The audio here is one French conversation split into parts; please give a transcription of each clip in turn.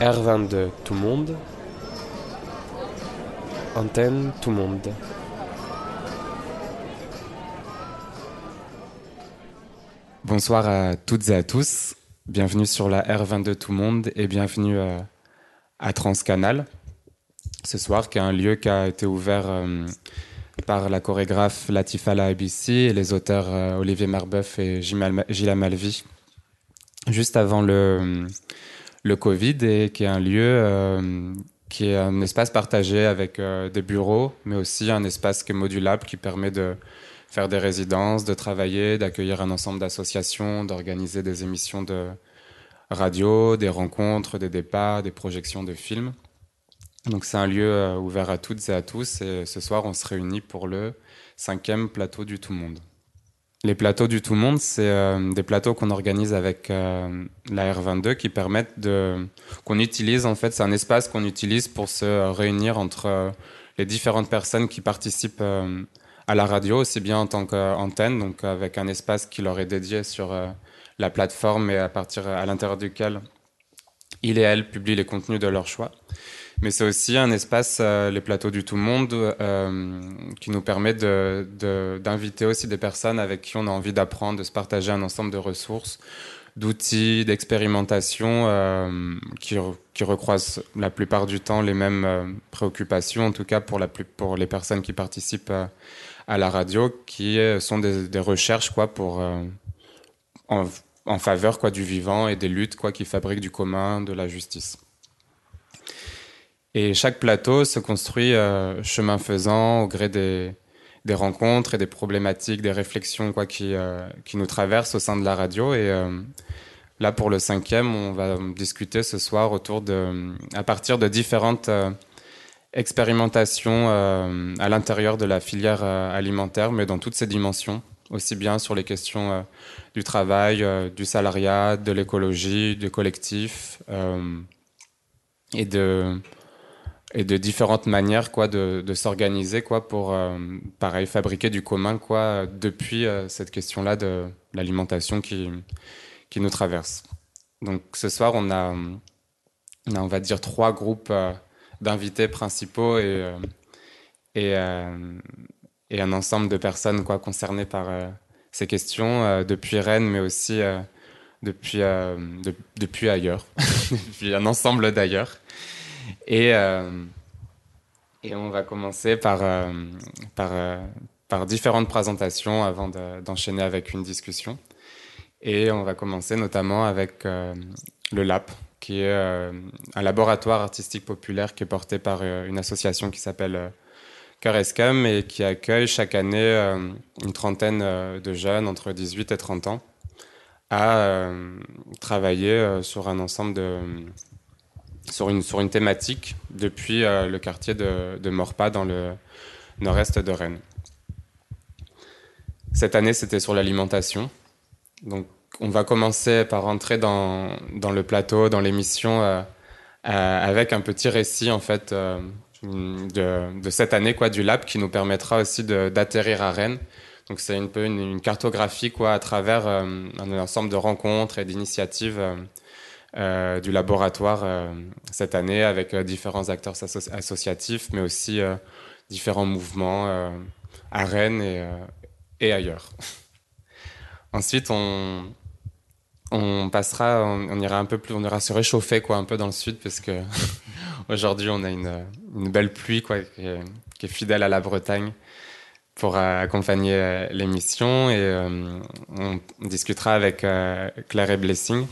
R22 tout le monde. Antenne tout le monde. Bonsoir à toutes et à tous. Bienvenue sur la R22 tout le monde et bienvenue à, à Transcanal. Ce soir, qui est un lieu qui a été ouvert euh, par la chorégraphe Latifa ABC et les auteurs euh, Olivier Marbeuf et Gilles Malvi juste avant le, le Covid qui est un lieu euh, qui est un espace partagé avec euh, des bureaux, mais aussi un espace qui est modulable qui permet de faire des résidences, de travailler, d'accueillir un ensemble d'associations, d'organiser des émissions de radio, des rencontres, des départs, des projections de films. Donc c'est un lieu euh, ouvert à toutes et à tous et ce soir on se réunit pour le cinquième plateau du Tout Monde. Les plateaux du Tout Monde, c'est euh, des plateaux qu'on organise avec euh, la R22 qui permettent de qu'on utilise en fait, c'est un espace qu'on utilise pour se réunir entre euh, les différentes personnes qui participent à la radio, aussi bien en tant qu'antenne, donc avec un espace qui leur est dédié sur la plateforme et à partir à l'intérieur duquel il et elle publient les contenus de leur choix. Mais c'est aussi un espace, euh, les plateaux du tout monde, euh, qui nous permet d'inviter de, aussi des personnes avec qui on a envie d'apprendre, de se partager un ensemble de ressources, d'outils, d'expérimentation euh, qui, qui, recroisent la plupart du temps les mêmes euh, préoccupations, en tout cas pour, la plus, pour les personnes qui participent à, à la radio, qui sont des, des recherches quoi, pour, en, en, faveur quoi, du vivant et des luttes quoi, qui fabriquent du commun, de la justice. Et chaque plateau se construit euh, chemin faisant au gré des, rencontres et des problématiques, des réflexions quoi, qui, euh, qui nous traversent au sein de la radio. Et euh, là, pour le cinquième, on va discuter ce soir autour de, à partir de différentes expérimentations à l'intérieur de la filière alimentaire, mais dans toutes ses dimensions, aussi bien sur les questions du travail, du salariat, de l'écologie, du collectif et de et de différentes manières quoi de, s'organiser quoi pour euh, pareil fabriquer du commun quoi depuis euh, cette question là de l'alimentation qui qui nous traverse. Donc ce soir on a on, va dire trois groupes euh, d'invités principaux et et, et un ensemble de personnes quoi concernées par ces questions depuis Rennes mais aussi depuis de, depuis ailleurs. Depuis un ensemble d'ailleurs et, euh, et on va commencer par, euh, euh, différentes présentations avant d'enchaîner de, avec une discussion. Et on va commencer notamment avec le LAP, qui est un laboratoire artistique populaire qui est porté par une association qui s'appelle Cœur Escam et qui accueille chaque année une trentaine de jeunes entre 18 et 30 ans à travailler sur un ensemble de, sur une, sur une thématique depuis euh, le quartier de, de Morpas dans le nord-est de Rennes. Cette année, c'était sur l'alimentation. Donc, on va commencer par rentrer dans, dans le plateau, dans l'émission, euh, euh, avec un petit récit en fait de, de, cette année quoi du lab qui nous permettra aussi d'atterrir à Rennes. Donc, c'est un peu une, une, cartographie quoi à travers un ensemble de rencontres et d'initiatives euh, du laboratoire euh, cette année avec euh, différents acteurs asso associatifs, mais aussi différents mouvements à Rennes et, ailleurs. Ensuite, on, passera, on, ira un peu plus, on ira se réchauffer quoi, un peu dans le sud parce que aujourd'hui on a une, belle pluie quoi, qui est, qui est, fidèle à la Bretagne pour accompagner l'émission et on, discutera avec Claire et Blessing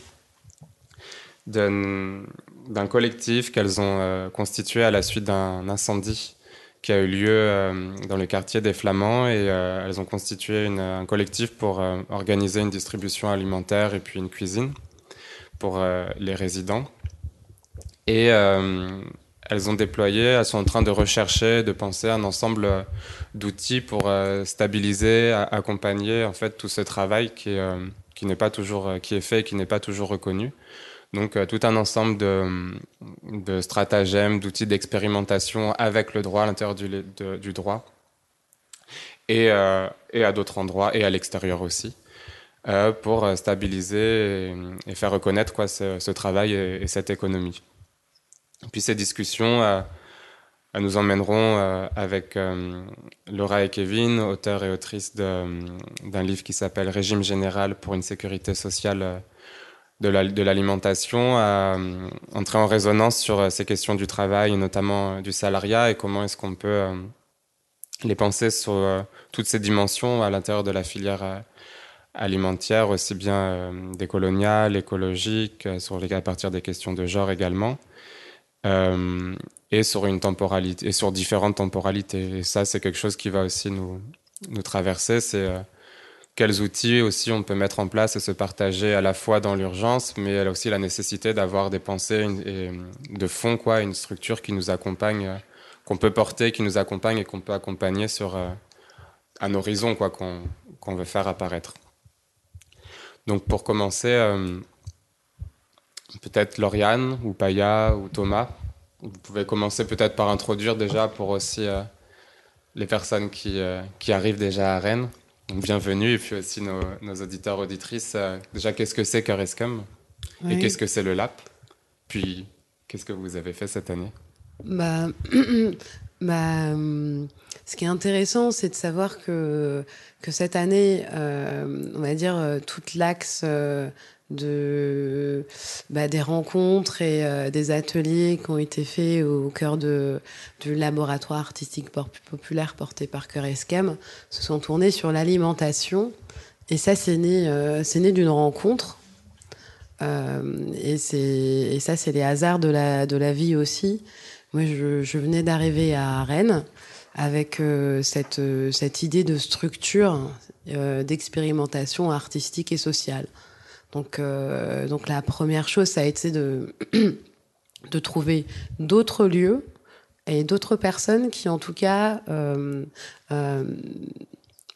d'un collectif qu'elles ont euh, constitué à la suite d'un incendie qui a eu lieu euh, dans le quartier des Flamands et euh, elles ont constitué un collectif pour organiser une distribution alimentaire et puis une cuisine pour les résidents. Et elles ont déployé, elles sont en train de rechercher, de penser un ensemble d'outils pour stabiliser, accompagner en fait tout ce travail qui qui n'est pas toujours qui est fait, et qui n'est pas toujours reconnu. Donc euh, tout un ensemble de, stratagèmes, d'outils d'expérimentation avec le droit à l'intérieur du, droit et, euh, et à d'autres endroits et à l'extérieur aussi euh, pour stabiliser et, faire reconnaître quoi, ce, travail et, cette économie. Puis ces discussions nous emmèneront avec Laura et Kevin, auteurs et autrices d'un livre qui s'appelle Régime général pour une sécurité sociale de l'alimentation à euh, entrer en résonance sur euh, ces questions du travail, notamment euh, du salariat, et comment est-ce qu'on peut les penser sur toutes ces dimensions à l'intérieur de la filière alimentaire, aussi bien décoloniale, écologique, sur les, à partir des questions de genre également, et sur une temporalité, et sur différentes temporalités. Et ça, c'est quelque chose qui va aussi nous, nous traverser. C'est quels outils aussi on peut mettre en place et se partager à la fois dans l'urgence, mais elle a aussi la nécessité d'avoir des pensées de fond, quoi, une structure qui nous accompagne, euh, qu'on peut porter, qui nous accompagne et qu'on peut accompagner sur euh, un horizon quoi, qu'on veut faire apparaître. Donc pour commencer, euh, peut-être Lauriane ou Paya ou Thomas, vous pouvez commencer peut-être par introduire déjà pour aussi les personnes qui, qui arrivent déjà à Rennes bienvenue et puis aussi nos, auditeurs, auditrices. Euh, déjà, qu'est-ce que c'est qu'Arescom Et qu'est-ce que c'est le LAP? Puis, qu'est-ce que vous avez fait cette année? Bah, bah, Ce qui est intéressant, c'est de savoir que, que cette année, euh, on va dire, euh, toute l'axe de bah, des rencontres et euh, des ateliers qui ont été faits au cœur de, du laboratoire artistique populaire porté par Cœur Escam se sont tournés sur l'alimentation. Et ça, c'est né, euh, né d'une rencontre. Euh, et, et ça, c'est les hasards de la, de la vie aussi. Moi, je, je venais d'arriver à Rennes avec cette, cette idée de structure d'expérimentation artistique et sociale. Donc, euh, donc la première chose, ça a été de, de trouver d'autres lieux et d'autres personnes qui, en tout cas, euh, euh,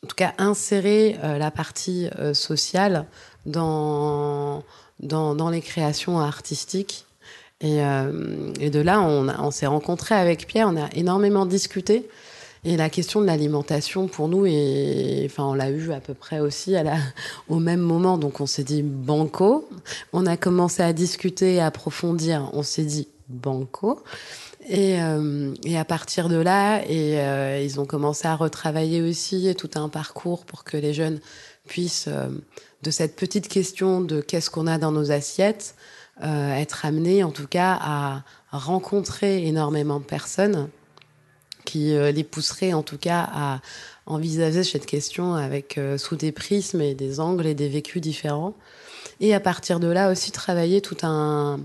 en tout cas, insérer la partie sociale dans, dans, les créations artistiques. Et, de là, on, on s'est rencontré avec Pierre, on a énormément discuté. Et la question de l'alimentation, pour nous, et enfin, on l'a eu à peu près aussi à la, au même moment. Donc, on s'est dit banco. On a commencé à discuter, à approfondir. On s'est dit banco. Et, euh, et, à partir de là, et, euh, ils ont commencé à retravailler aussi tout un parcours pour que les jeunes puissent, euh, de cette petite question de qu'est-ce qu'on a dans nos assiettes, être amenés en tout cas à rencontrer énormément de personnes qui euh, les pousserait en tout cas à envisager cette question avec euh, sous des prismes et des angles et des vécus différents. Et à partir de là aussi travailler tout un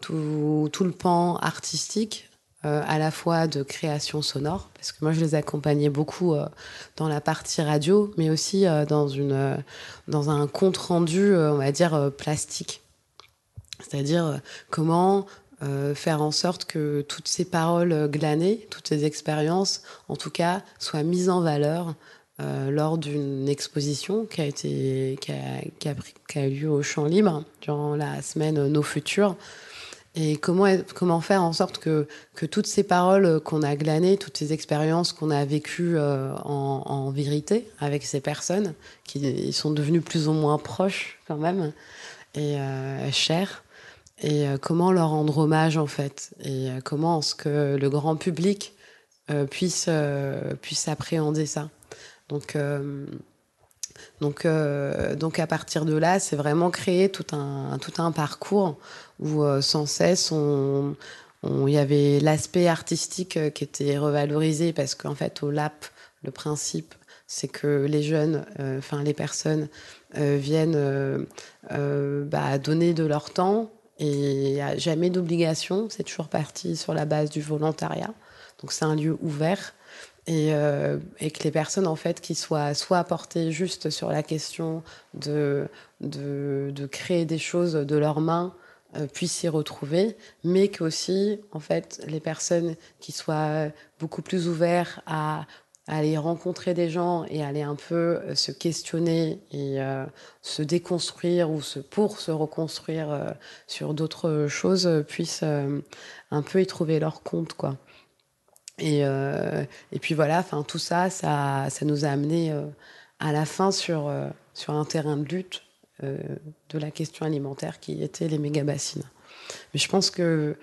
tout, tout le pan artistique euh, à la fois de création sonore, parce que moi je les accompagnais beaucoup dans la partie radio, mais aussi dans, une, dans un compte rendu, on va dire, plastique. C'est-à-dire comment euh, faire en sorte que toutes ces paroles glanées, toutes ces expériences, en tout cas, soient mises en valeur euh, lors d'une exposition qui a, été, qui a, qui, a qui lieu au Champ Libre durant la semaine Nos Futurs. Et comment, comment faire en sorte que, que toutes ces paroles qu'on a glanées, toutes ces expériences qu'on a vécues euh, en, vérité avec ces personnes, qui sont devenues plus ou moins proches quand même, et chères, et euh, comment leur rendre hommage en fait. Et euh, comment est-ce que le grand public euh, puisse puisse appréhender ça. Donc donc donc à partir de là c'est vraiment créer tout un tout un parcours où sans cesse on il y avait l'aspect artistique qui était revalorisé parce qu'en fait au LAP le principe c'est que les jeunes enfin les personnes viennent bah, donner de leur temps et il n'y a jamais d'obligation, c'est toujours parti sur la base du volontariat. Donc c'est un lieu ouvert. Et, euh, que les personnes en fait qui soient soit apportées juste sur la question de, de, de créer des choses de leurs mains euh, puissent s'y retrouver, mais qu'aussi en fait les personnes qui soient beaucoup plus ouvertes à aller rencontrer des gens et aller un peu euh, se questionner et euh, se déconstruire ou se, pour se reconstruire euh, sur d'autres choses puissent un peu y trouver leur compte quoi. Et, et puis voilà enfin tout ça ça ça nous a amené à la fin sur sur un terrain de lutte de la question alimentaire qui était les méga bassines. Mais je pense que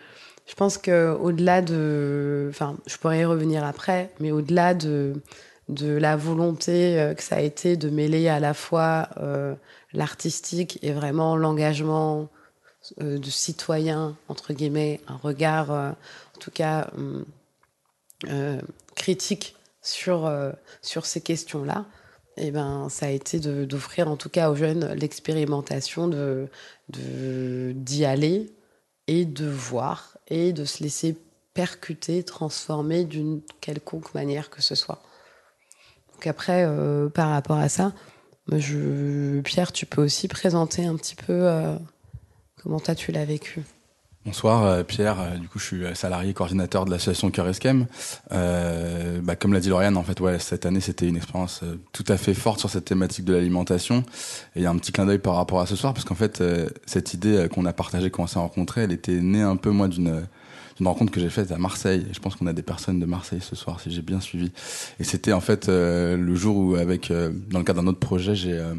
je pense qu'au-delà de. Enfin, je pourrais y revenir après, mais au-delà de, de la volonté euh, que ça a été de mêler à la fois euh, l'artistique et vraiment l'engagement euh, de citoyen, entre guillemets, un regard, en tout cas, hum, critique sur, sur ces questions-là, eh ben, ça a été d'offrir en tout cas aux jeunes l'expérimentation de d'y aller et de voir et de se laisser percuter, transformer d'une quelconque manière que ce soit. Donc après, euh, par rapport à ça. Pierre, tu peux aussi présenter un petit peu euh, comment tu l'as vécu. Bonsoir euh, Pierre, du coup je suis salarié coordinateur de l'association Cœur Euh, bah, comme l'a dit Lauriane, en fait ouais, cette année c'était une expérience tout à fait forte sur cette thématique de l'alimentation. Et il y a un petit clin d'œil par rapport à ce soir, parce qu'en fait cette idée qu'on a partagée, qu'on s'est rencontré, elle était née un peu moi d'une une rencontre que j'ai faite à Marseille. je pense qu'on a des personnes de Marseille ce soir, si j'ai bien suivi. Et c'était en fait euh, le jour où, avec, euh, dans le cadre d'un autre projet, j'ai euh,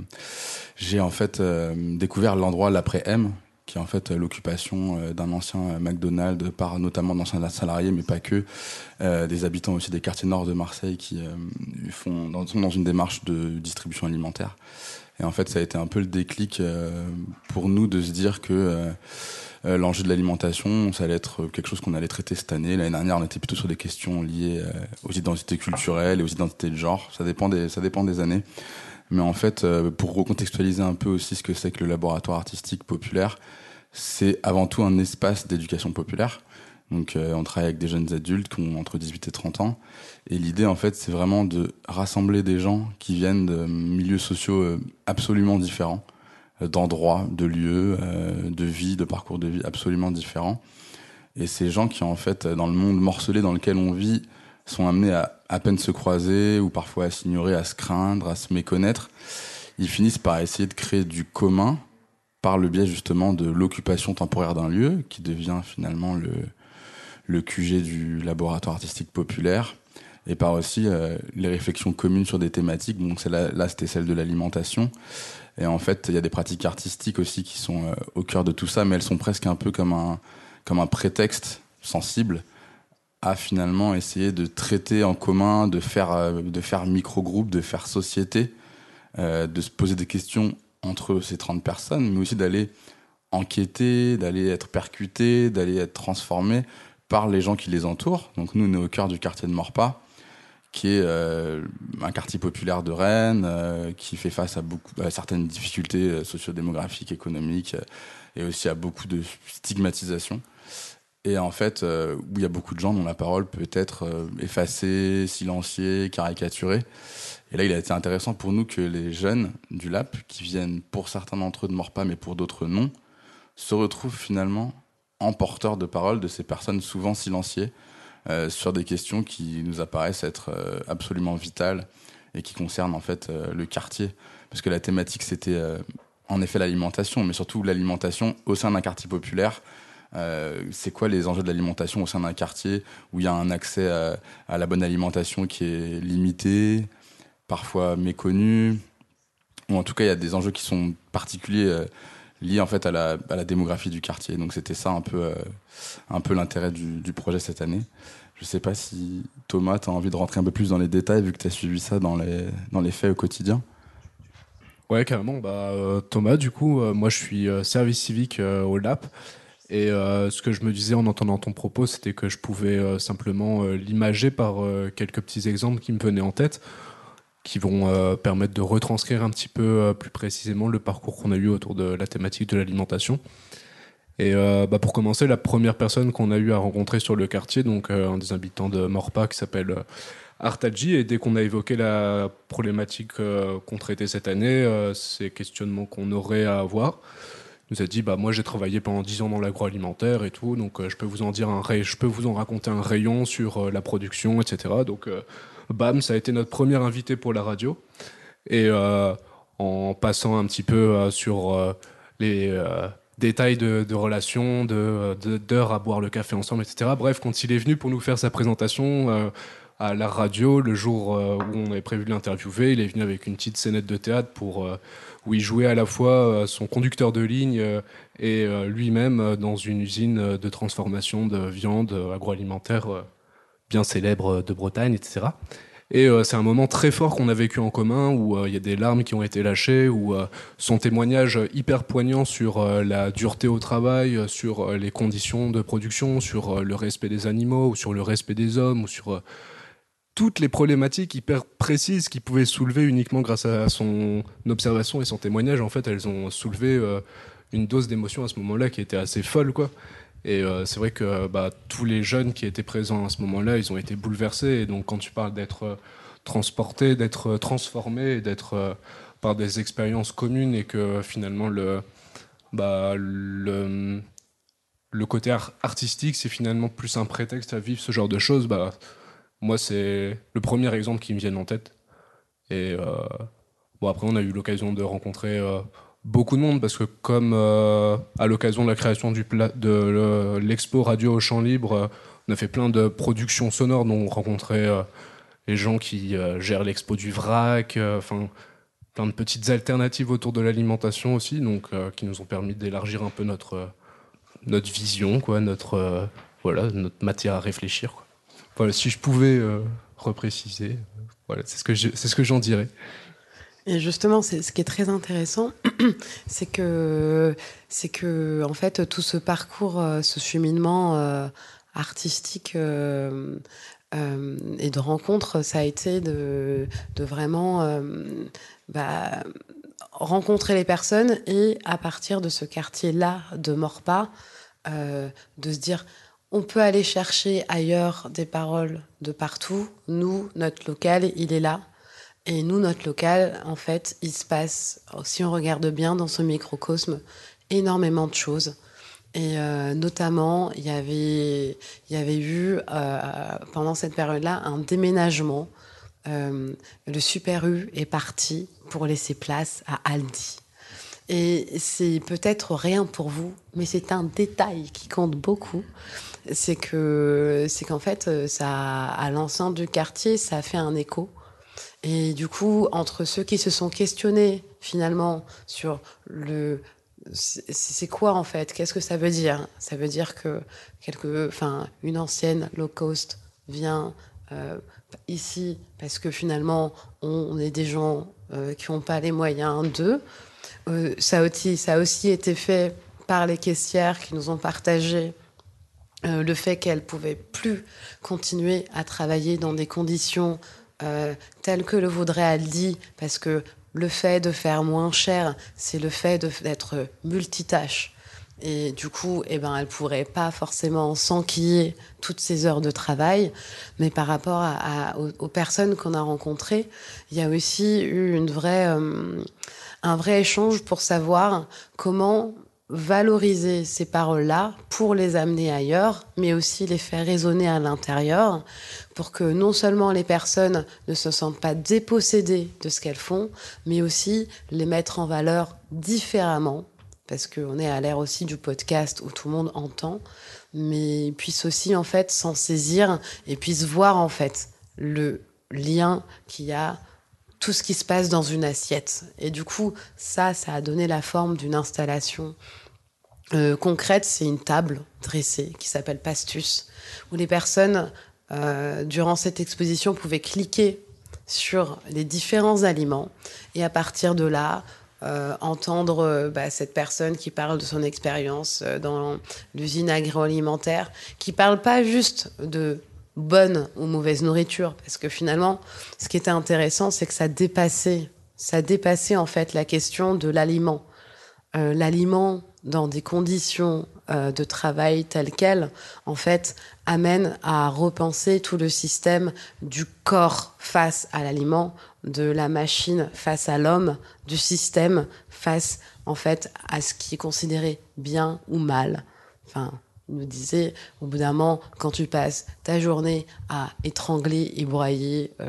j'ai en fait découvert l'endroit l'après M, qui est en fait l'occupation d'un ancien McDonald's par notamment d'anciens salariés, mais pas que, des habitants aussi des quartiers nord de Marseille qui font sont dans une démarche de distribution alimentaire. Et en fait, ça a été un peu le déclic pour nous de se dire que euh, l'enjeu de l'alimentation, ça allait être quelque chose qu'on allait traiter cette année. L'année dernière, on était plutôt sur des questions liées euh, aux identités culturelles et aux identités de genre. Ça dépend des, ça dépend des années. Mais en fait, euh, pour recontextualiser un peu aussi ce que c'est que le laboratoire artistique populaire, c'est avant tout un espace d'éducation populaire. Donc on travaille avec des jeunes adultes qui ont entre 18 et 30 ans. Et l'idée, en fait, c'est vraiment de rassembler des gens qui viennent de milieux sociaux absolument différents d'endroits, de lieux, euh, de vie, de parcours de vie absolument différents. Et ces gens qui, en fait, dans le monde morcelé dans lequel on vit, sont amenés à à peine se croiser ou parfois à s'ignorer, à se craindre, à se méconnaître, ils finissent par essayer de créer du commun par le biais justement de l'occupation temporaire d'un lieu qui devient finalement le, le QG du laboratoire artistique populaire et par aussi euh, les réflexions communes sur des thématiques. Bon, là, là c'était celle de l'alimentation, et en fait, il y a des pratiques artistiques aussi qui sont euh, au cœur de tout ça, mais elles sont presque un peu comme un, comme un prétexte sensible à finalement essayer de traiter en commun, de faire, euh, de faire micro-groupe, de faire société, euh, de se poser des questions entre ces 30 personnes, mais aussi d'aller enquêter, d'aller être percuté, d'aller être transformé par les gens qui les entourent. Donc nous, on est au cœur du quartier de Morpas qui est euh, un quartier populaire de Rennes, qui fait face à, beaucoup, à certaines difficultés sociodémographiques, économiques, et aussi à beaucoup de stigmatisation. Et en fait, où il y a beaucoup de gens dont la parole peut être effacée, silenciée, caricaturée. Et là, il a été intéressant pour nous que les jeunes du LAP, qui viennent pour certains d'entre eux de Morpas, mais pour d'autres non, se retrouvent finalement en porteurs de parole de ces personnes souvent silenciées, euh, sur des questions qui nous apparaissent être euh, absolument vitales et qui concernent en fait euh, le quartier. Parce que la thématique, c'était en effet l'alimentation, mais surtout l'alimentation au sein d'un quartier populaire. C'est quoi les enjeux de l'alimentation au sein d'un quartier où il y a un accès à, la bonne alimentation qui est limité, parfois méconnu, ou en tout cas il y a des enjeux qui sont particuliers liés en fait à la, démographie du quartier. Donc c'était ça un peu, un peu l'intérêt du, projet cette année. Je sais pas si Thomas, tu as envie de rentrer un peu plus dans les détails vu que tu as suivi ça dans les, dans les faits au quotidien. Ouais, carrément. Bah, euh, Thomas, du coup, euh, moi je suis euh, service civique au LAP. Et ce que je me disais en entendant ton propos, c'était que je pouvais simplement l'imager par quelques petits exemples qui me venaient en tête, qui vont permettre de retranscrire un petit peu plus précisément le parcours qu'on a eu autour de la thématique de l'alimentation. Et euh, bah pour commencer, la première personne qu'on a eu à rencontrer sur le quartier, donc euh, un des habitants de Morpa qui s'appelle euh, Artaji, et dès qu'on a évoqué la problématique qu'on traitait cette année, ces questionnements qu'on aurait à avoir, nous a dit bah moi j'ai travaillé pendant 10 ans dans l'agroalimentaire et tout, donc je peux vous en dire un je peux vous en raconter un rayon sur la production, etc. Donc bam, ça a été notre premier invité pour la radio. Et en passant un petit peu sur les détails de, de relations, de, d'heures à boire le café ensemble, etc. Bref, quand il est venu pour nous faire sa présentation, euh, à la radio le jour où on avait prévu de l'interviewer. Il est venu avec une petite scénette de théâtre pour où il jouait à la fois son conducteur de ligne et lui-même dans une usine de transformation de viande agroalimentaire bien célèbre de Bretagne, etc. Et euh, c'est un moment très fort qu'on a vécu en commun, où euh, il y a des larmes qui ont été lâchées, où euh, son témoignage hyper poignant sur la dureté au travail, sur les conditions de production, sur le respect des animaux, ou sur le respect des hommes, ou sur toutes les problématiques hyper précises qu'il pouvait soulever uniquement grâce à son observation et son témoignage. En fait, elles ont soulevé une dose d'émotion à ce moment-là qui était assez folle, quoi. Et euh, c'est vrai que bah, tous les jeunes qui étaient présents à ce moment-là, ils ont été bouleversés. Et donc, quand tu parles d'être euh, transporté, d'être euh, transformé, d'être par des expériences communes, et que finalement le, bah, le, le côté artistique, c'est finalement plus un prétexte à vivre ce genre de choses, bah, moi, c'est le premier exemple qui me vient en tête. Et bon, après, on a eu l'occasion de rencontrer beaucoup de monde parce que comme euh, à l'occasion de la création du de l'expo radio au champ libre, euh, on a fait plein de productions sonores dont on rencontrait euh, les gens qui gèrent l'expo du vrac, enfin plein de petites alternatives autour de l'alimentation aussi, donc qui nous ont permis d'élargir un peu notre notre vision, quoi, notre voilà, notre matière à réfléchir. Si je pouvais repréciser, voilà, c'est ce que j'en dirais. Et justement, ce qui est très intéressant, c'est que c'est que en fait tout ce parcours, euh, ce cheminement euh, artistique euh, et de rencontre, ça a été de, de vraiment bah, rencontrer les personnes et à partir de ce quartier-là de Morpa, de se dire on peut aller chercher ailleurs des paroles de partout. Nous, notre local, il est là. Et nous, notre local, en fait, il se passe, si on regarde bien dans ce microcosme, énormément de choses. Et euh, notamment, il y avait, y avait eu, euh, pendant cette période-là, un déménagement. Euh, le Super U est parti pour laisser place à Aldi. Et c'est peut-être rien pour vous, mais c'est un détail qui compte beaucoup. C'est que, c'est qu'en fait, ça, à l'enceinte du quartier, ça a fait un écho. Et du coup, entre ceux qui se sont questionnés finalement sur le c'est quoi en fait? Qu'est-ce que ça veut dire? Ça veut dire que quelque, enfin, une ancienne low cost vient euh, ici parce que finalement on, est des gens euh, qui n'ont pas les moyens d'eux. Euh, ça, aussi, ça a aussi été fait par les caissières qui nous ont partagé le fait qu'elles pouvaient plus continuer à travailler dans des conditions euh, tel que le voudrait Aldi, parce que le fait de faire moins cher, c'est le fait d'être multitâche. Et du coup, eh ben, elle pourrait pas forcément s'enquiller toutes ces heures de travail. Mais par rapport à, aux, personnes qu'on a rencontrées, il y a aussi eu une vraie, euh, un vrai échange pour savoir comment valoriser ces paroles-là pour les amener ailleurs, mais aussi les faire résonner à l'intérieur, pour que non seulement les personnes ne se sentent pas dépossédées de ce qu'elles font, mais aussi les mettre en valeur différemment, parce qu'on est à l'ère aussi du podcast où tout le monde entend, mais puissent aussi en fait s'en saisir et puissent voir en fait le lien qu'il y a tout ce qui se passe dans une assiette. Et du coup, ça, ça a donné la forme d'une installation euh, concrète. C'est une table dressée qui s'appelle Pastus, où les personnes, euh, durant cette exposition, pouvaient cliquer sur les différents aliments et à partir de là, euh, entendre bah, cette personne qui parle de son expérience dans l'usine agroalimentaire, qui parle pas juste de bonne ou mauvaise nourriture, parce que finalement, ce qui était intéressant, c'est que ça dépassait, ça dépassait en fait la question de l'aliment. Euh, l'aliment dans des conditions euh, de travail telles quelles, en fait, amène à repenser tout le système du corps face à l'aliment, de la machine face à l'homme, du système face, en fait, à ce qui est considéré bien ou mal. Enfin, nous disait, au bout d'un moment, quand tu passes ta journée à étrangler et broyer euh,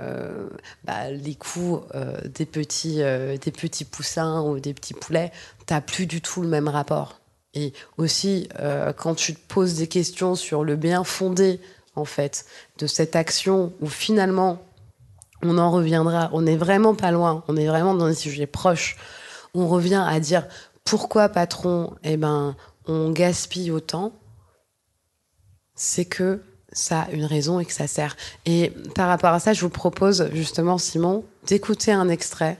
euh, bah, les coups euh, des, petits, des petits poussins ou des petits poulets, t'as plus du tout le même rapport. Et aussi, quand tu te poses des questions sur le bien fondé en fait, de cette action où finalement, on en reviendra, on n'est vraiment pas loin, on est vraiment dans des sujets proches, on revient à dire pourquoi patron, eh ben, on gaspille autant, c'est que ça a une raison et que ça sert. Et par rapport à ça, je vous propose justement, Simon, d'écouter un extrait.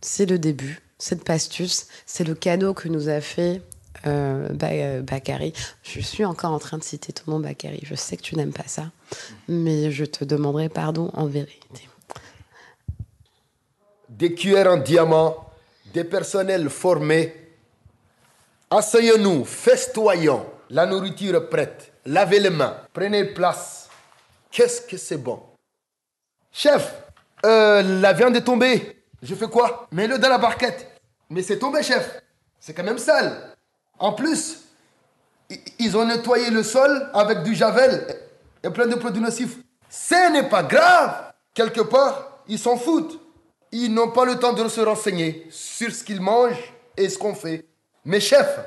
C'est le début, c'est Pastus, c'est le cadeau que nous a fait euh, euh. Je suis encore en train de citer ton nom, Bakary. Je sais que tu n'aimes pas ça, mais je te demanderai pardon en vérité. Des cuillères en diamant, des personnels formés. Asseyons-nous, festoyons, la nourriture prête. Lavez les mains, prenez place. Qu'est-ce que c'est bon? Chef, euh, la viande est tombée. Je fais quoi? Mets-le dans la barquette. Mais c'est tombé, chef. C'est quand même sale. En plus, ils ont nettoyé le sol avec du javel et plein de produits nocifs. Ce n'est pas grave. Quelque part, ils s'en foutent. Ils n'ont pas le temps de se renseigner sur ce qu'ils mangent et ce qu'on fait. Mais chef,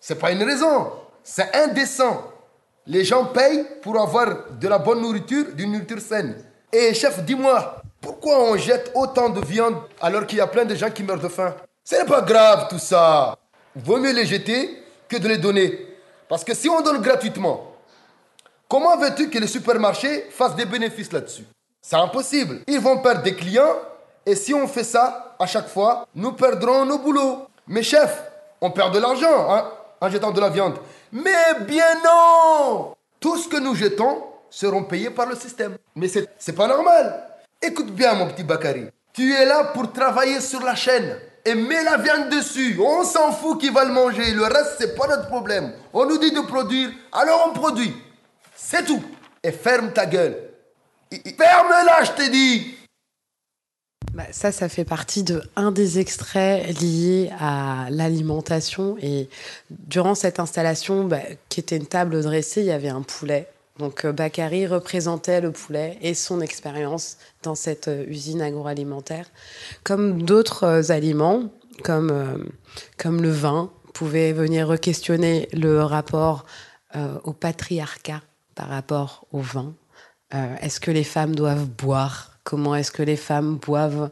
c'est pas une raison. C'est indécent. Les gens payent pour avoir de la bonne nourriture, d'une nourriture saine. Et chef, dis-moi, pourquoi on jette autant de viande alors qu'il y a plein de gens qui meurent de faim? Ce n'est pas grave tout ça. Vaut mieux les jeter que de les donner. Parce que si on donne gratuitement, comment veux-tu que les supermarchés fassent des bénéfices là-dessus? C'est impossible. Ils vont perdre des clients et si on fait ça à chaque fois, nous perdrons nos boulots. Mais chef, on perd de l'argent hein, en jetant de la viande. Mais bien non Tout ce que nous jetons seront payés par le système. Mais c'est pas normal. Écoute bien mon petit Bakary. Tu es là pour travailler sur la chaîne et mets la viande dessus. On s'en fout qui va le manger. Le reste, c'est pas notre problème. On nous dit de produire, alors on produit. C'est tout. Et ferme ta gueule. Ferme-la, je t'ai dit. Bah, ça, ça fait partie de un des extraits liés à l'alimentation. Et durant cette installation, bah, qui était une table dressée, il y avait un poulet. Donc euh, Bakary représentait le poulet et son expérience dans cette euh, usine agroalimentaire. Comme d'autres euh, aliments, comme, comme le vin, pouvaient venir re-questionner le rapport au patriarcat par rapport au vin. est-ce que les femmes doivent boire Comment est-ce que les femmes boivent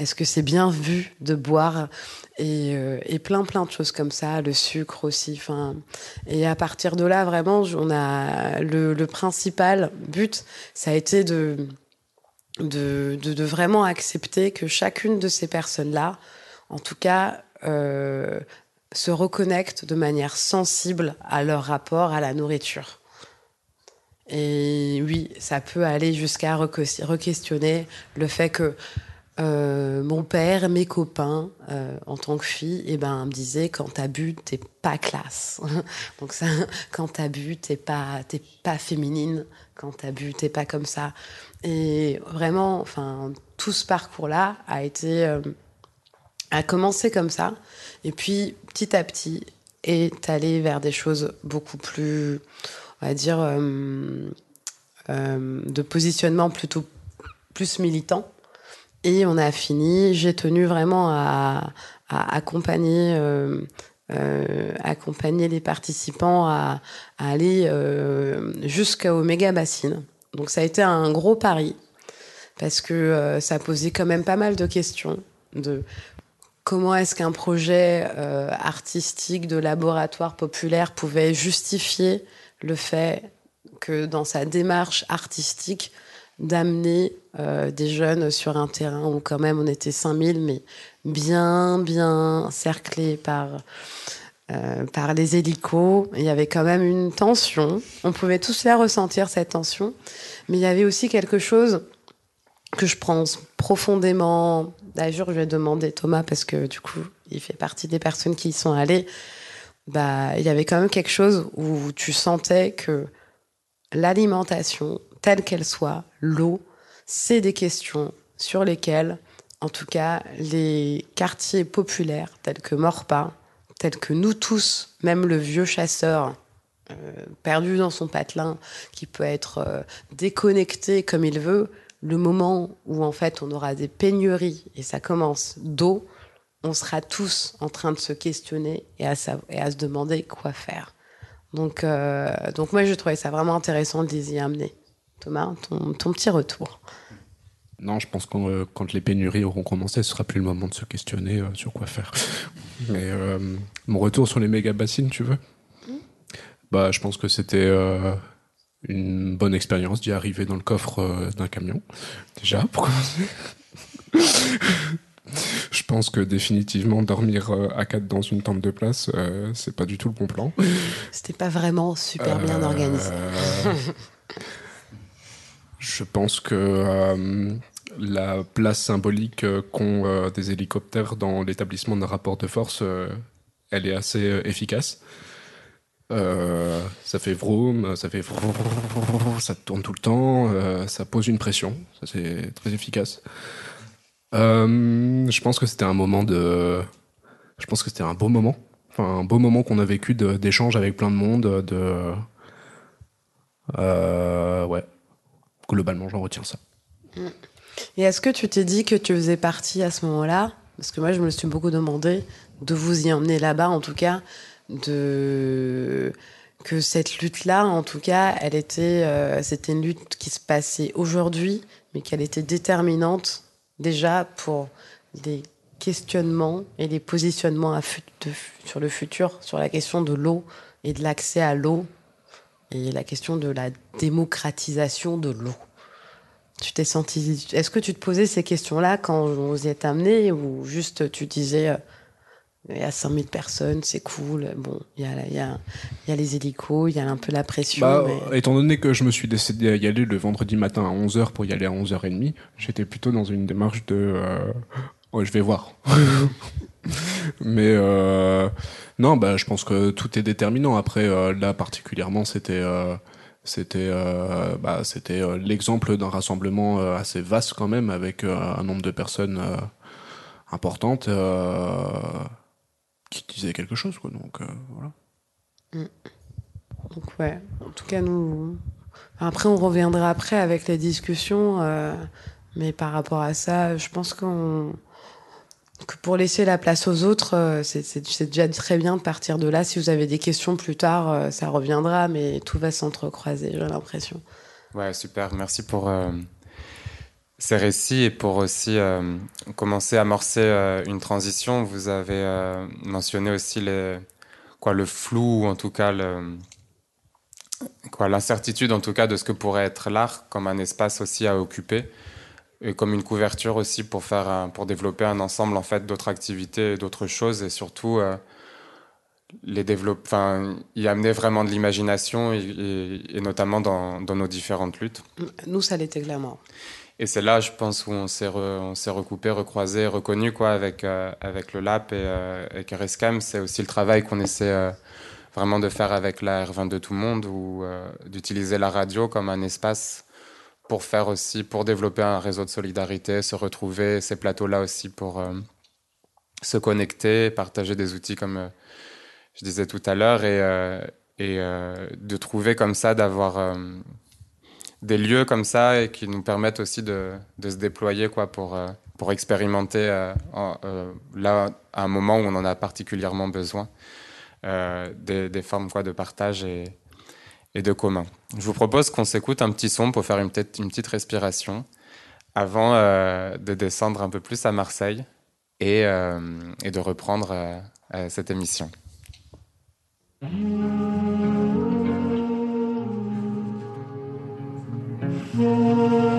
Est-ce que c'est bien vu de boire euh, et, plein plein de choses comme ça, le sucre aussi. Enfin, et à partir de là, vraiment, on a le, principal but, ça a été de, vraiment accepter que chacune de ces personnes-là, en tout cas, euh, se reconnectent de manière sensible à leur rapport à la nourriture. Et oui, ça peut aller jusqu'à re-questionner le fait que euh, mon père, mes copains, euh, en tant que fille, eh ben, me disaient quand t'as bu, t'es pas classe. Donc ça, quand t'as bu, t'es pas, t'es pas féminine. Quand t'as bu, t'es pas comme ça. Et vraiment, enfin, tout ce parcours-là a été, euh, a commencé comme ça. Et puis, petit à petit, est allé vers des choses beaucoup plus, on va dire, de positionnement plutôt plus militant et on a fini. J'ai tenu vraiment à, accompagner, euh, euh, accompagner les participants à, aller euh, jusqu'au bassine. Donc ça a été un gros pari parce que ça posait quand même pas mal de questions de comment est-ce qu'un projet artistique de laboratoire populaire pouvait justifier le fait que dans sa démarche artistique, d'amener euh, des jeunes sur un terrain où quand même on était 5000, mais bien, bien cerclés par, euh, par les hélicos. Il y avait quand même une tension. On pouvait tous la ressentir, cette tension. Mais il y avait aussi quelque chose que je pense profondément. D'ailleurs, je vais demander Thomas parce que du coup, il fait partie des personnes qui y sont allées. Bah, il y avait quand même quelque chose où tu sentais que l'alimentation, telle qu'elle soit, l'eau, c'est des questions sur lesquelles, en tout cas, les quartiers populaires tels que Morpa, tels que nous tous, même le vieux chasseur euh, perdu dans son patelin, qui peut être euh, déconnecté comme il veut, le moment où en fait on aura des pénuries et ça commence d'eau, on sera tous en train de se questionner et à, et à se demander quoi faire. Donc, euh, donc moi, je trouvais ça vraiment intéressant de les y amener. Thomas, ton, ton petit retour. Non, je pense que euh, quand les pénuries auront commencé, ce sera plus le moment de se questionner euh, sur quoi faire. Mais mon retour sur les méga bassines, tu veux? Bah, je pense que c'était une bonne expérience d'y arriver dans le coffre d'un camion. Déjà, pour commencer. je pense que définitivement dormir euh, à quatre dans une tente de place, euh, c'est pas du tout le bon plan. C'était pas vraiment super bien Euh, organisé. je pense que euh, la place symbolique qu'ont des hélicoptères dans l'établissement d'un rapport de force, elle est assez efficace. Euh, ça fait vroom, ça fait vroom, ça tourne tout le temps, euh, ça pose une pression, ça c'est très efficace. Euh, je pense que c'était un moment de, je pense que c'était un beau moment, enfin un beau moment qu'on a vécu d'échange avec plein de monde, de, euh, ouais, globalement j'en retiens ça. Et est-ce que tu t'es dit que tu faisais partie à ce moment-là? Parce que moi, je me suis beaucoup demandé de vous y emmener là-bas, en tout cas, de que cette lutte-là, en tout cas, elle était, euh, c'était une lutte qui se passait aujourd'hui, mais qu'elle était déterminante déjà pour des questionnements et des positionnements sur le futur, sur la question de l'eau et de l'accès à l'eau et la question de la démocratisation de l'eau. Tu t'es senti. Est-ce que tu te posais ces questions-là quand on vous y est amené ou juste tu disais euh, il y a 5000 personnes, c'est cool, bon, il y a, il y, a, il y a les hélicos, il y a un peu la pression. Bah, mais- Étant donné que je me suis décidé à y aller le vendredi matin à 11h pour y aller à 11h30, j'étais plutôt dans une démarche de... euh, ouais, je vais voir. Mais euh, non, bah, je pense que tout est déterminant. Après, euh, là particulièrement, c'était... euh, c'était euh, bah, c'était euh, l'exemple d'un rassemblement euh, assez vaste quand même avec un nombre de personnes importantes qui disaient quelque chose quoi donc euh, voilà Donc ouais, en tout cas nous. Après on reviendra après avec les discussions, euh, mais par rapport à ça, je pense qu'on que pour laisser la place aux autres, euh, c'est- déjà très bien de partir de là. Si vous avez des questions plus tard, ça reviendra, mais tout va s'entrecroiser, j'ai l'impression. Ouais, super. Merci pour euh, ces récits et pour aussi euh, commencer à amorcer euh, une transition. Vous avez euh, mentionné aussi les, quoi, le flou, ou en tout cas quoi, l'incertitude en tout cas de ce que pourrait être l'art comme un espace aussi à occuper et comme une couverture aussi pour faire pour développer un ensemble en fait d'autres activités et d'autres choses et surtout les développer y amener vraiment de l'imagination et, notamment dans nos différentes luttes Nous, ça l'était clairement. Et c'est là je pense où on s'est re- on recoupé recroisé reconnu quoi avec euh, avec le lap et euh, avec RSCAM c'est aussi le travail qu'on essaie euh, vraiment de faire avec la R22 tout le monde ou d'utiliser la radio comme un espace pour faire aussi, pour développer un réseau de solidarité, se retrouver, ces plateaux-là aussi pour se connecter, partager des outils comme je disais tout à l'heure et, de trouver comme ça, d'avoir des lieux comme ça et qui nous permettent aussi de, de se déployer quoi, pour, euh, pour expérimenter euh, euh, là, à un moment où on en a particulièrement besoin, des, des formes quoi, de partage et, et de commun. Je vous propose qu'on s'écoute un petit son pour faire une, petite- une petite respiration avant de descendre un peu plus à Marseille et, et de reprendre cette émission. Música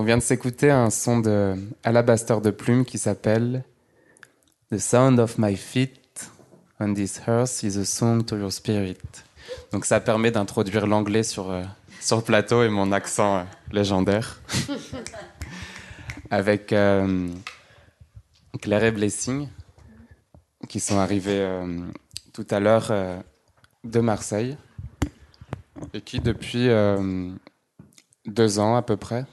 on vient de s'écouter un son de Alabaster de Plume qui s'appelle The Sound of My Feet on this hearth is a song to your spirit. Donc ça permet d'introduire l'anglais sur, euh, sur le plateau et mon accent euh, légendaire. Avec euh, Claire et Blessing qui sont arrivés tout à l'heure de Marseille et qui depuis deux ans à peu près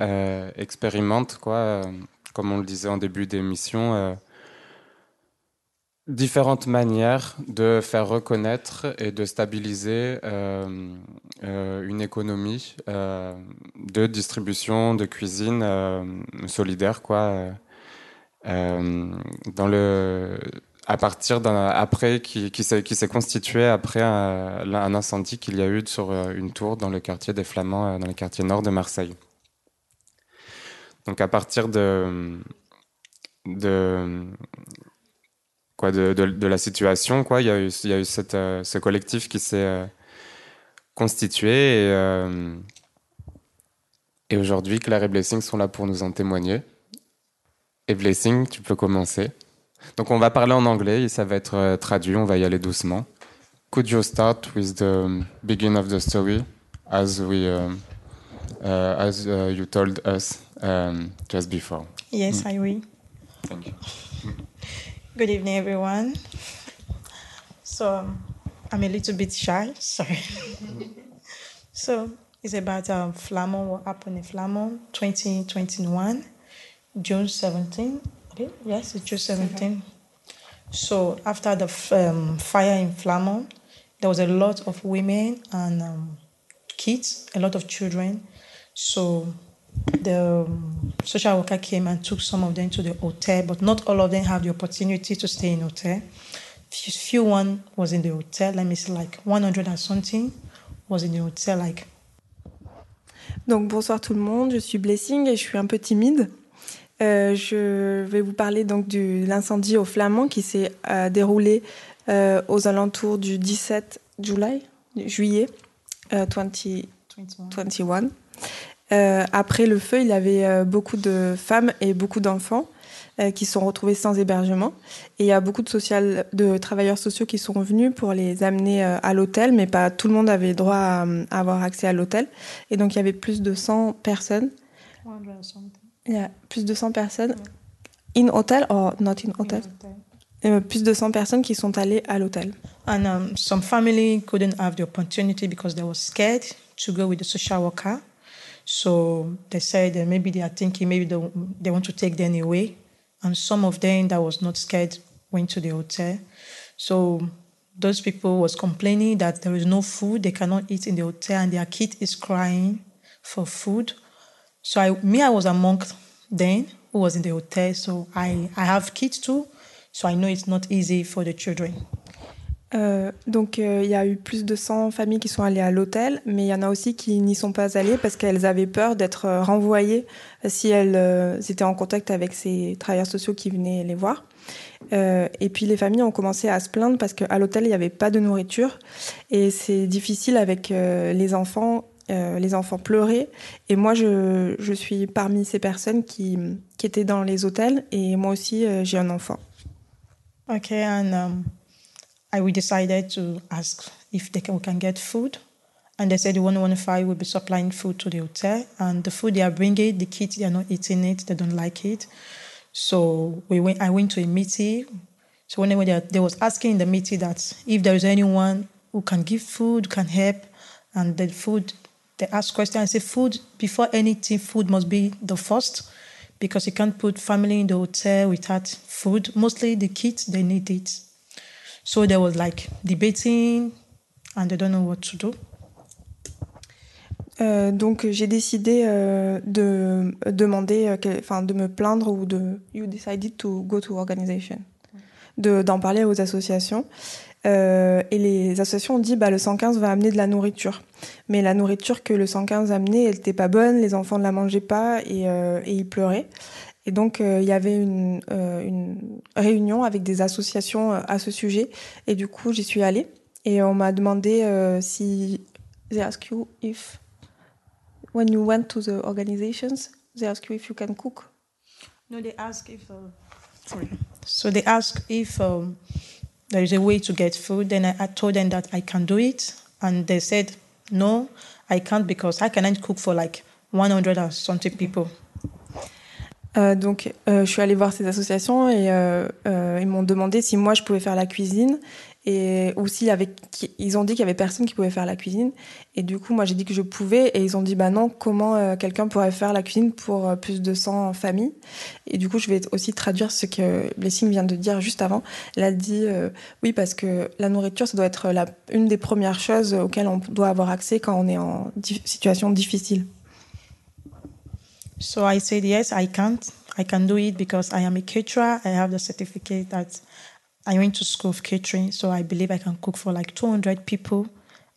euh, expérimentent, quoi, euh, comme on le disait en début d'émission, euh, différentes manières de faire reconnaître et de stabiliser une économie de distribution, de cuisine solidaire, quoi, à partir d'un qui, s'est constitué après un, incendie qu'il y a eu sur une tour dans le quartier des Flamands, dans le quartier nord de Marseille. Donc à partir de quoi de, la situation quoi, il y a eu il y a eu cette, euh, ce collectif qui s'est euh, constitué et, euh, et aujourd'hui Claire et Blessing sont là pour nous en témoigner. Et Blessing, tu peux commencer. Donc on va parler en anglais et ça va être traduit, on va y aller doucement. Could you start with the beginning of the story as we uh, as you told us? Um, just before? Yes, I will. Thank you. Good evening, everyone. So, um, I'm a little bit shy, sorry. so, it's about um, Flamon, what happened in Flamon 2021, June 17. Okay, yes, it's June 17. So, after the f- um, fire in Flamon, there was a lot of women and um, kids, a lot of children. So, the um, social worker came and took some of them to the hotel, but not all of them have the opportunity to stay in hotel. Few, one was in the hotel. Let me see, like 100 and something was in the hotel. Like Donc bonsoir tout le monde, je suis Blessing et je suis un peu timide. Euh, je vais vous parler donc de l'incendie au Flamand qui s'est euh, déroulé euh, aux alentours du 17 juillet, juillet euh, 20 21. 21. Euh, après le feu, il y avait euh, beaucoup de femmes et beaucoup d'enfants euh, qui sont retrouvés sans hébergement. Et il y a beaucoup de, social, de travailleurs sociaux qui sont venus pour les amener à l'hôtel, mais pas tout le monde avait droit à, à avoir accès à l'hôtel. Et donc il y avait plus de 100 personnes. 100 or something. Il y a plus de 100 personnes in hotel or not in hotel. Plus de 100 personnes qui sont allées à l'hôtel. And um, some family couldn't have the opportunity because they were scared to go with the social worker. So they said that maybe they are thinking maybe they, they want to take them away. And some of them that was not scared went to the hotel. So those people was complaining that there is no food, they cannot eat in the hotel, and their kid is crying for food. So I, me, I was among them who was in the hotel. So I, I have kids too. So I know it's not easy for the children. Euh, donc euh, il y a eu plus de 100 familles qui sont allées à l'hôtel, mais il y en a aussi qui n'y sont pas allées parce qu'elles avaient peur d'être euh, renvoyées si elles étaient en contact avec ces travailleurs sociaux qui venaient les voir. Et puis les familles ont commencé à se plaindre parce qu'à l'hôtel il n'y avait pas de nourriture et c'est difficile avec les enfants. les enfants pleuraient et moi je, suis parmi ces personnes qui, étaient dans les hôtels et moi aussi j'ai un enfant. Okay, and um, I we decided to ask if they can, we can get food, And they said the 115 will be supplying food to the hotel. And the food they are bringing, the kids, they are not eating it. They don't like it. So we went, I went to a meeting. So when they, were there, they was asking in the meeting that if there is anyone who can give food, can help, and the food, they asked questions. I said, food, before anything, food must be the first because you can't put family in the hotel without food. Mostly the kids, they need it. So there was like debating and they don't know what to do. Euh, donc j'ai décidé euh, de demander, euh, enfin de me plaindre ou de. You decided to go to organization, de d'en parler aux associations. Euh, et les associations ont dit bah le 115 va amener de la nourriture, mais la nourriture que le 115 amenait, elle était pas bonne, les enfants ne la mangeaient pas et ils pleuraient. Et donc euh, il y avait une, euh, une réunion avec des associations euh, à ce sujet et du coup j'y suis allée et on m'a demandé euh, si they ask you if when you went to the organizations, they ask you if you can cook. No, they ask if. Uh, sorry. So they ask if um, there is a way to get food. Then I, told them that I can do it, and they said no, I can't because I cannot cook for like 100 or something people. Euh, donc, euh, je suis allée voir ces associations et euh, euh, ils m'ont demandé si moi je pouvais faire la cuisine et ou avait, qui- ils ont dit qu'il y avait personne qui pouvait faire la cuisine et du coup moi j'ai dit que je pouvais et ils ont dit bah non comment euh, quelqu'un pourrait faire la cuisine pour euh, plus de 100 familles? Et du coup je vais aussi traduire ce que Blessing vient de dire juste avant. Elle a dit oui parce que la nourriture ça doit être la, une des premières choses auxquelles on doit avoir accès quand on est en situation difficile. So I said yes, I can't. I can do it because I am a caterer. I have the certificate that I went to school of catering, so I believe I can cook for like 200 people.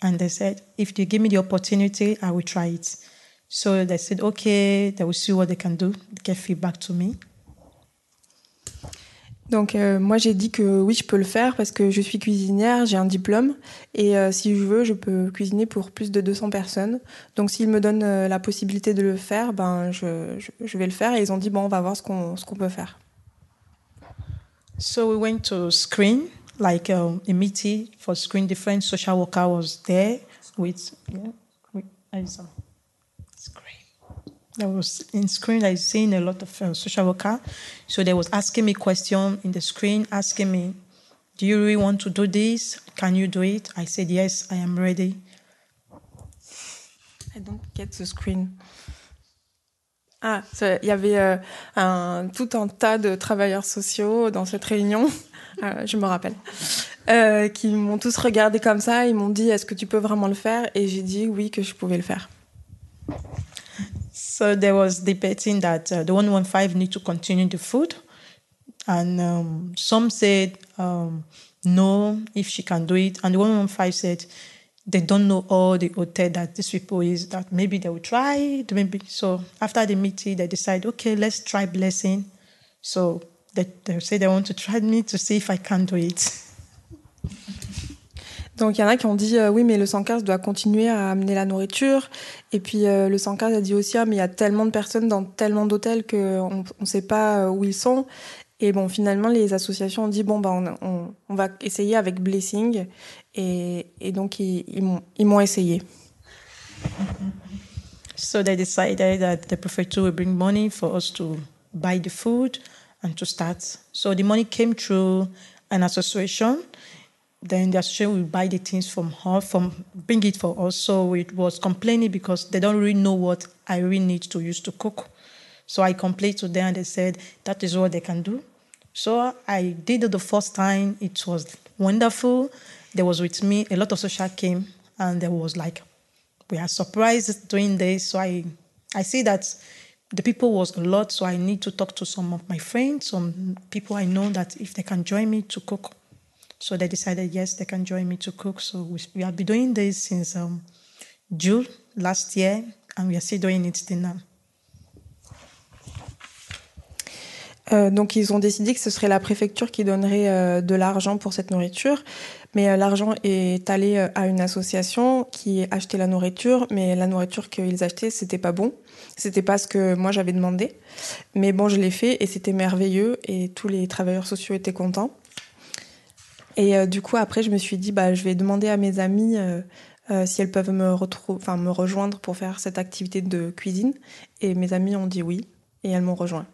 And they said, if you give me the opportunity, I will try it. So they said, okay, they will see what they can do, get feedback to me. Donc euh, moi j'ai dit que oui je peux le faire parce que je suis cuisinière, j'ai un diplôme et euh, si je veux je peux cuisiner pour plus de 200 personnes. Donc s'ils me donnent euh, la possibilité de le faire, ben je, vais le faire et ils ont dit bon on va voir ce qu'on peut faire. So we went to screen, like um, a meeting for screen. Different social worker was there with, yeah. There was in screen. I seen a lot of uh, social worker, so they was asking me question in the screen, asking me, "Do you really want to do this? Can you do it?" I said, "Yes, I am ready." I don't get the screen. Ah, il y avait euh, un, tout un tas de travailleurs sociaux dans cette réunion, euh, je me rappelle, euh, qui m'ont tous regardé comme ça, ils m'ont dit est-ce que tu peux vraiment le faire? Et j'ai dit oui que je pouvais le faire. So there was debating that uh, the 115 need to continue the food. And um, some said um, no, if she can do it. And the 115 said they don't know all the hotel that these people is, that maybe they will try. Maybe. So after the meeting, they decide, okay, let's try blessing. So they, they say they want to try me to see if I can do it. Donc il y en a qui ont dit euh, oui mais le 115 doit continuer à amener la nourriture et puis euh, le 115 a dit aussi ah mais il y a tellement de personnes dans tellement d'hôtels qu'on ne sait pas euh, où ils sont et bon finalement les associations ont dit bon bah on, on, on va essayer avec Blessing et, donc ils, m'ont essayé. So they decided that the prefecture will bring money for us to buy the food and to start. So the money came through an association. Then the association will buy the things from her, from bring it for us. So it was complaining because they don't really know what I really need to use to cook. So I complained to them and they said that is what they can do. So I did it the first time. It was wonderful. There was with me a lot of social came and there was like we are surprised doing this. So I, I see that the people was a lot. So I need to talk to some of my friends, some people I know that if they can join me to cook. So they decided yes, they can join me to cook. So we, we have been doing this since June last year, and we are still doing it till now. Donc ils ont décidé que ce serait la préfecture qui donnerait euh, de l'argent pour cette nourriture, mais euh, l'argent est allé euh, à une association qui achetait la nourriture, mais la nourriture qu'ils achetaient c'était pas bon, c'était pas ce que moi j'avais demandé, mais bon je l'ai fait et c'était merveilleux et tous les travailleurs sociaux étaient contents. Et euh, du coup après je me suis dit bah je vais demander à mes amis euh, euh, si elles peuvent me, me rejoindre pour faire cette activité de cuisine. Et mes amis ont dit oui et elles m'ont rejoint.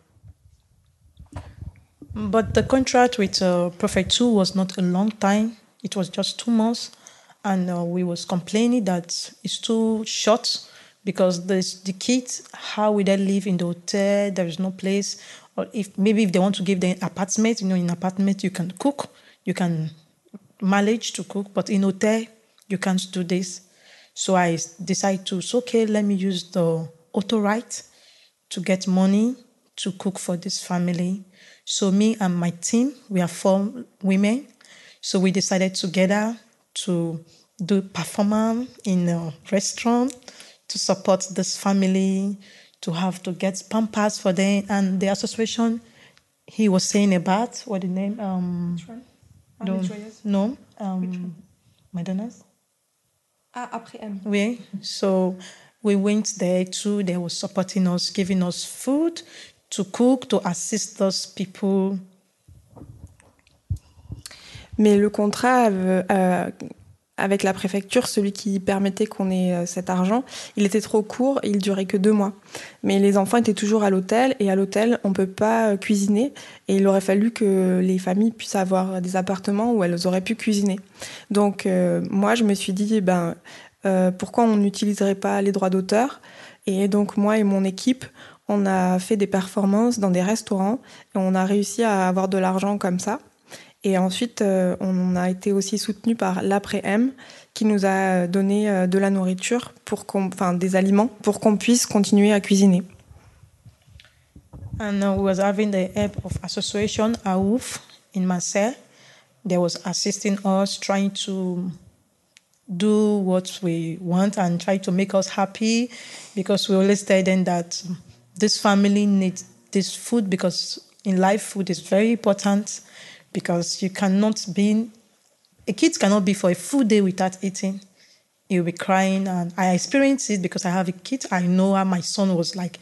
But the contract with uh, Prophet 2 was not a long time. It was just two months. And uh, we was complaining that it's too short because there's the kids, how will they live in the hotel? There is no place. Or if maybe if they want to give them apartment, you know, in apartment you can cook, you can manage to cook, but in hotel you can't do this. So I decided to, so okay, let me use the auto right to get money to cook for this family. So me and my team, we are four women. So we decided together to do performance in a restaurant to support this family, to have to get pampers for them. And the association he was saying about, what the name? Um, no, no um, Madonna's. Ah, après M. Oui. So we went there too. They were supporting us, giving us food to cook, to assist those people. Mais le contrat euh, avec la préfecture, celui qui permettait qu'on ait euh, cet argent, il était trop court et il durait que deux mois. Mais les enfants étaient toujours à l'hôtel et à l'hôtel, on peut pas euh, cuisiner et il aurait fallu que les familles puissent avoir des appartements où elles auraient pu cuisiner. Donc euh, moi, je me suis dit, ben pourquoi on n'utiliserait pas les droits d'auteur? Et donc moi et mon équipe, on a fait des performances dans des restaurants et on a réussi à avoir de l'argent comme ça. Et ensuite, euh, on a été aussi soutenu par l'après-M qui nous a donné euh, de la nourriture, pour enfin des aliments, pour qu'on puisse continuer à cuisiner. And we was having the help of association AOUF in Marseille. They was assisting us, trying to do what we want and try to make us happy because we always tell them that this family needs this food because in life food is very important because you cannot be, a kid cannot be for a full day without eating. He'll be crying. And I experienced it because I have a kid. I know how my son was like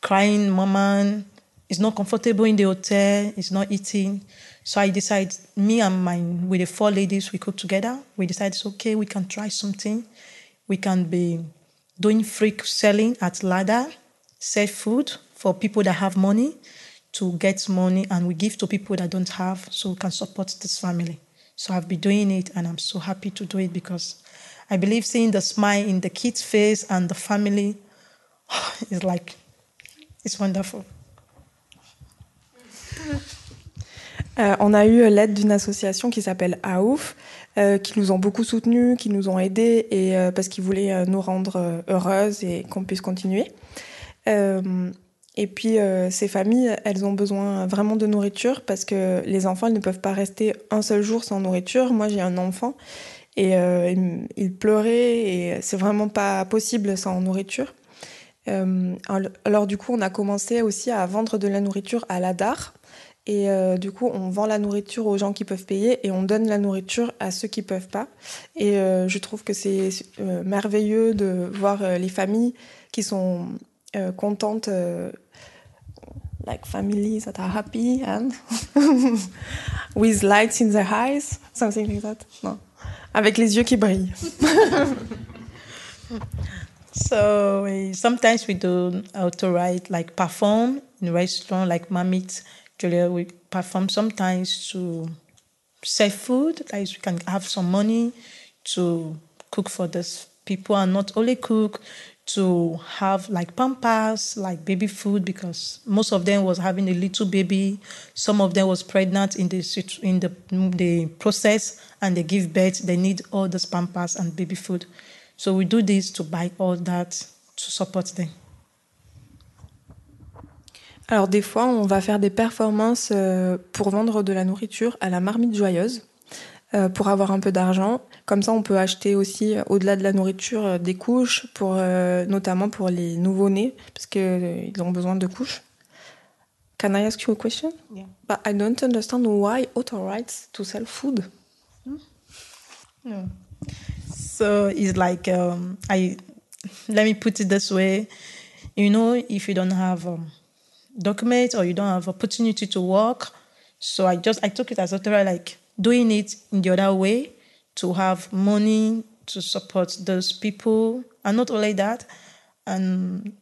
crying, Mama, is not comfortable in the hotel, he's not eating. So I decided, me and my, with the four ladies we cooked together, we decided, okay, we can try something. We can be doing free selling at Ladder, sell food for people that have money to get money and we give to people that don't have so we can support this family. So I've been doing it and I'm so happy to do it because I believe seeing the smile in the kids' face and the family is like, it's wonderful. Euh, on a eu l'aide d'une association qui s'appelle AOUF, euh, qui nous ont beaucoup soutenus, qui nous ont aidés et euh, parce qu'ils voulaient euh, nous rendre euh, heureuses et qu'on puisse continuer. Et puis euh, ces familles, elles ont besoin vraiment de nourriture parce que les enfants, ils ne peuvent pas rester un seul jour sans nourriture. Moi, j'ai un enfant et euh, il, pleurait et c'est vraiment pas possible sans nourriture. Euh, alors du coup, on a commencé aussi à vendre de la nourriture à la DAR. Et du coup, on vend la nourriture aux gens qui peuvent payer et on donne la nourriture à ceux qui peuvent pas. Et je trouve que c'est merveilleux de voir les familles qui sont contentes like families that are happy and with lights in their eyes, something like that. No. Avec les yeux qui brillent. so sometimes we do auto write like perform in restaurant like Mamit Julia we perform sometimes to sell food like we can have some money to cook for these people and not only cook to have like pampers, like baby food, because most of them was having a little baby. Some of them was pregnant in the in the the process, and they give birth. They need all those pampers and baby food. So we do this to buy all that to support them. Alors des fois, on va faire des performances euh, pour vendre de la nourriture à la marmite joyeuse. Euh, pour avoir un peu d'argent. Comme ça, on peut acheter aussi, euh, au-delà de la nourriture, euh, des couches, pour, notamment pour les nouveau-nés, parce qu'ils ont besoin de couches. Can I ask you a question? Yeah. But I don't understand why auto rights to sell food. No. So it's like um, I let me put it this way. You know, if you don't have um, documents or you don't have opportunity to work, so I just I took it as a like doing it in the other way to have money to support those people. And not only that, and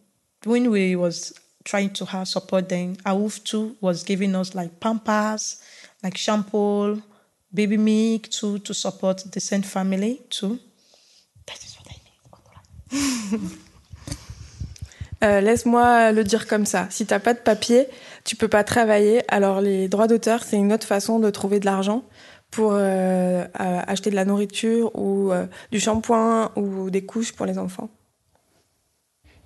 when we was trying to have support then, AWUF too was giving us like pampers, like shampoo, baby milk too, to support the same family too. What. Euh, Laisse-moi le dire comme ça. Si t'as pas de papier, tu peux pas travailler. Alors les droits d'auteur, c'est une autre façon de trouver de l'argent pour euh, acheter de la nourriture ou euh, du shampoing ou des couches pour les enfants.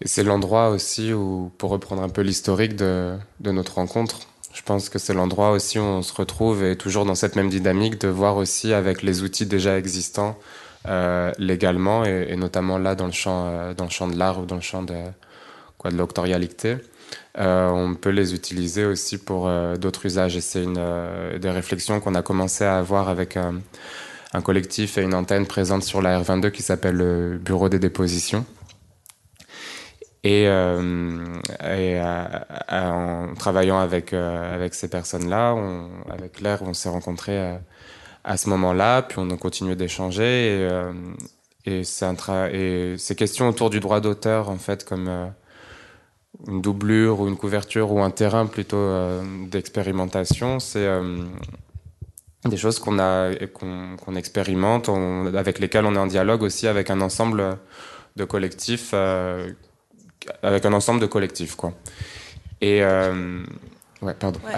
Et c'est l'endroit aussi où, pour reprendre un peu l'historique de, de notre rencontre, je pense que c'est l'endroit aussi où on se retrouve et toujours dans cette même dynamique de voir aussi avec les outils déjà existants euh, légalement et, et, notamment là dans le champ, euh, dans le champ de l'art ou dans le champ de, quoi, de l'octorialité. Euh, on peut les utiliser aussi pour euh, d'autres usages et c'est une euh, des réflexions qu'on a commencé à avoir avec un, collectif et une antenne présente sur la R22 qui s'appelle le Bureau des dépositions. Et, en travaillant avec, avec ces personnes-là, avec Claire, on s'est rencontrés à ce moment-là, puis on a continué d'échanger. Et, et, et ces questions autour du droit d'auteur, en fait, comme une doublure ou une couverture ou un terrain plutôt euh, d'expérimentation, c'est euh, des choses qu'on a qu'on qu expérimente, on, avec lesquelles on est en dialogue aussi avec un ensemble de collectifs, euh, avec un ensemble de collectifs quoi. Et ouais, pardon. Ouais.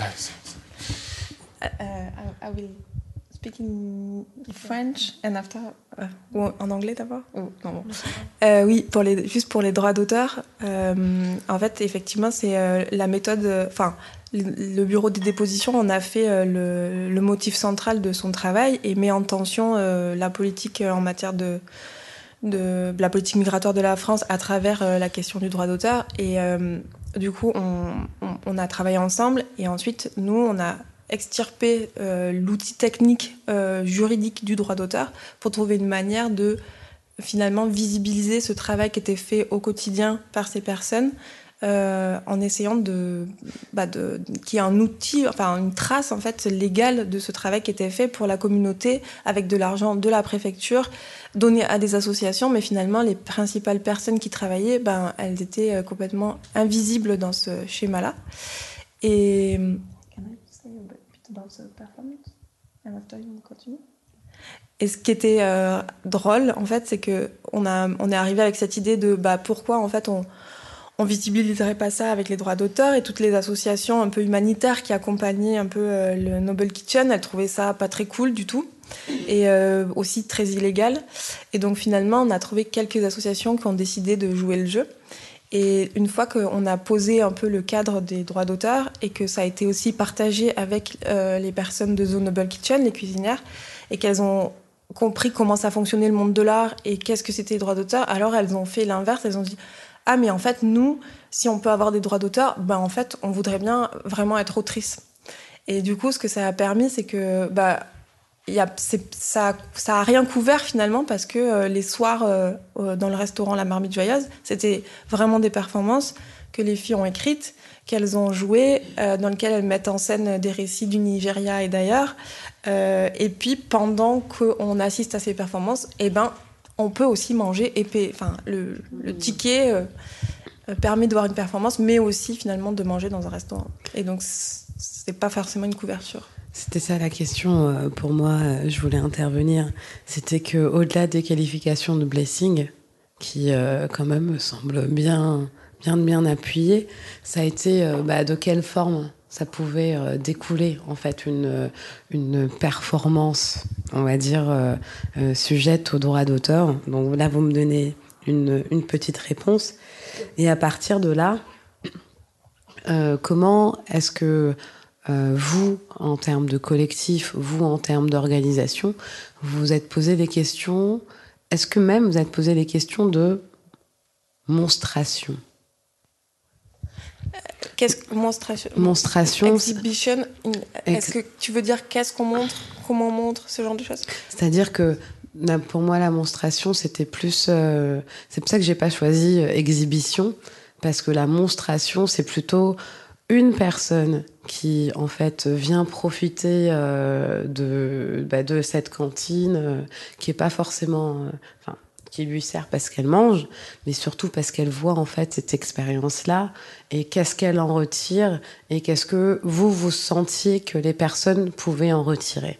Uh, I will speak in French and after uh, ou en anglais d'abord oh, non, bon. euh, oui pour les juste pour les droits d'auteur euh, en fait effectivement c'est euh, la méthode enfin le bureau des dépositions on a fait euh, le, le, motif central de son travail et met en tension euh, la politique en matière de de la politique migratoire de la France à travers la question du droit d'auteur et du coup on, on, on a travaillé ensemble et ensuite nous on a extirper euh, l'outil technique euh, juridique du droit d'auteur pour trouver une manière de finalement visibiliser ce travail qui était fait au quotidien par ces personnes euh, en essayant de, bah de qu'il y ait un outil, enfin une trace en fait légale de ce travail qui était fait pour la communauté avec de l'argent de la préfecture donné à des associations, mais finalement les principales personnes qui travaillaient, ben elles étaient complètement invisibles dans ce schéma-là. Et dans ce performance. Et ce qui était euh, drôle, en fait, c'est que on a on est arrivé avec cette idée de bah pourquoi en fait on on visibiliserait pas ça avec les droits d'auteur et toutes les associations un peu humanitaires qui accompagnaient un peu euh, le Noble Kitchen, elles trouvaient ça pas très cool du tout et euh, aussi très illégal. Et donc finalement, on a trouvé quelques associations qui ont décidé de jouer le jeu. Et une fois qu'on a posé un peu le cadre des droits d'auteur et que ça a été aussi partagé avec euh, les personnes de Zone Noble Kitchen, les cuisinières, et qu'elles ont compris comment ça fonctionnait le monde de l'art et qu'est-ce que c'était les droits d'auteur, alors elles ont fait l'inverse, elles ont dit ah mais en fait nous, si on peut avoir des droits d'auteur, ben en fait on voudrait bien vraiment être autrice. Et du coup ce que ça a permis c'est que bah ça, ça a rien couvert finalement parce que euh, les soirs euh, dans le restaurant La Marmite Joyeuse, c'était vraiment des performances que les filles ont écrites, qu'elles ont jouées, euh, dans lesquelles elles mettent en scène des récits du Nigeria et d'ailleurs. Et puis pendant qu'on assiste à ces performances, eh ben, on peut aussi manger épais. Enfin, le, le ticket permet de voir une performance, mais aussi finalement de manger dans un restaurant. Et donc, c'est pas forcément une couverture. C'était ça la question euh, pour moi. Euh, je voulais intervenir. C'était que au-delà des qualifications de blessing, qui euh, quand même me semble bien, bien, bien appuyé, ça a été bah, de quelle forme ça pouvait découler en fait une, une performance, on va dire sujette au droit d'auteur. Donc là, vous me donnez une, une petite réponse. Et à partir de là, comment est-ce que euh, vous, en termes de collectif, vous, en termes d'organisation, vous vous êtes posé des questions. Est-ce que même vous êtes posé des questions de monstration? Qu'est-ce que monstration? Monstration. Exhibition. Est-ce que tu veux dire qu'est-ce qu'on montre, comment on montre, ce genre de choses? C'est-à-dire que pour moi, la monstration, c'était plus. Euh, c'est pour ça que j'ai pas choisi euh, exhibition, parce que la monstration, c'est plutôt une personne qui en fait vient profiter euh, de, bah, de cette cantine euh, qui est pas forcément, euh, qui lui sert parce qu'elle mange, mais surtout parce qu'elle voit en fait cette expérience-là et qu'est-ce qu'elle en retire et qu'est-ce que vous vous sentiez que les personnes pouvaient en retirer.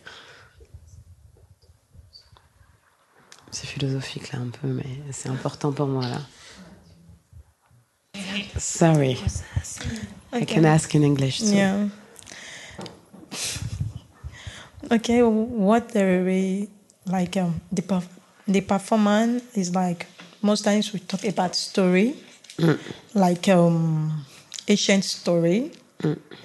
C'est philosophique là un peu, mais c'est important pour moi là. Sorry. I can ask in English too. Yeah. Okay, what the like um, the perf- the performance is like most times we talk about story, like um, ancient story.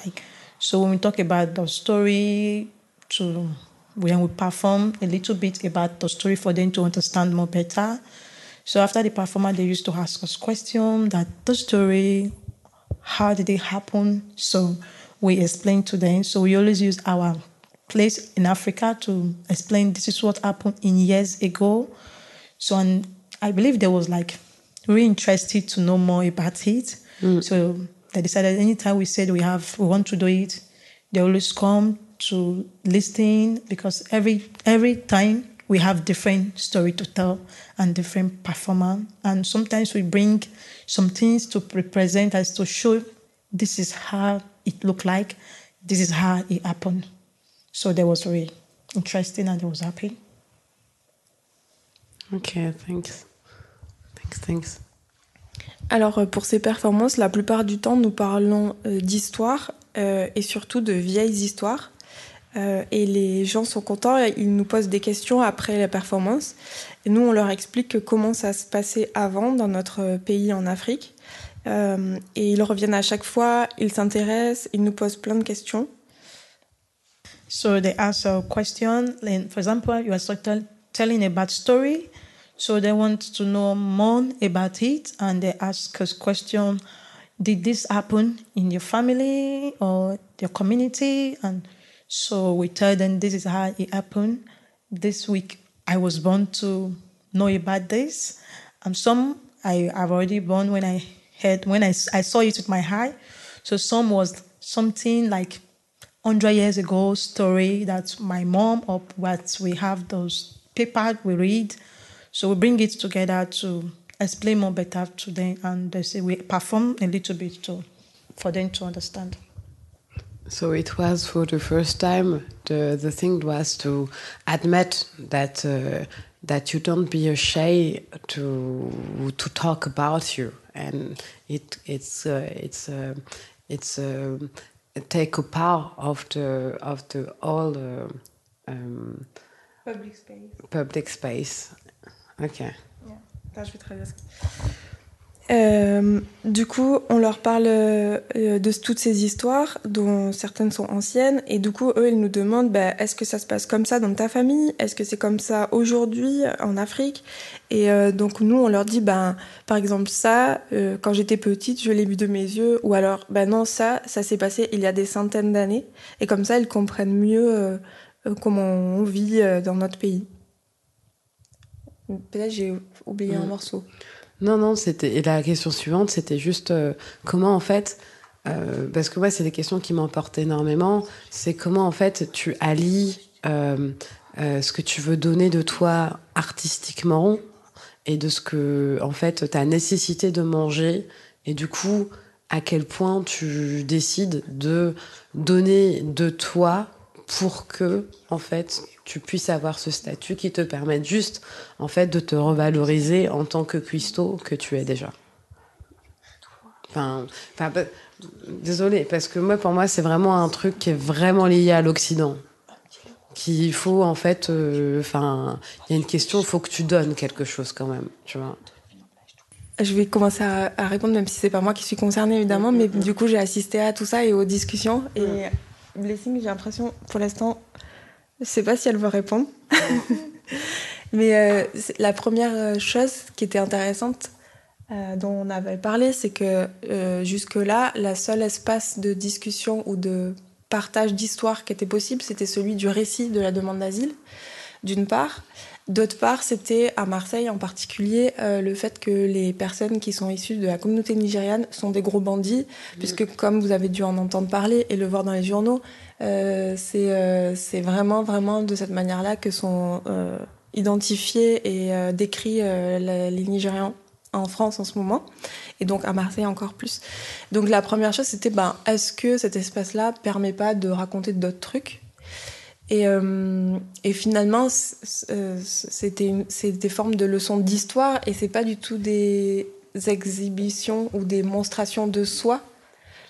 Like so when we talk about the story to when we perform a little bit about the story for them to understand more better. So after the performance, they used to ask us questions that the story, how did it happen? So we explain to them. So we always use our place in Africa to explain this is what happened in years ago. So and I believe there was like really interested to know more about it. Mm. So they decided anytime we said we have we want to do it, they always come to listen because every every time we have different story to tell and different performer and sometimes we bring some things to represent us to show this is how it looked like this is how it happened so that was really interesting and I was happy Ok, thanks. Thanks, thanks. Alors euh, pour ces performances, la plupart du temps, nous parlons euh, d'histoire euh, et surtout de vieilles histoires. Euh, et les gens sont contents, ils nous posent des questions après la performance. Et nous, on leur explique comment ça se passait avant dans notre pays en Afrique. Euh, et ils reviennent à chaque fois, ils s'intéressent, ils nous posent plein de questions. So they ask a question. For example, you are telling a bad story, so they want to know more about it, and they ask us question: Did this happen in your family or your community? And so we tell them this is how it happened. This week I was born to know about this, and some I have already born when I heard when I, I saw it with my eye. So some was something like 100 years ago story that my mom or what we have those papers we read so we bring it together to explain more better to them and they say we perform a little bit to for them to understand So it was for the first time. The the thing was to admit that uh, that you don't be ashamed to to talk about you, and it it's uh, it's uh, it's uh, take a part of the of the all uh, um, Public space. public space. Okay. Yeah. je vais Euh, du coup, on leur parle euh, de toutes ces histoires, dont certaines sont anciennes, et du coup, eux, ils nous demandent bah, est-ce que ça se passe comme ça dans ta famille? Est-ce que c'est comme ça aujourd'hui en Afrique? Et euh, donc, nous, on leur dit ben, par exemple, ça, euh, quand j'étais petite, je l'ai vu de mes yeux, ou alors, ben non, ça, ça s'est passé il y a des centaines d'années, et comme ça, ils comprennent mieux comment on vit dans notre pays. Peut-être j'ai oublié un Mm. morceau. Non, non, c'était. Et la question suivante, c'était juste euh, comment en fait. euh, parce que moi, c'est des questions qui m'emportent énormément. C'est comment en fait tu allies euh, euh, ce que tu veux donner de toi artistiquement et de ce que, en fait, ta nécessité de manger. Et du coup, à quel point tu décides de donner de toi pour que, en fait, tu puisses avoir ce statut qui te permette juste, en fait, de te revaloriser en tant que cuistot que tu es déjà. Enfin, enfin, bah, désolé, parce que moi, pour moi, c'est vraiment un truc qui est vraiment lié à l'Occident. Qu'il faut, en fait, euh, enfin, il y a une question, il faut que tu donnes quelque chose quand même, tu vois. Je vais commencer à, à répondre, même si c'est pas moi qui suis concernée évidemment, mais du coup j'ai assisté à tout ça et aux discussions. Et Blessing, j'ai l'impression, pour l'instant, je sais pas si elle veut répondre. mais euh, la première chose qui était intéressante euh, dont on avait parlé, c'est que euh, jusque-là, la seule espace de discussion ou de partage d'histoire qui était possible, c'était celui du récit de la demande d'asile, d'une part. D'autre part, c'était à Marseille en particulier euh, le fait que les personnes qui sont issues de la communauté nigériane sont des gros bandits, puisque comme vous avez dû en entendre parler et le voir dans les journaux, euh, c'est euh, c'est vraiment, vraiment de cette manière-là que sont euh, identifiés et euh, décrits euh, la- les Nigérians en France en ce moment, et donc à Marseille encore plus. Donc la première chose, c'était ben, est-ce que cet espace-là permet pas de raconter d'autres trucs? Et, euh, finalement, euh, c'était des formes de leçons d'histoire et c'est pas du tout des exhibitions ou des monstrations de soi.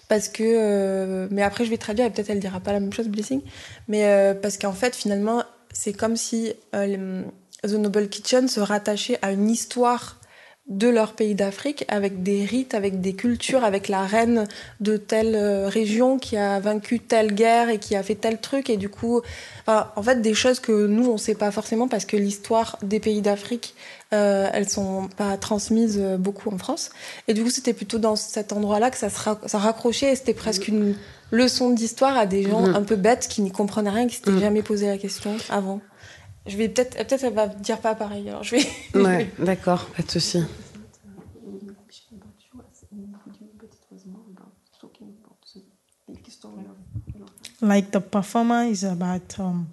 Parce que, euh, mais après je vais traduire et peut-être elle dira pas la même chose, Blessing. Mais euh, parce qu'en fait, finalement, c'est comme si euh, The Noble Kitchen se rattachait à une histoire de leur pays d'Afrique avec des rites, avec des cultures, avec la reine de telle euh, région qui a vaincu telle guerre et qui a fait tel truc et du coup, enfin, en fait, des choses que nous on sait pas forcément parce que l'histoire des pays d'Afrique, euh, elles sont pas transmises euh, beaucoup en France et du coup c'était plutôt dans cet endroit-là que ça se ra- ça raccrochait et c'était presque une leçon d'histoire à des gens Mhm. un peu bêtes qui n'y comprenaient rien, qui s'étaient Mhm. jamais posé la question avant. Je vais peut-être, peut-être elle va dire pas pareil. Alors je vais. Ouais, d'accord, pas de souci. like the performer is about um,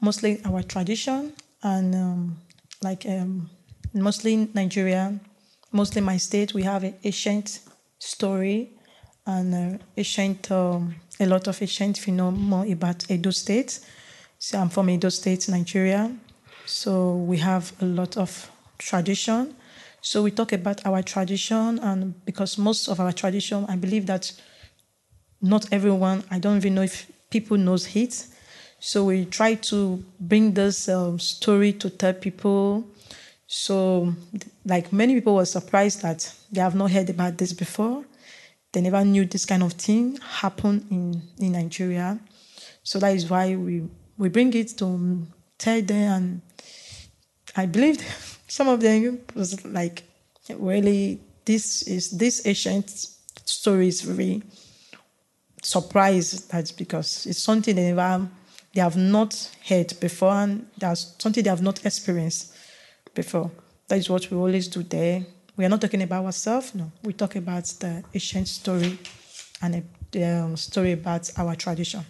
mostly our tradition and um, like um, mostly Nigeria, mostly my state. We have an ancient story and uh, ancient um, a lot of ancient phenomena about Edo State. So I'm from Edo State, Nigeria. So we have a lot of tradition. So we talk about our tradition, and because most of our tradition, I believe that not everyone i don't even know if people knows it so we try to bring this um, story to tell people so like many people were surprised that they have not heard about this before they never knew this kind of thing happened in, in nigeria so that is why we we bring it to tell them and i believe some of them was like really this is this ancient story is really surprised that because it's something they never they have not heard before and that's something they have not experienced before. That is what we always do there. We are not talking about ourselves, no. We talk about the ancient story and a, the um, story about our tradition.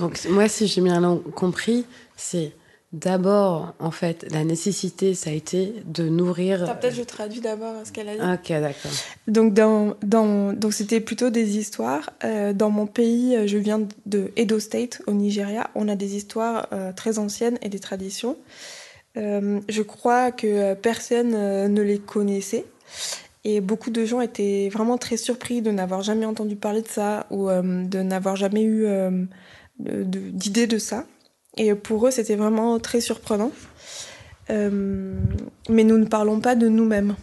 Donc moi, si j'ai bien compris, c'est d'abord, en fait, la nécessité, ça a été de nourrir... Attends, Peut-être je traduis d'abord ce qu'elle a dit. Ok, d'accord. Donc, dans, dans, donc c'était plutôt des histoires. Euh, dans mon pays, euh, je viens de Edo State, au Nigeria. On a des histoires euh, très anciennes et des traditions. Euh, je crois que personne euh, ne les connaissait. Et beaucoup de gens étaient vraiment très surpris de n'avoir jamais entendu parler de ça ou euh, de n'avoir jamais eu euh, de- de- d'idée de ça. Et pour eux, c'était vraiment très surprenant. Euh, mais nous ne parlons pas de nous-mêmes.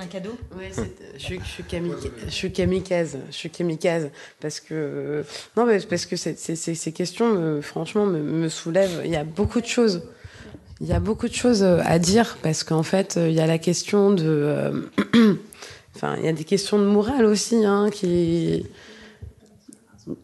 Un cadeau Ouais, c'est- je, suis- je suis kamika- je suis kamikaze, je suis kamikaze parce que euh, non, parce que c'est- ces questions, me- franchement, me, me soulèvent. Il y a beaucoup de choses. Il y a beaucoup de choses euh, à dire parce qu'en fait, euh, il y a la question de, euh, enfin, il y a des questions de morale aussi, hein, qui,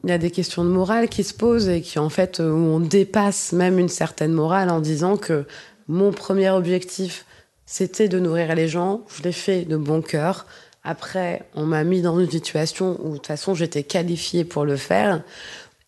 il y a des questions de morale qui se posent et qui en fait où on dépasse même une certaine morale en disant que mon premier objectif c'était de nourrir les gens. Je l'ai fait de bon cœur. Après, on m'a mis dans une situation où de toute façon j'étais qualifiée pour le faire.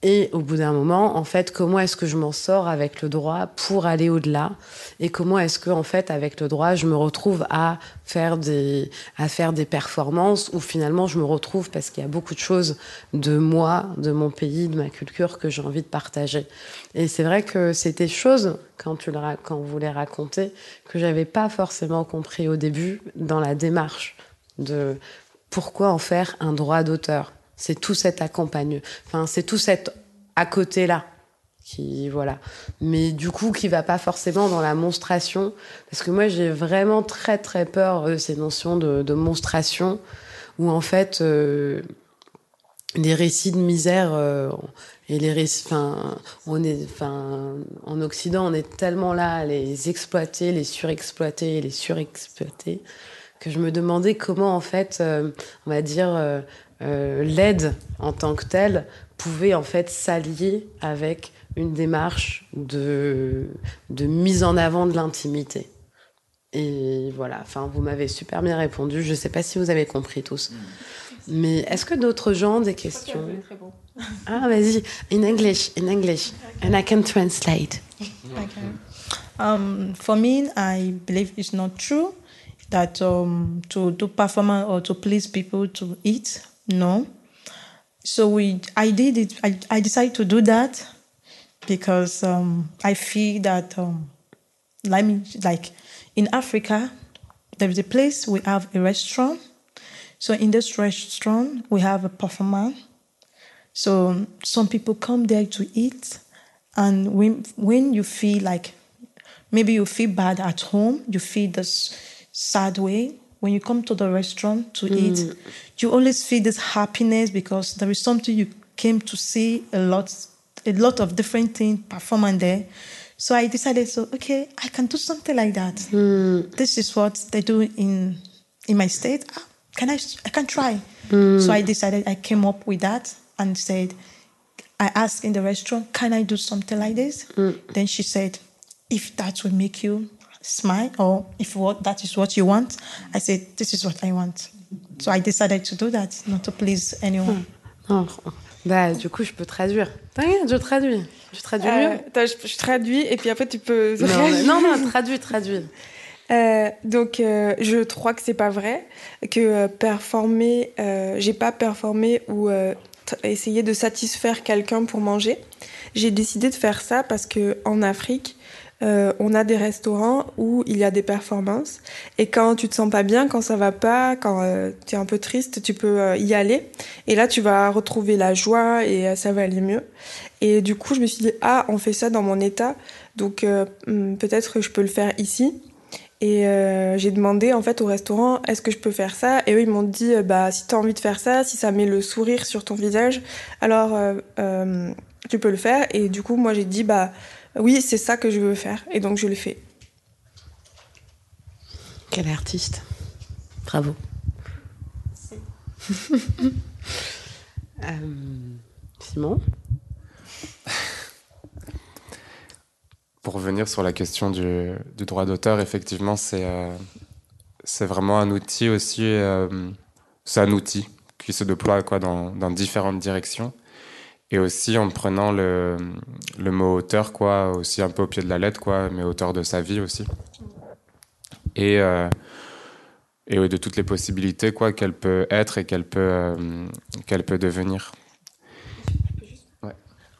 Et au bout d'un moment, en fait, comment est-ce que je m'en sors avec le droit pour aller au-delà Et comment est-ce que, en fait, avec le droit, je me retrouve à faire des à faire des performances où finalement je me retrouve parce qu'il y a beaucoup de choses de moi, de mon pays, de ma culture que j'ai envie de partager. Et c'est vrai que c'est des choses quand tu le quand vous les racontez que j'avais pas forcément compris au début dans la démarche de pourquoi en faire un droit d'auteur. C'est tout cet accompagnement, enfin c'est tout cet à côté là qui voilà. Mais du coup qui va pas forcément dans la monstration parce que moi j'ai vraiment très très peur de ces notions de, monstration où en fait euh, des récits de misère euh, et les récits, enfin, on est, en Occident, on est tellement là les exploiter, les surexploiter, les surexploiter, que je me demandais comment, en fait, euh, on va dire, euh, l'aide en tant que telle pouvait en fait s'allier avec une démarche de, de mise en avant de l'intimité. Et voilà, enfin, vous m'avez super bien répondu. Je ne sais pas si vous avez compris tous. Mais est-ce que d'autres gens ont des questions Ah, vas-y, in English, in English. And I can translate. Okay. Um, for me, I believe it's not true that um, to do performance or to please people to eat. No. So we, I did it. I, I decided to do that because um, I feel that, um, like, me, like in Africa, there is a place we have a restaurant. So in this restaurant, we have a performer. So some people come there to eat, and when when you feel like maybe you feel bad at home, you feel this sad way. When you come to the restaurant to mm. eat, you always feel this happiness because there is something you came to see a lot, a lot of different things performing there. So I decided, so okay, I can do something like that. Mm. This is what they do in in my state. Ah, Can I? I can try. Mm. So I decided. I came up with that and said, I asked in the restaurant, can I do something like this? Then she said, if that will make you smile or if what that is what you want, I said, this is what I want. So I decided to do that, not to please anyone. Non. Bah, du coup, je peux traduire. T'inquiète, je traduis. Tu traduis Euh, mieux attends, je, je traduis et puis après tu peux. non, non, non, traduis, traduis. Euh, donc, euh, je crois que c'est pas vrai que euh, performer, euh, j'ai pas performé ou euh, essayé de satisfaire quelqu'un pour manger. J'ai décidé de faire ça parce que en Afrique, euh, on a des restaurants où il y a des performances et quand tu te sens pas bien, quand ça va pas, quand tu es un peu triste, tu peux euh, y aller et là tu vas retrouver la joie et euh, ça va aller mieux. Et du coup, je me suis dit ah, on fait ça dans mon état, donc euh, hmm, peut-être que je peux le faire ici. Et euh, j'ai demandé en fait au restaurant est-ce que je peux faire ça? Et eux ils m'ont dit euh, bah si t'as envie de faire ça, si ça met le sourire sur ton visage, alors euh, euh, tu peux le faire. Et du coup moi j'ai dit bah oui c'est ça que je veux faire et donc je le fais. Quel artiste. Bravo. Euh, Simon Pour revenir sur la question du, du droit d'auteur, effectivement, c'est euh, c'est vraiment un outil aussi. euh, c'est un outil qui se déploie quoi, dans, dans différentes directions. Et aussi en prenant le, mot auteur, quoi, aussi un peu au pied de la lettre, quoi, mais auteur de sa vie aussi. Et, euh, et de toutes les possibilités quoi, qu'elle peut être et qu'elle peut, euh, qu'elle peut devenir.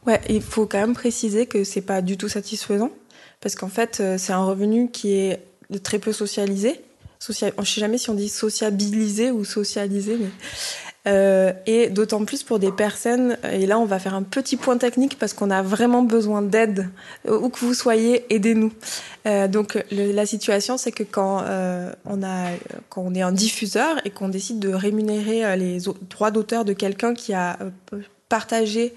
Ouais, il faut quand même préciser que c'est pas du tout satisfaisant parce qu'en fait euh, c'est un revenu qui est très peu socialisé. Social... Je sais jamais si on dit sociabilisé ou socialisé, mais euh, et d'autant plus pour des personnes. Et là, on va faire un petit point technique parce qu'on a vraiment besoin d'aide. Où que vous soyez, aidez-nous. Euh, donc le- la situation, c'est que quand euh, on a, quand on est un diffuseur et qu'on décide de rémunérer euh, les droits d'auteur de quelqu'un qui a euh, partagé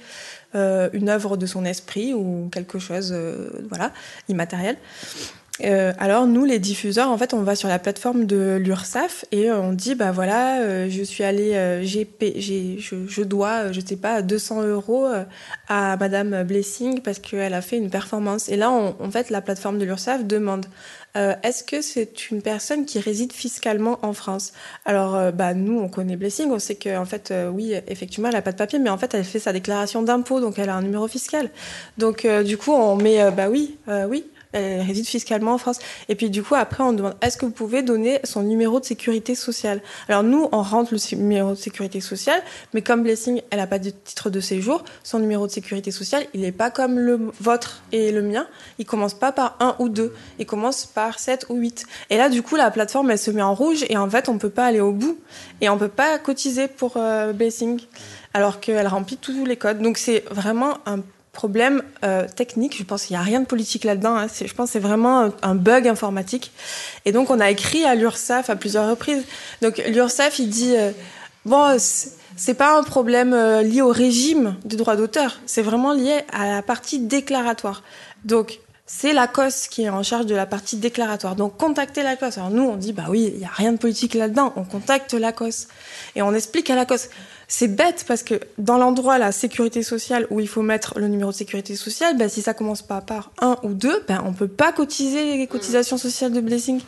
euh, une œuvre de son esprit ou quelque chose, euh, voilà, immatériel. Euh, alors nous, les diffuseurs, en fait, on va sur la plateforme de l'URSSAF et euh, on dit, bah voilà, euh, je suis allé, euh, je, je dois, euh, je sais pas, 200 euros euh, à Madame Blessing parce qu'elle a fait une performance. Et là, on- en fait, la plateforme de l'URSSAF demande, est-ce que c'est une personne qui réside fiscalement en France? Alors, bah nous, on connaît Blessing, on sait que en fait, oui, effectivement, elle a pas de papier, mais en fait, elle fait sa déclaration d'impôt, donc elle a un numéro fiscal. Donc, du coup, on met, bah oui, oui, elle réside fiscalement en France. Et puis, du coup, après, on demande, est-ce que vous pouvez donner son numéro de sécurité sociale? Alors, nous, on rentre le numéro de sécurité sociale, mais comme Blessing, elle n'a pas de titre de séjour, son numéro de sécurité sociale, il n'est pas comme le vôtre et le mien. Il commence pas par un ou deux, il commence par 7 ou 8. Et là, du coup, la plateforme, elle se met en rouge et en fait, on peut pas aller au bout et on peut pas cotiser pour euh, Blessing alors qu'elle remplit tous les codes. Donc, c'est vraiment un problème euh, technique. Je pense qu'il n'y a rien de politique là-dedans. hein. Je pense que c'est vraiment un, bug informatique. Et donc, on a écrit à l'URSSAF à plusieurs reprises. Donc, l'URSSAF, il dit... euh, bon, c'est pas un problème euh, lié au régime du droit d'auteur, c'est vraiment lié à la partie déclaratoire. Donc, c'est la COS qui est en charge de la partie déclaratoire. Donc, contactez la COS. Alors, nous, on dit, bah oui, il n'y a rien de politique là-dedans. On contacte la COS. Et on explique à la COS. C'est bête parce que dans l'endroit, la sécurité sociale, où il faut mettre le numéro de sécurité sociale, bah, si ça commence pas par un ou deux, ben, on peut pas cotiser les cotisations sociales de Blessing.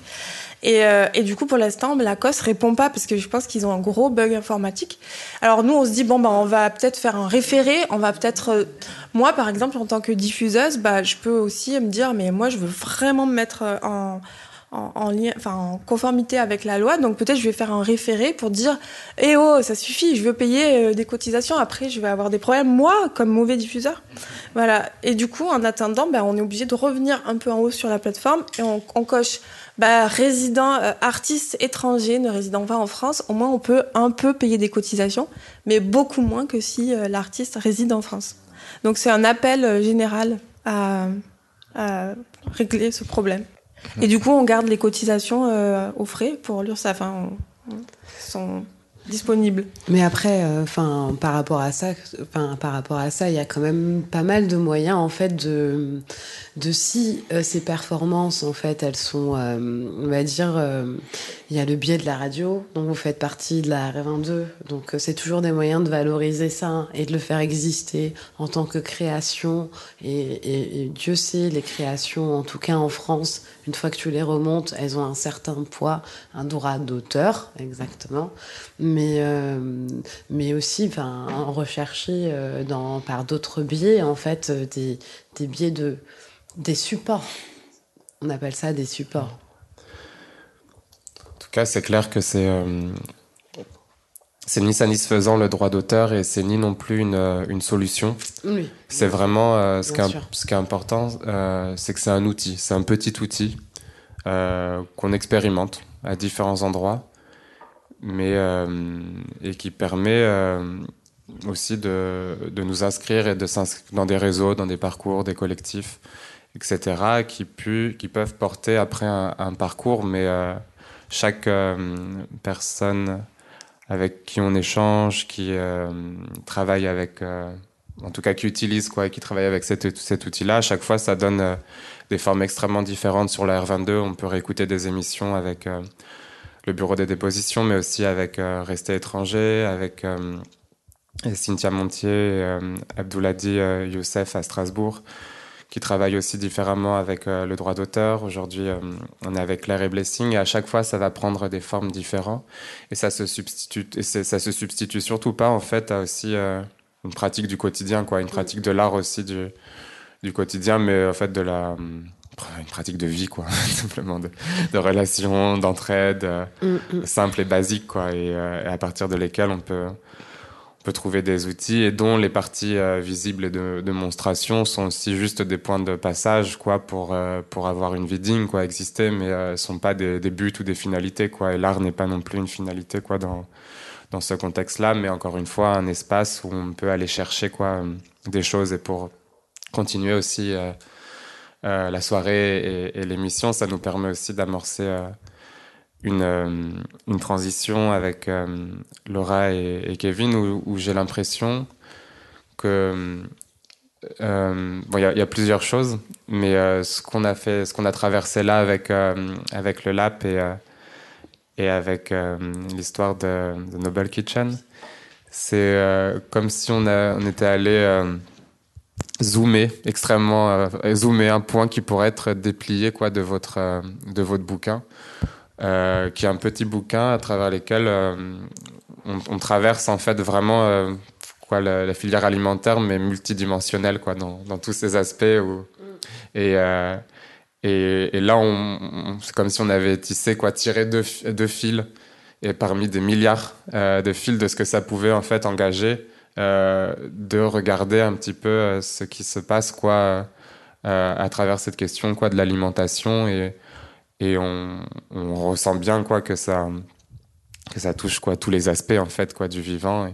Et, euh, et, du coup, pour l'instant, la COS répond pas parce que je pense qu'ils ont un gros bug informatique. Alors nous, on se dit bon ben, on va peut-être faire un référé. On va peut-être, euh, moi par exemple, en tant que diffuseuse, bah, je peux aussi me dire mais moi, je veux vraiment me mettre euh, en conformité avec la loi. Donc peut-être je vais faire un référé pour dire Eh oh, ça suffit, je veux payer des cotisations. Après, je vais avoir des problèmes, moi, comme mauvais diffuseur. Voilà. Et du coup, en attendant, ben, on est obligé de revenir un peu en haut sur la plateforme et on, coche bah, résident, euh, artiste étranger ne résidant pas en France, au moins on peut un peu payer des cotisations, mais beaucoup moins que si euh, l'artiste réside en France. Donc c'est un appel euh, général à, régler ce problème. Et du coup, on garde les cotisations aux frais pour l'URSSAF. Enfin, sont disponible. Mais après, euh, enfin, par rapport à ça, enfin, par rapport à ça, il y a quand même pas mal de moyens en fait de, de si euh, ces performances en fait, elles sont, euh, on va dire, il y a le biais de la radio, dont vous faites partie de la R22, donc c'est toujours des moyens de valoriser ça et de le faire exister en tant que création. Et, et, et Dieu sait, les créations, en tout cas en France, une fois que tu les remontes, elles ont un certain poids, un droit d'auteur, exactement mais, euh, mais aussi enfin, en rechercher euh, dans, par d'autres biais, en fait, euh, des, des biais de, des supports. On appelle ça des supports. En tout cas, c'est clair que c'est c'est ni satisfaisant le droit d'auteur et c'est ni non plus une, une solution. Oui. C'est vraiment ce, qui est, ce qui est important, c'est que c'est un outil, c'est un petit outil qu'on expérimente à différents endroits mais euh, et qui permet euh, aussi de, de, nous inscrire et de s'inscrire dans des réseaux, dans des parcours, des collectifs, etc., qui, peuvent porter après un, parcours, mais euh, chaque personne avec qui on échange, qui travaille avec, en tout cas qui utilise quoi, qui travaille avec cet, cet outil-là, à chaque fois ça donne des formes extrêmement différentes sur la R22. On peut réécouter des émissions avec le bureau des dépositions, mais aussi avec euh, Resté étranger, avec euh, Cynthia Montier euh, Abdouladi Youssef à Strasbourg, qui travaillent aussi différemment avec le droit d'auteur. Aujourd'hui, on est avec Claire et Blessing, et à chaque fois, ça va prendre des formes différentes. Et ça se substitue, et ça se substitue surtout pas, en fait, à aussi une pratique du quotidien, quoi, une pratique de l'art aussi du, du quotidien, mais en fait de la une pratique de vie, quoi, simplement de, de relations, d'entraide, euh, mm, mm. simples et basiques, quoi, et, euh, et, à partir de lesquelles on peut, peut trouver des outils et dont les parties euh, visibles de, de, monstration sont aussi juste des points de passage, quoi, pour euh, pour avoir une vie digne, quoi, exister, mais euh, sont pas des, buts ou des finalités, quoi. Et l'art n'est pas non plus une finalité, quoi, dans dans ce contexte-là, mais encore une fois, un espace où on peut aller chercher, quoi, des choses et pour continuer aussi. Euh, la soirée et, l'émission, ça nous permet aussi d'amorcer euh, une, euh, une, transition avec Laura et, Kevin où, j'ai l'impression que euh, bon, il y, a plusieurs choses, mais euh, ce qu'on a fait, ce qu'on a traversé là avec euh, avec le lap et et avec l'histoire de, de, Noble Kitchen, c'est comme si on, a, on était allé zoomer extrêmement euh, zoomer un point qui pourrait être déplié quoi de votre euh, de votre bouquin euh, qui est un petit bouquin à travers lequel euh, on, on, traverse en fait vraiment euh, quoi la, la, filière alimentaire mais multidimensionnelle quoi dans, dans tous ces aspects où, et, et, et là on, on c'est comme si on avait tissé quoi tiré deux, deux fils et parmi des milliards de fils de ce que ça pouvait en fait engager euh, de regarder un petit peu euh, ce qui se passe quoi à travers cette question quoi de l'alimentation et et on, ressent bien quoi que ça que ça touche quoi tous les aspects en fait quoi du vivant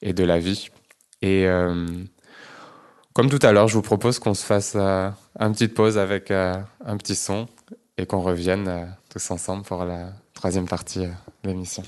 et, de la vie. Et euh, comme tout à l'heure je vous propose qu'on se fasse euh, une petite pause avec euh, un petit son et qu'on revienne tous ensemble pour la troisième partie de l'émission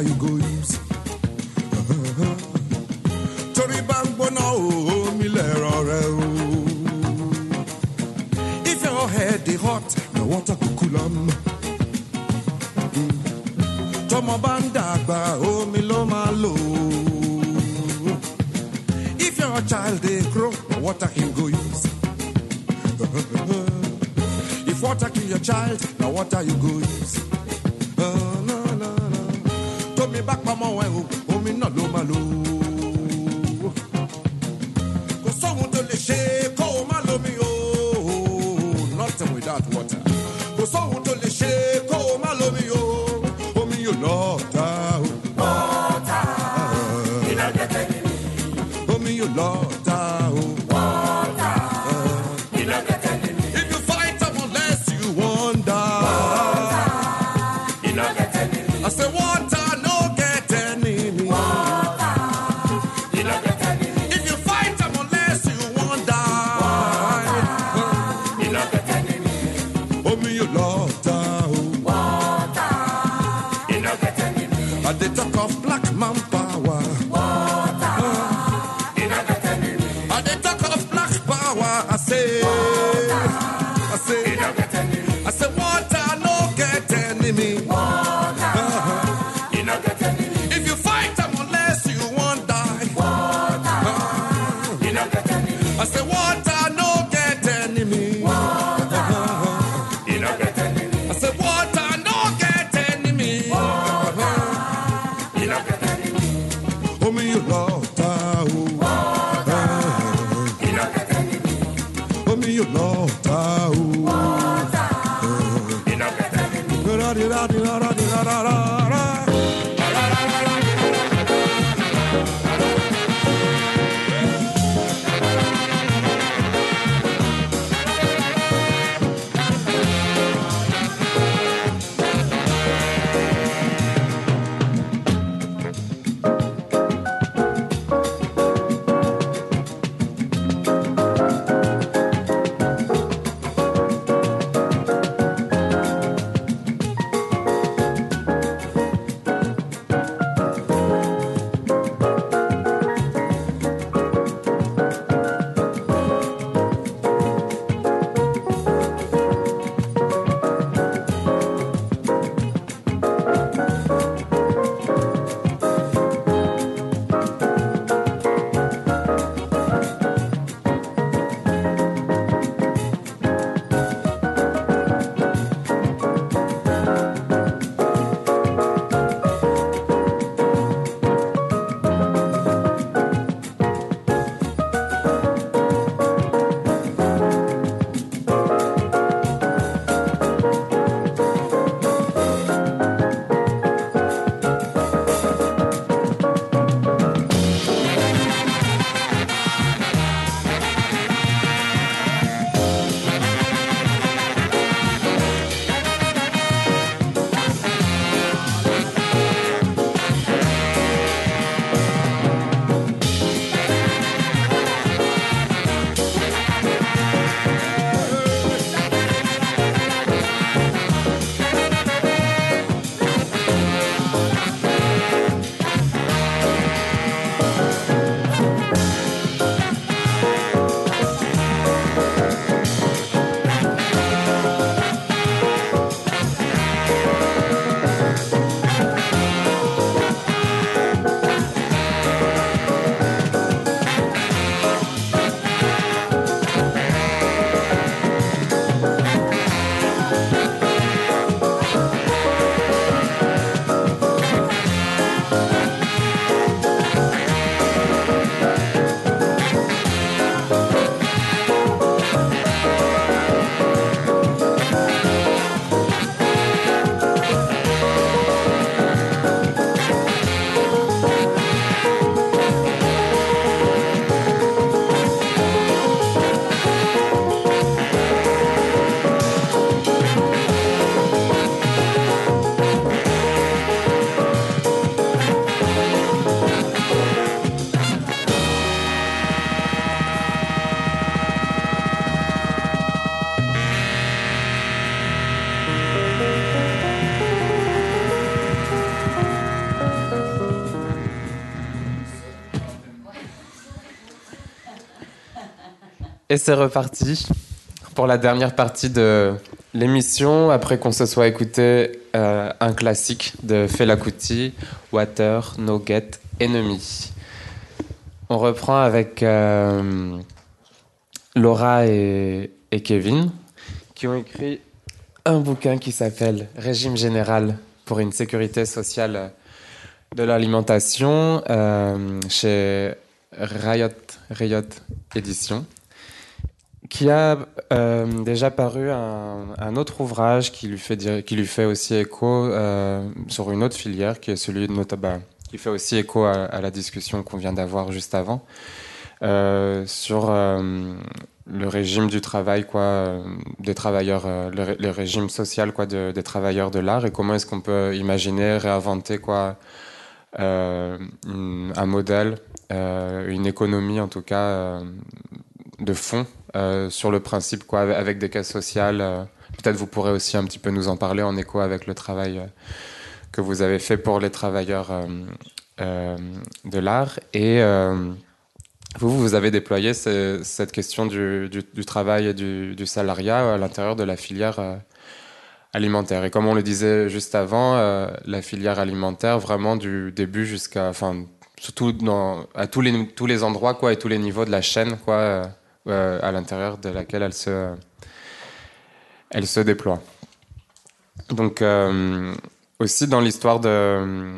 na water you go Et c'est reparti pour la dernière partie de l'émission, après qu'on se soit écouté euh, un classique de Fela Kuti, Water, No Get, Enemy. On reprend avec euh, Laura et, et Kevin, qui ont écrit un bouquin qui s'appelle Régime général pour une sécurité sociale de l'alimentation euh, chez Riot, Riot Édition, qui a euh, déjà paru un, autre ouvrage qui lui fait, qui lui fait aussi écho euh, sur une autre filière, qui est celui de Notaba, qui fait aussi écho à, la discussion qu'on vient d'avoir juste avant, euh, sur le régime du travail, quoi, des travailleurs, le, ré- le régime social, quoi, de- des travailleurs de l'art, et comment est-ce qu'on peut imaginer, réinventer, quoi, un modèle, une économie en tout cas de fond euh, sur le principe quoi avec- des caisses sociales. euh, Peut-être vous pourrez aussi un petit peu nous en parler en écho avec le travail euh, que vous avez fait pour les travailleurs de l'art et vous, vous avez déployé ce- cette question du, travail et du, salariat à l'intérieur de la filière alimentaire. Et comme on le disait juste avant, la filière alimentaire, vraiment du début jusqu'à, enfin, surtout dans, à tous les, tous les endroits, quoi, et tous les niveaux de la chaîne, quoi, à l'intérieur de laquelle elle se, elle se déploie. Donc, euh, aussi dans l'histoire de euh,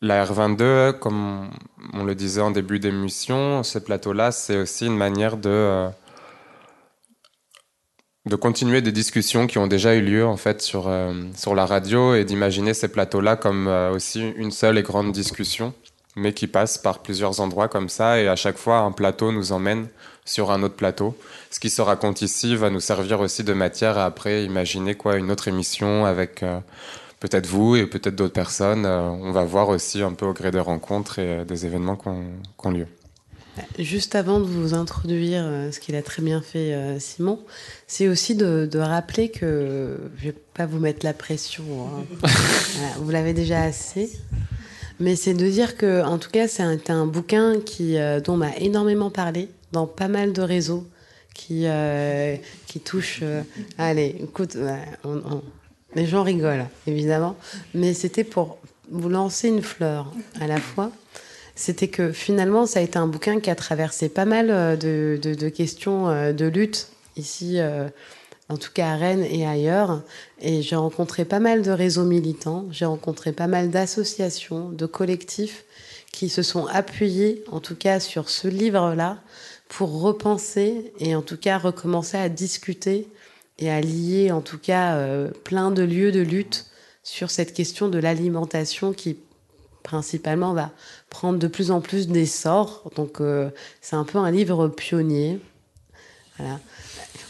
la R22, comme on le disait en début d'émission, ce plateau-là, c'est aussi une manière de euh, de continuer des discussions qui ont déjà eu lieu en fait sur euh, sur la radio et d'imaginer ces plateaux-là comme euh, aussi une seule et grande discussion, mais qui passe par plusieurs endroits comme ça et à chaque fois un plateau nous emmène sur un autre plateau. Ce qui se raconte ici va nous servir aussi de matière à après imaginer quoi une autre émission avec euh, peut-être vous et peut-être d'autres personnes. Euh, on va voir aussi un peu au gré des rencontres et euh, des événements qu'on qu'on lieu. Juste avant de vous introduire ce qu'il a très bien fait Simon, c'est aussi de, de rappeler que je vais pas vous mettre la pression, hein. Voilà, vous l'avez déjà assez, mais c'est de dire que en tout cas c'est un, bouquin qui euh, dont on m'a énormément parlé dans pas mal de réseaux qui euh, qui touchent. euh, allez, écoute, on- les gens rigolent évidemment, mais c'était pour vous lancer une fleur à la fois c'était que finalement, ça a été un bouquin qui a traversé pas mal euh, de, de- questions euh, de lutte ici, euh, en tout cas à Rennes et ailleurs. Et j'ai rencontré pas mal de réseaux militants, j'ai rencontré pas mal d'associations, de collectifs qui se sont appuyés, en tout cas, sur ce livre-là pour repenser et en tout cas recommencer à discuter et à lier, en tout cas, euh, plein de lieux de lutte sur cette question de l'alimentation qui principalement va prendre de plus en plus d'essor. Donc euh, c'est un peu un livre pionnier.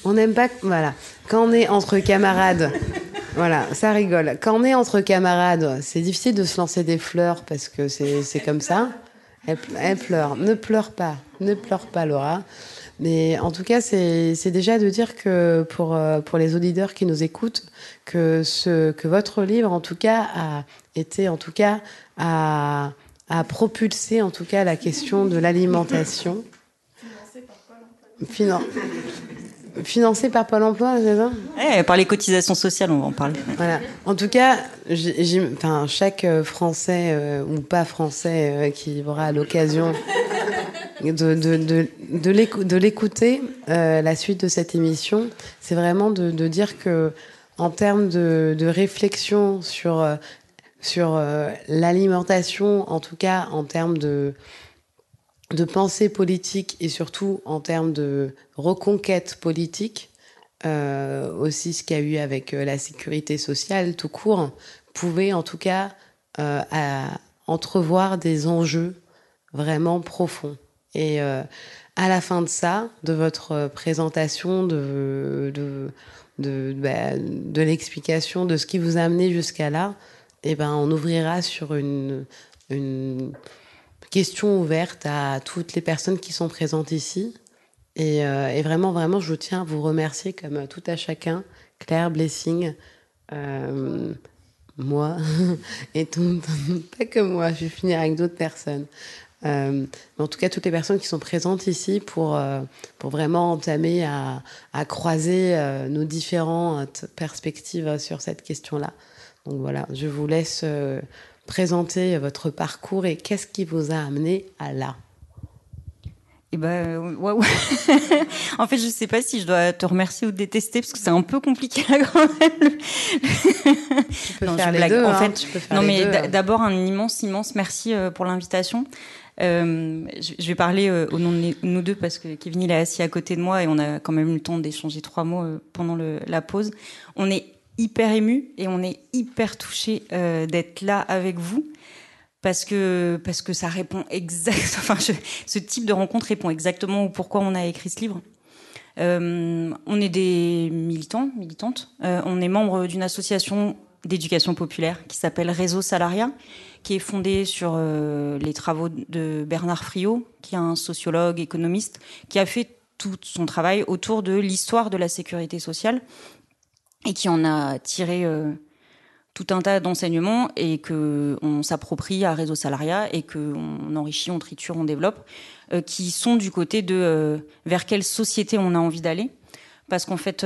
On n'aime pas voilà quand on est entre camarades. Voilà, ça rigole. Quand on est entre camarades, c'est difficile de se lancer des fleurs parce que c'est comme ça. Elle, elle pleure. Ne pleure pas. Ne pleure pas, Laura. Mais en tout cas, c'est déjà de dire que pour, euh, pour les auditeurs qui nous écoutent, que, ce, que votre livre, en tout cas, a été, en tout cas, a, a propulsé, en tout cas, la question de l'alimentation. Finan- Financé par Pôle emploi, c'est ça? Par les cotisations sociales, on va en parler. Voilà. En tout cas, chaque euh, Français euh, ou pas Français euh, qui aura l'occasion de, de, de, de l'écou- de l'écouter, euh, la suite de cette émission, c'est vraiment de, dire que en termes de, réflexion sur, sur l'alimentation, en tout cas en termes de, de pensée politique et surtout en termes de reconquête politique, euh, aussi ce qu'il y a eu avec euh, la sécurité sociale tout court, pouvait en tout cas euh, à- entrevoir des enjeux vraiment profonds. Et euh, à la fin de ça, de votre présentation, de, de, de, bah, de l'explication de ce qui vous a amené jusqu'à là, eh ben, on ouvrira sur une, une question ouverte à toutes les personnes qui sont présentes ici. Et, euh, vraiment, vraiment, je tiens à vous remercier comme tout à chacun, Claire, Blessing, euh, moi, et tout, pas que moi, je vais finir avec d'autres personnes. Euh, en tout cas, toutes les personnes qui sont présentes ici pour, euh, pour vraiment entamer à, à croiser nos différentes perspectives sur cette question-là. Donc voilà, je vous laisse présenter votre parcours et qu'est-ce qui vous a amené à là? Et ben, euh, ouais, ouais. en fait, je sais pas si je dois te remercier ou te détester parce que c'est un peu compliqué là quand même. Tu peux Non, faire les deux. En hein, fait, tu peux faire non, les mais hein. d'abord un immense, immense merci euh, pour l'invitation. Euh, je je vais parler euh, au nom de nous deux parce que Kevin il est assis à côté de moi et on a quand même eu le temps d'échanger trois mots euh, pendant le- la pause. On est hyper ému et on est hyper touché d'être là avec vous parce que parce que ça répond exact. Enfin, ce type de rencontre répond exactement au pourquoi on a écrit ce livre. Euh, on est des militants, militantes. Euh, on est membre d'une association d'éducation populaire qui s'appelle Réseau Salariat, qui est fondée sur euh, les travaux de Bernard Friot, qui est un sociologue, économiste, qui a fait tout son travail autour de l'histoire de la sécurité sociale et qui en a tiré euh, tout un tas d'enseignements et que on s'approprie à Réseau Salariat et que on enrichit, on triture, on développe, euh, qui sont du côté de euh, vers quelle société on a envie d'aller, parce qu'en fait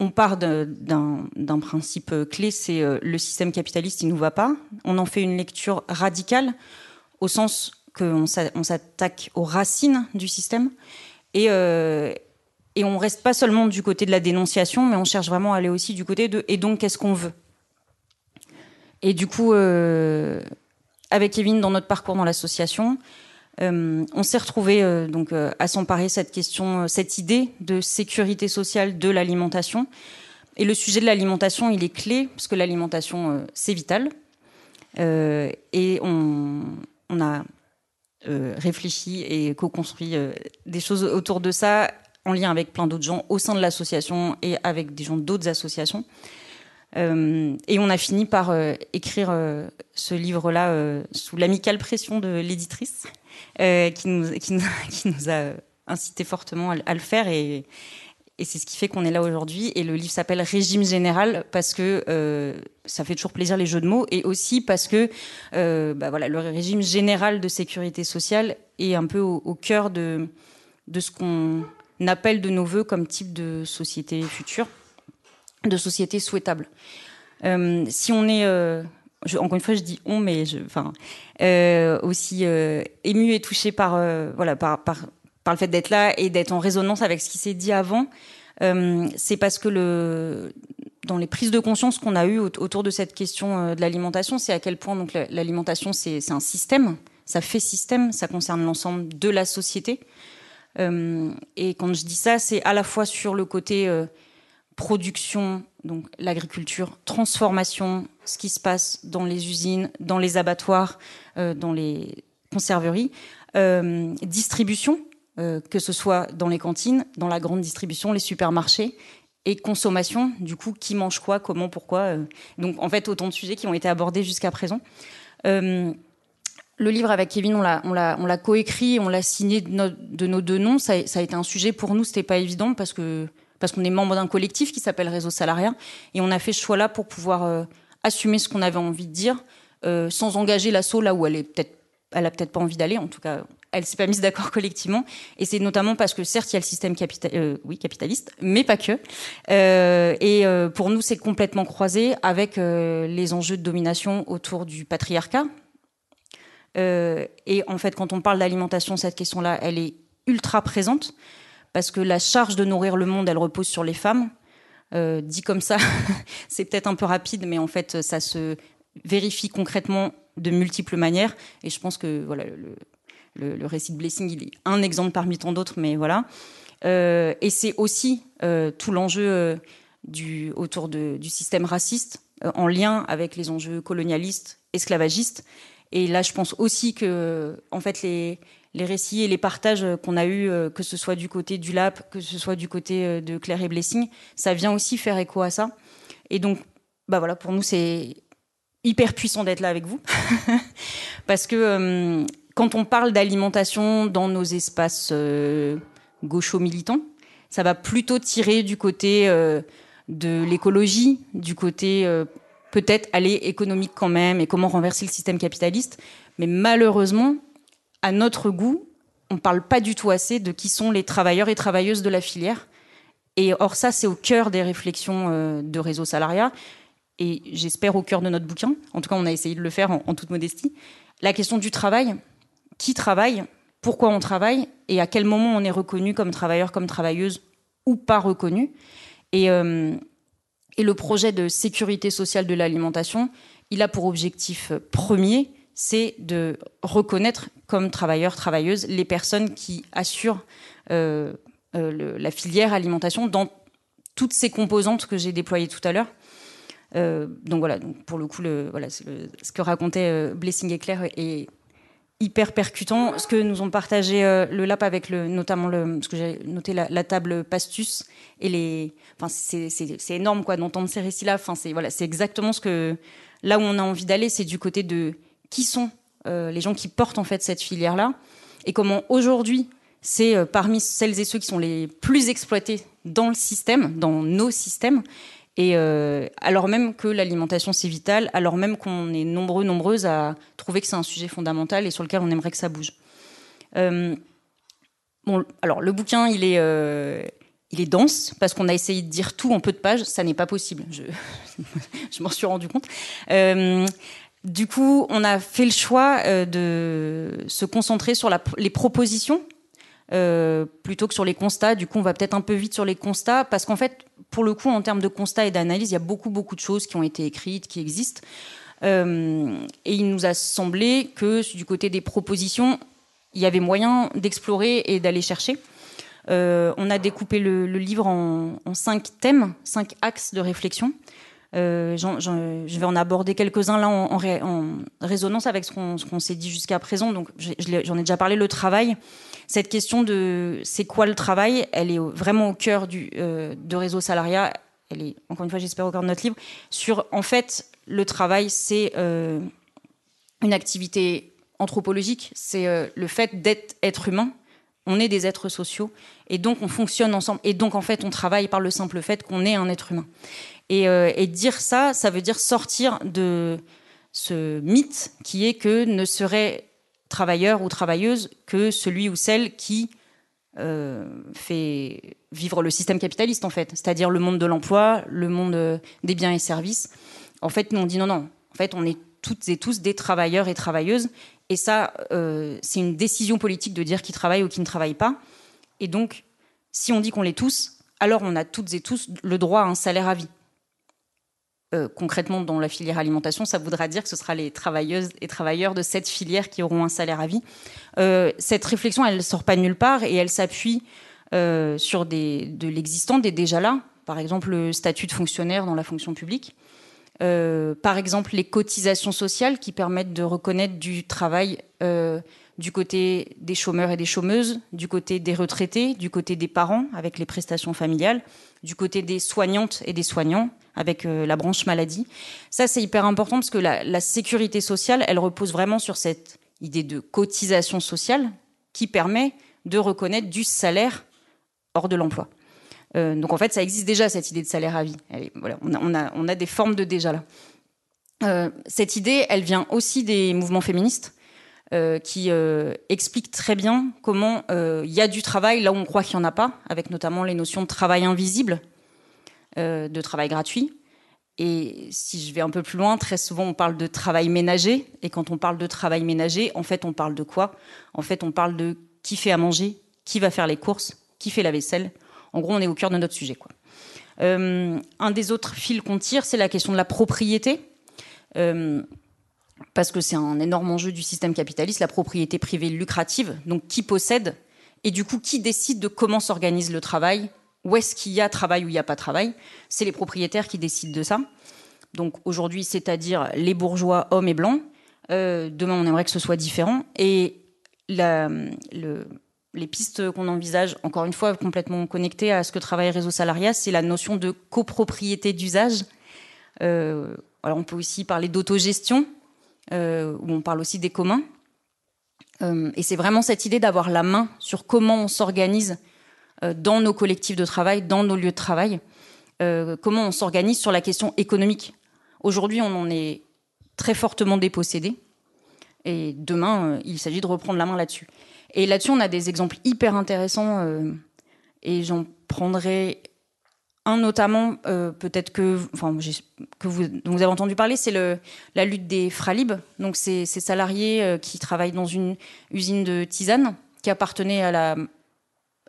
on part d'un principe clé, c'est le système capitaliste, il nous va pas. On en fait une lecture radicale au sens qu'on s'a- on s'attaque aux racines du système et et on reste pas seulement du côté de la dénonciation, mais on cherche vraiment à aller aussi du côté de et donc qu'est-ce qu'on veut? Et du coup, euh, avec Kevin, dans notre parcours dans l'association, euh, on s'est retrouvé euh, donc à s'emparer cette question, cette idée de sécurité sociale de l'alimentation. Et le sujet de l'alimentation, il est clé parce que l'alimentation, c'est vital. Et on, a réfléchi et co-construit des choses autour de ça en lien avec plein d'autres gens au sein de l'association et avec des gens d'autres associations. Euh, et on a fini par euh, écrire euh, ce livre-là sous l'amicale pression de l'éditrice, qui, nous, a incité fortement à, le faire. Et, c'est ce qui fait qu'on est là aujourd'hui. Et le livre s'appelle Régime général parce que ça fait toujours plaisir les jeux de mots, et aussi parce que bah voilà, le régime général de sécurité sociale est un peu au, cœur de ce qu'on appelle de nos voeux comme type de société future de société souhaitable. Euh, si on est, euh, encore une fois, je dis on, mais enfin, euh, aussi ému et touché par, voilà, par, par, par le fait d'être là et d'être en résonance avec ce qui s'est dit avant, c'est parce que le, dans les prises de conscience qu'on a eues au- autour de cette question de l'alimentation, c'est à quel point donc la- l'alimentation c'est un système, ça fait système, ça concerne l'ensemble de la société. Euh, et quand je dis ça, c'est à la fois sur le côté euh, production, donc l'agriculture, transformation, ce qui se passe dans les usines, dans les abattoirs, euh, dans les conserveries, distribution, que ce soit dans les cantines, dans la grande distribution, les supermarchés, et consommation, du coup, qui mange quoi, comment, pourquoi. Donc, en fait, autant de sujets qui ont été abordés jusqu'à présent. Le livre avec Kevin, on l'a, on l'a, coécrit, on l'a signé de, no- de nos deux noms. Ça, a- ça a été un sujet pour nous, c'était pas évident parce parce qu'on est membre d'un collectif qui s'appelle Réseau Salariat et on a fait ce choix-là pour pouvoir euh, assumer ce qu'on avait envie de dire euh, sans engager l'assaut là où elle est peut-être, elle a peut-être pas envie d'aller. En tout cas, elle s'est pas mise d'accord collectivement. Et c'est notamment parce que certes, il y a le système capita- euh, oui, capitaliste, mais pas que. Euh, et euh, pour nous, c'est complètement croisé avec les enjeux de domination autour du patriarcat. Euh, et en fait, quand on parle d'alimentation, cette question-là, elle est ultra présente parce que la charge de nourrir le monde, elle repose sur les femmes. Euh, dit comme ça, c'est peut-être un peu rapide, mais en fait, ça se vérifie concrètement de multiples manières. Et je pense que voilà, le, récit de Blessing, il est un exemple parmi tant d'autres, mais voilà. Euh, et c'est aussi tout l'enjeu autour du système raciste, en lien avec les enjeux colonialistes, esclavagistes. Et là, je pense aussi que, en fait, les, les récits et les partages qu'on a eus, euh, que ce soit du côté du LAP, que ce soit du côté euh, de Claire et Blessing, ça vient aussi faire écho à ça. Et donc, bah voilà, pour nous, c'est hyper puissant d'être là avec vous. Parce que euh, quand on parle d'alimentation dans nos espaces euh, gaucho-militants, ça va plutôt tirer du côté de l'écologie, du côté peut-être aller économique quand même et comment renverser le système capitaliste. Mais malheureusement, à notre goût, on parle pas du tout assez de qui sont les travailleurs et travailleuses de la filière. Et or ça, c'est au cœur des réflexions euh, de réseau salariat et j'espère au cœur de notre bouquin. En tout cas, on a essayé de le faire en, en toute modestie. La question du travail, qui travaille, pourquoi on travaille? Et à quel moment on est reconnu comme travailleur, comme travailleuse ou pas reconnu? Et, euh, et le projet de sécurité sociale de l'alimentation, il a pour objectif premier, c'est de reconnaître comme travailleurs, travailleuses les personnes qui assurent euh, euh, la filière alimentation dans toutes ces composantes que j'ai déployées tout à l'heure. Euh, donc voilà, pour le coup, voilà, le- ce que racontait euh, Blessing et Claire est hyper percutant. Ce que nous ont partagé euh, le LAP avec notamment ce que j'ai noté la, table Pastus et les, enfin c'est, énorme quoi d'entendre ces récits-là. Enfin c'est voilà, exactement ce que là où on a envie d'aller, c'est du côté de qui sont euh, les gens qui portent en fait cette filière-là et comment aujourd'hui c'est euh, parmi celles et ceux qui sont les plus exploités dans le système, dans nos systèmes. Et alors même que l'alimentation c'est vital, alors même qu'on est nombreux, nombreuses à trouver que c'est un sujet fondamental et sur lequel on aimerait que ça bouge. Euh, bon, alors le bouquin il est, euh, il est dense parce qu'on a essayé de dire tout en peu de pages, ça n'est pas possible. Je, je m'en suis rendu compte. Euh, du coup, on a fait le choix de se concentrer sur la, les propositions plutôt que sur les constats. Du coup, on va peut-être un peu vite sur les constats parce qu'en fait, pour le coup, en termes de constats et d'analyse, il y a beaucoup, beaucoup de choses qui ont été écrites, qui existent. Euh, et il nous a semblé que du côté des propositions, il y avait moyen d'explorer et d'aller chercher. Euh, on a découpé le, livre en, cinq thèmes, cinq axes de réflexion. Euh, je vais en aborder quelques-uns là en, en ré- en résonance avec ce qu'on s'est dit jusqu'à présent. Donc, j'en ai déjà parlé. Le travail, cette question de c'est quoi le travail, elle est vraiment au cœur du de réseau salariat. Elle est encore une fois, j'espère, au cœur notre livre. Sur en fait, le travail, c'est euh, une activité anthropologique. C'est euh, le fait d'être être humain. On est des êtres sociaux et donc on fonctionne ensemble. Et donc en fait, on travaille par le simple fait qu'on est un être humain. Et, euh, et dire ça, ça veut dire sortir de ce mythe qui est que ne serait travailleur ou travailleuse que celui ou celle qui euh, fait vivre le système capitaliste, en fait, c'est-à-dire le monde de l'emploi, le monde euh, des biens et services. En fait, nous, on dit non, non. En fait, on est toutes et tous des travailleurs et travailleuses. Et ça, euh, c'est une décision politique de dire qui travaille ou qui ne travaille pas. Et donc, si on dit qu'on l'est tous, alors on a toutes et tous le droit à un salaire à vie. Euh, concrètement, dans la filière alimentation, ça voudra dire que ce sera les travailleuses et travailleurs de cette filière qui auront un salaire à vie. Euh, cette réflexion, elle ne sort pas nulle part et elle s'appuie euh, sur de l'existant, des déjà là. Par exemple, le statut de fonctionnaire dans la fonction publique. Par exemple, les cotisations sociales qui permettent de reconnaître du travail du côté des chômeurs et des chômeuses, du côté des retraités, du côté des parents avec les prestations familiales, du côté des soignantes et des soignants avec euh, la branche maladie. Ça, c'est hyper important parce que la, sécurité sociale, elle repose vraiment sur cette idée de cotisation sociale qui permet de reconnaître du salaire hors de l'emploi. Euh, donc en fait, ça existe déjà cette idée de salaire à vie. Voilà, on, a, des formes de déjà là. Euh, cette idée, elle vient aussi des mouvements féministes qui expliquent très bien comment il y a du travail là où on croit qu'il n'y en a pas, avec notamment les notions de travail invisible, euh, de travail gratuit. Et si je vais un peu plus loin, très souvent on parle de travail ménager. Et quand on parle de travail ménager, en fait, on parle de quoi? En fait, on parle de qui fait à manger, qui va faire les courses, qui fait la vaisselle. En gros, on est au cœur de notre sujet. Quoi. Euh, un des autres fils qu'on tire, c'est la question de la propriété. Euh, parce que c'est un énorme enjeu du système capitaliste, la propriété privée lucrative. Donc, qui possède? Et du coup, qui décide de comment s'organise le travail? Où est-ce qu'il y a travail ou il n'y a pas travail C'est les propriétaires qui décident de ça. Donc, aujourd'hui, c'est-à-dire les bourgeois, hommes et blancs. Euh, demain, on aimerait que ce soit différent. Et les pistes qu'on envisage, encore une fois, complètement connectées à ce que travaille Réseau Salariat, c'est la notion de copropriété d'usage. Euh, alors, on peut aussi parler d'autogestion, euh, où on parle aussi des communs. Euh, et c'est vraiment cette idée d'avoir la main sur comment on s'organise dans nos collectifs de travail, dans nos lieux de travail, euh, comment on s'organise sur la question économique. Aujourd'hui, on en est très fortement dépossédé. Et demain, euh, il s'agit de reprendre la main là-dessus. Et là-dessus, on a des exemples hyper intéressants. euh, et j'en prendrai un notamment, euh, peut-être que, vous, avez entendu parler, c'est la lutte des Fralib. Donc, c'est ces salariés euh, qui travaillent dans une usine de tisane qui appartenait à la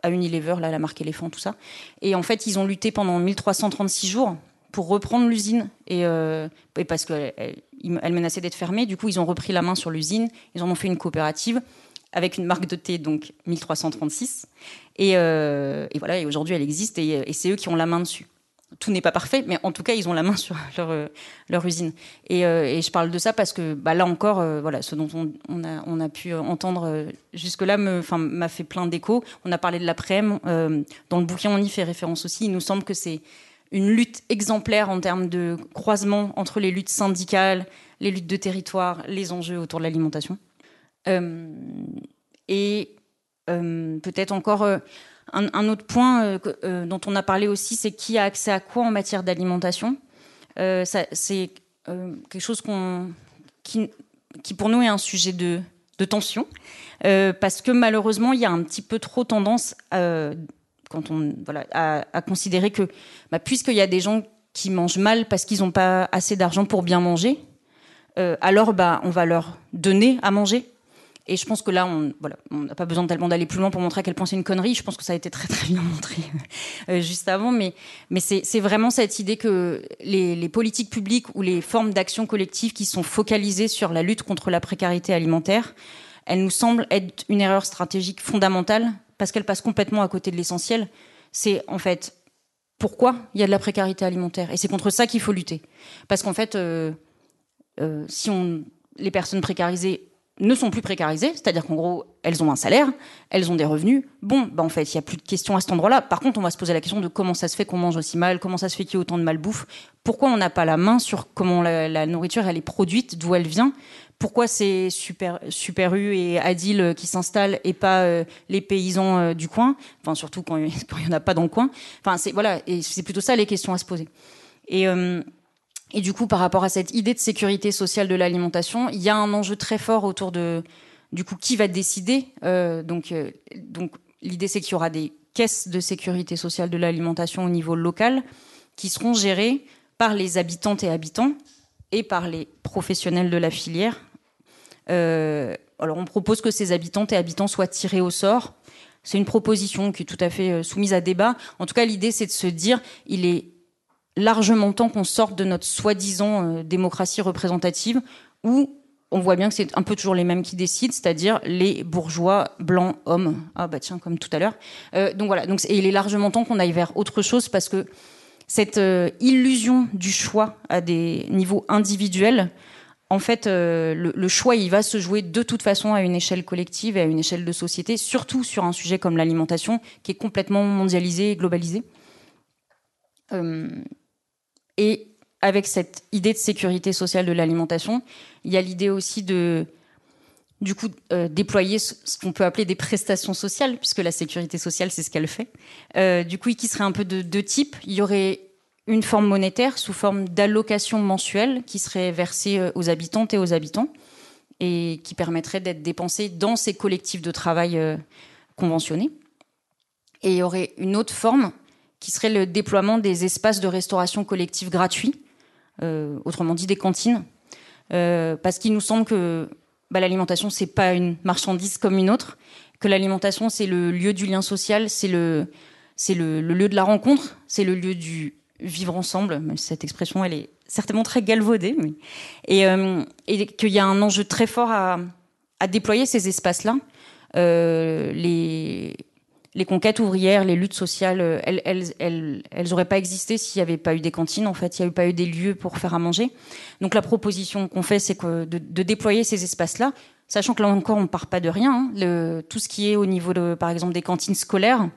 à Unilever, la marque éléphant, tout ça. Et en fait, ils ont lutté pendant 1336 jours pour reprendre l'usine. Et, euh, parce qu'elle elle, elle menaçait d'être fermée, du coup, ils ont repris la main sur l'usine. Ils en ont fait une coopérative avec une marque de thé, donc 1336. Et, euh, et voilà, et aujourd'hui, elle existe et, et c'est eux qui ont la main dessus. Tout n'est pas parfait, mais en tout cas, ils ont la main sur leur, euh, usine. Et, euh, et je parle de ça parce que bah, là encore, euh, voilà, ce dont on, a, pu entendre jusque-là m'a fait plein d'échos. On a parlé de l'après-midi. euh, dans le bouquin, on y fait référence aussi. Il nous semble que c'est une lutte exemplaire en termes de croisement entre les luttes syndicales, les luttes de territoire, les enjeux autour de l'alimentation. Et peut-être encore un, autre point euh, euh, dont on a parlé aussi, c'est qui a accès à quoi en matière d'alimentation. Euh, c'est quelque chose qui, pour nous est un sujet de, tension, parce que malheureusement, il y a un petit peu trop tendance à, considérer que bah, puisqu'il y a des gens qui mangent mal parce qu'ils n'ont pas assez d'argent pour bien manger, alors bah, on va leur donner à manger. Et je pense que là, on n'a pas besoin tellement d'aller plus loin pour montrer à quel point c'est une connerie. Je pense que ça a été très très bien montré euh, juste avant. Mais, c'est vraiment cette idée que les, politiques publiques ou les formes d'action collective qui sont focalisées sur la lutte contre la précarité alimentaire, elles nous semblent être une erreur stratégique fondamentale parce qu'elles passent complètement à côté de l'essentiel. C'est en fait pourquoi il y a de la précarité alimentaire? Et c'est contre ça qu'il faut lutter. Parce qu'en fait, euh, euh, si les personnes précarisées ne sont plus précarisées, c'est-à-dire qu'en gros, elles ont un salaire, elles ont des revenus. Bon, bah en fait, il n'y a plus de questions à cet endroit-là. Par contre, on va se poser la question de comment ça se fait qu'on mange aussi mal, comment ça se fait qu'il y ait autant de malbouffe, pourquoi on n'a pas la main sur comment la, nourriture elle est produite, d'où elle vient, pourquoi c'est Super, Super U et Adil euh, qui s'installent et pas euh, les paysans euh, du coin, enfin surtout quand il n'y en a pas dans le coin. Enfin, c'est voilà, c'est plutôt ça les questions à se poser. Et euh, et du coup, par rapport à cette idée de sécurité sociale de l'alimentation, il y a un enjeu très fort autour de, du coup, qui va décider. Euh, donc, euh, donc l'idée, c'est qu'il y aura des caisses de sécurité sociale de l'alimentation au niveau local qui seront gérées par les habitantes et habitants et par les professionnels de la filière. Euh, alors, on propose que ces habitantes et habitants soient tirés au sort. C'est une proposition qui est tout à fait soumise à débat. En tout cas, l'idée, c'est de se dire, il est largement temps qu'on sorte de notre soi-disant euh, démocratie représentative où on voit bien que c'est un peu toujours les mêmes qui décident, c'est-à-dire les bourgeois blancs hommes. Ah bah tiens, comme tout à l'heure. Euh, donc voilà, donc, et il est largement temps qu'on aille vers autre chose parce que cette euh, illusion du choix à des niveaux individuels, en fait, le, le choix, il va se jouer de toute façon à une échelle collective et à une échelle de société, surtout sur un sujet comme l'alimentation, qui est complètement mondialisé et globalisé. Et avec cette idée de sécurité sociale de l'alimentation, il y a l'idée aussi de, du coup, euh, déployer ce, qu'on peut appeler des prestations sociales, puisque la sécurité sociale, c'est ce qu'elle fait. Euh, du coup, qui serait un peu de deux types. Il y aurait une forme monétaire sous forme d'allocation mensuelle qui serait versée euh, aux habitantes et aux habitants et qui permettrait d'être dépensée dans ces collectifs de travail conventionnés. Et il y aurait une autre forme qui serait le déploiement des espaces de restauration collective gratuits, euh, autrement dit des cantines, euh, parce qu'il nous semble que bah, l'alimentation c'est pas une marchandise comme une autre, que l'alimentation c'est le lieu du lien social, c'est le c'est le, lieu de la rencontre, c'est le lieu du vivre ensemble. Cette expression elle est certainement très galvaudée, euh, et qu'il y a un enjeu très fort à, à déployer ces espaces-là. Euh, les les conquêtes ouvrières, les luttes sociales, elles, elles, elles, elles auraient pas existé s'il n'y avait pas eu des cantines. En fait, il n'y a pas eu des lieux pour faire à manger. Donc la proposition qu'on fait, c'est de, déployer ces espaces-là, sachant que là encore, on ne part pas de rien. Hein. Tout ce qui est au niveau, de, par exemple, des cantines scolaires,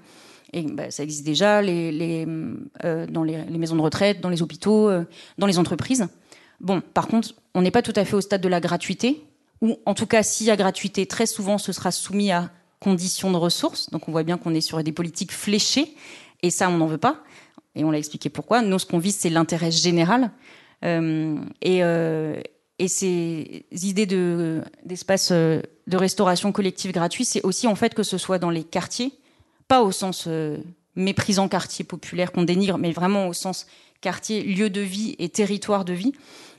bah, ça existe déjà euh, dans les, les, maisons de retraite, dans les hôpitaux, euh, dans les entreprises. Bon, par contre, on n'est pas tout à fait au stade de la gratuité, ou en tout cas, s'il y a gratuité, très souvent, ce sera soumis à conditions de ressources. Donc on voit bien qu'on est sur des politiques fléchées, et ça, on n'en veut pas. Et on l'a expliqué pourquoi. Nous, ce qu'on vise, c'est l'intérêt général. Euh, et, euh, et ces idées de, d'espace euh, de restauration collective gratuit, c'est aussi en fait que ce soit dans les quartiers, pas au sens méprisant quartier populaire qu'on dénigre, mais vraiment au sens quartier, lieu de vie et territoire de vie.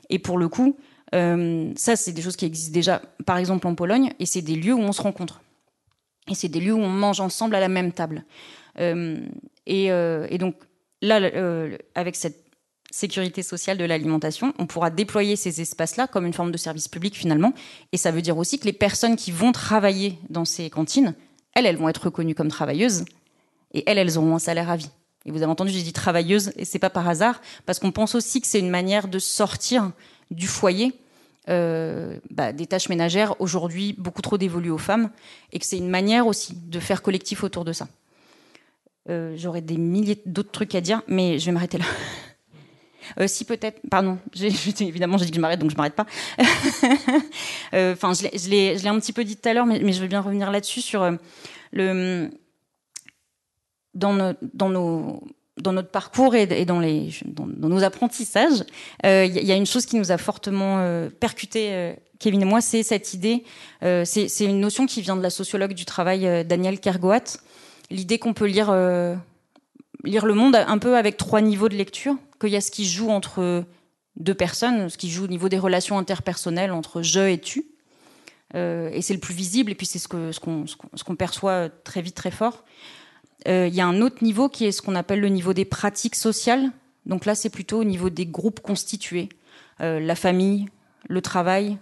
Et pour le coup, ça, c'est des choses qui existent déjà, par exemple en Pologne, et c'est des lieux où on se rencontre. Et c'est des lieux où on mange ensemble à la même table. Euh, et, euh, et, donc là, euh, avec cette sécurité sociale de l'alimentation, on pourra déployer ces espaces-là comme une forme de service public finalement. Et ça veut dire aussi que les personnes qui vont travailler dans ces cantines, elles, elles vont être reconnues comme travailleuses et elles, elles auront un salaire à vie. Et vous avez entendu, j'ai dit travailleuse, et c'est pas par hasard, parce qu'on pense aussi que c'est une manière de sortir du foyer euh, bah, des tâches ménagères aujourd'hui beaucoup trop dévolues aux femmes, et que c'est une manière aussi de faire collectif autour de ça. Euh, J'aurais des milliers d'autres trucs à dire, mais je vais m'arrêter là. Euh, si peut-être, pardon, évidemment j'ai dit que je m'arrête, donc je m'arrête pas. Enfin, je l'ai un petit peu dit tout à l'heure, mais, je veux bien revenir là-dessus sur le dans, nos, dans notre parcours et, dans, nos apprentissages, il euh, y, a une chose qui nous a fortement euh, percuté, euh, Kevin et moi, c'est cette idée. Euh, c'est une notion qui vient de la sociologue du travail, euh, Daniel Kergoat. L'idée qu'on peut lire, le monde un peu avec trois niveaux de lecture, qu'il y a ce qui joue entre deux personnes, ce qui joue au niveau des relations interpersonnelles entre je et tu. et c'est le plus visible, et puis c'est ce qu'on perçoit très vite, très fort. Euh, il y a un autre niveau qui est ce qu'on appelle le niveau des pratiques sociales. Donc là, c'est plutôt au niveau des groupes constitués. Euh, la famille, le travail,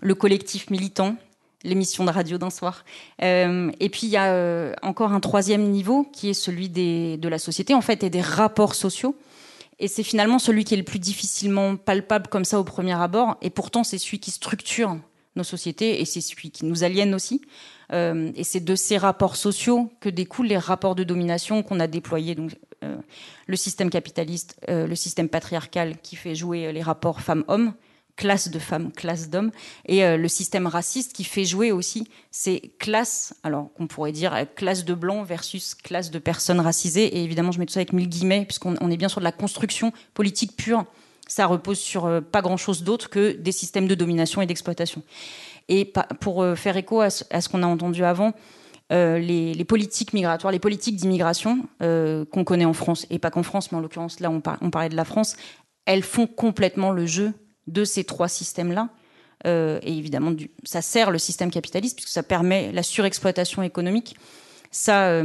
le collectif militant, l'émission de radio d'un soir. Euh, et puis il y a euh, encore un troisième niveau qui est celui de la société en fait et des rapports sociaux. Et c'est finalement celui qui est le plus difficilement palpable comme ça au premier abord. Et pourtant c'est celui qui structure nos sociétés et c'est celui qui nous aliène aussi. Euh, et c'est de ces rapports sociaux que découlent les rapports de domination qu'on a déployés. Donc, euh, le système capitaliste, euh, le système patriarcal qui fait jouer les rapports femmes-hommes, classe de femmes, classe d'hommes, et le système raciste qui fait jouer aussi ces classes, alors qu'on pourrait dire classe de blancs versus classe de personnes racisées. Et évidemment, je mets tout ça avec mille guillemets, puisqu'on on est bien sur de la construction politique pure. Ça repose sur pas grand-chose d'autre que des systèmes de domination et d'exploitation. Et pour euh, faire écho à ce, qu'on a entendu avant, euh, les, politiques migratoires, les politiques d'immigration euh, qu'on connaît en France, et pas qu'en France, mais en l'occurrence là on, par, on, parlait de la France, elles font complètement le jeu de ces trois systèmes-là. Et évidemment, ça sert le système capitaliste puisque ça permet la surexploitation économique. Ça,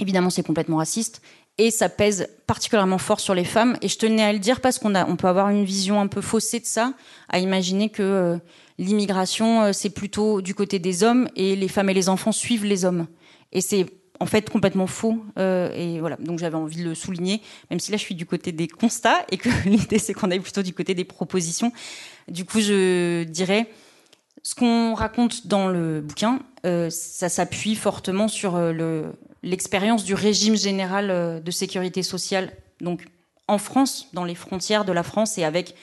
évidemment, c'est complètement raciste et ça pèse particulièrement fort sur les femmes. Et je tenais à le dire parce qu'on a, on peut avoir une vision un peu faussée de ça, à imaginer que euh, l'immigration, euh, c'est plutôt du côté des hommes et les femmes et les enfants suivent les hommes. Et c'est en fait complètement faux. Euh, et voilà, donc j'avais envie de le souligner, même si là je suis du côté des constats et que l'idée c'est qu'on aille plutôt du côté des propositions. Du coup, je dirais ce qu'on raconte dans le bouquin, ça s'appuie fortement sur le, l'expérience du régime général euh, de sécurité sociale, donc en France, dans les frontières de la France et avec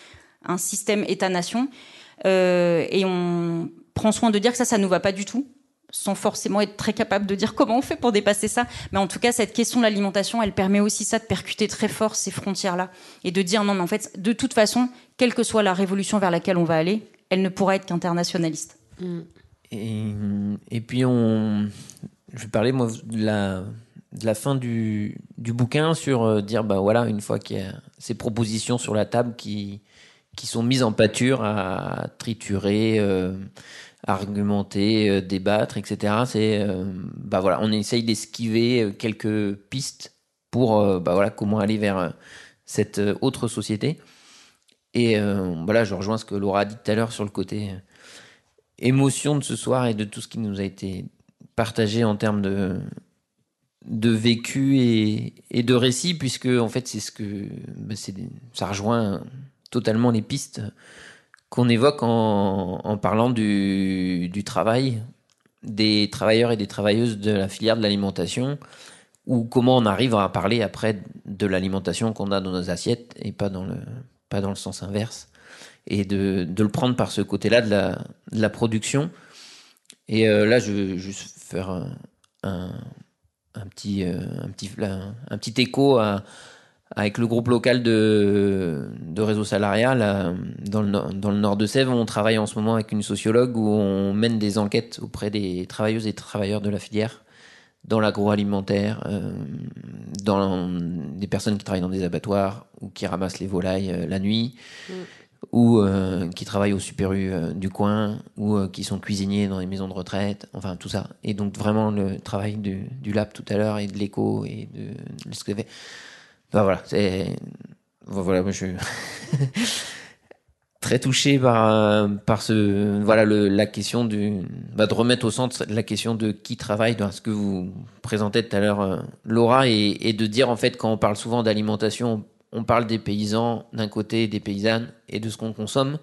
un système État-nation. Euh, et on prend soin de dire que ça, ça nous va pas du tout, sans forcément être très capable de dire comment on fait pour dépasser ça. Mais en tout cas, cette question de l'alimentation, elle permet aussi ça de percuter très fort ces frontières-là et de dire non, mais en fait, de toute façon, quelle que soit la révolution vers laquelle on va aller, elle ne pourra être qu'internationaliste. Et, et, puis, on, je vais parler moi de la, fin du, bouquin sur euh, dire bah voilà, une fois qu'il y a ces propositions sur la table qui, qui sont mises en pâture à triturer, euh, argumenter, euh, débattre, etc. C'est bah voilà, on essaye d'esquiver quelques pistes pour bah voilà comment aller vers cette autre société. Et voilà, je rejoins ce que Laura a dit tout à l'heure sur le côté émotion de ce soir et de tout ce qui nous a été partagé en termes de de vécu et, et de récit puisque en fait c'est ce que c'est ça rejoint totalement les pistes qu'on évoque en, en parlant du, du, travail des travailleurs et des travailleuses de la filière de l'alimentation, ou comment on arrive à parler après de l'alimentation qu'on a dans nos assiettes et pas dans le, pas dans le sens inverse, et de, de le prendre par ce côté-là de la, de la production. Et euh, là, je veux juste faire un, petit, euh, un, petit, écho avec le groupe local de, réseau salarial euh, dans, le, nord- dans le nord de Sèvres, on travaille en ce moment avec une sociologue où on mène des enquêtes auprès des travailleuses et travailleurs de la filière dans l'agroalimentaire, dans des personnes qui travaillent dans des abattoirs ou qui ramassent les volailles la nuit, ou euh, qui travaillent au Super U euh, du coin, ou euh, qui sont cuisiniers dans les maisons de retraite, enfin tout ça. Et donc vraiment le travail du, lab tout à l'heure et de l'écho et de, de ce que fait. Enfin, voilà, voilà, moi je suis très touché par par ce voilà la question du bah, de remettre au centre la question de qui travaille dans ce que vous présentez tout à l'heure Laura et de dire en fait quand on parle souvent d'alimentation on parle des paysans d'un côté des paysannes et de ce qu'on consomme.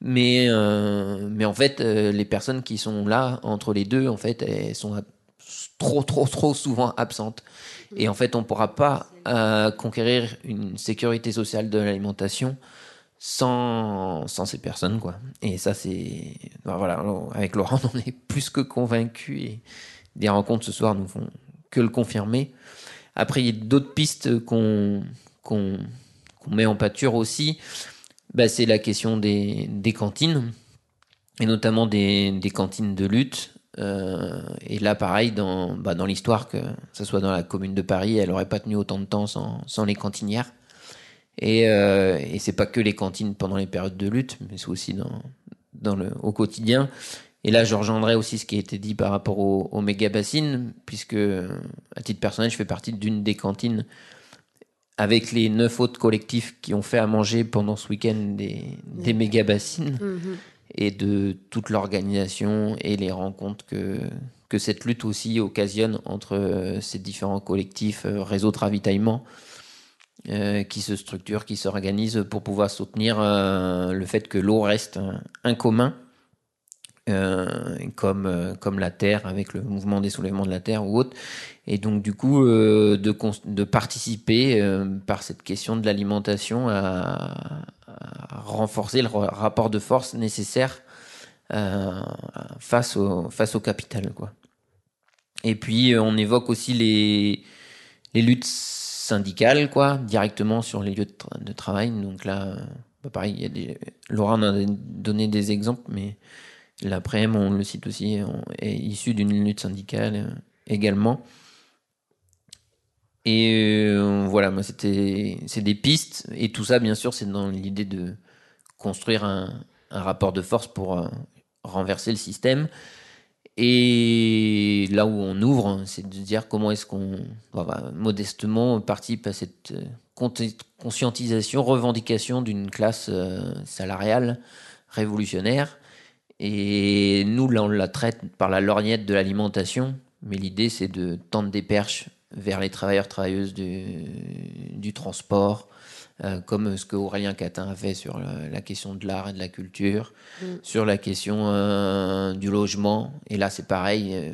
Mais euh, mais en fait euh, les personnes qui sont là entre les deux en fait elles sont trop trop trop souvent absentes. Et en fait on pourra pas euh, conquérir une sécurité sociale de l'alimentation sans, sans ces personnes quoi. Et ça c'est ben voilà avec Laurent on est plus que convaincus et des rencontres ce soir nous font que le confirmer. Après il y a d'autres pistes qu'on qu'on met en pâture aussi bah, c'est la question des, cantines et notamment des, cantines de lutte Euh, et là pareil dans, bah, l'histoire que ce soit dans la commune de Paris elle aurait pas tenu autant de temps sans, les cantinières et, euh, et c'est pas que les cantines pendant les périodes de lutte, mais c'est aussi au quotidien. Et là, je rejoindrai aussi ce qui a été dit par rapport au, au méga bassines, puisque à titre personnel, je fais partie d'une des cantines avec les neuf autres collectifs qui ont fait à manger pendant ce week-end des, des méga bassines. Mhm. et de toute l'organisation et les rencontres que, que cette lutte aussi occasionne entre euh, ces différents collectifs, euh, réseaux de ravitaillement, euh, qui se structurent, qui s'organisent pour pouvoir soutenir euh, le fait que l'eau reste un, un commun, euh, comme, euh, comme la Terre avec le mouvement des soulèvements de la Terre ou autre. Et donc du coup, euh, de, de participer par cette question de l'alimentation à, renforcer le ra- rapport de force nécessaire face, au, face au capital. Quoi. Et puis, on évoque aussi les, les luttes syndicales, quoi, directement sur les lieux de, tra- de travail. Donc là, bah, pareil, il y a des... Laura en a donné des exemples, mais l'après-m, on le cite aussi, est issu d'une lutte syndicale euh, également. Et euh, voilà, moi, c'était, c'est des pistes, et tout ça, bien sûr, c'est dans l'idée de construire un, rapport de force pour euh, renverser le système. Et là où on ouvre, c'est de dire comment est-ce qu'on, modestement, participe à cette conscientisation, revendication d'une classe salariale révolutionnaire. Et nous, là, on la traite par la lorgnette de l'alimentation, mais l'idée, c'est de tendre des perches vers les travailleurs, travailleuses du, du transport, euh, comme ce que Aurélien Catin a fait sur la, la question de l'art et de la culture, Mm. sur la question euh, du logement. Et là, c'est pareil, euh,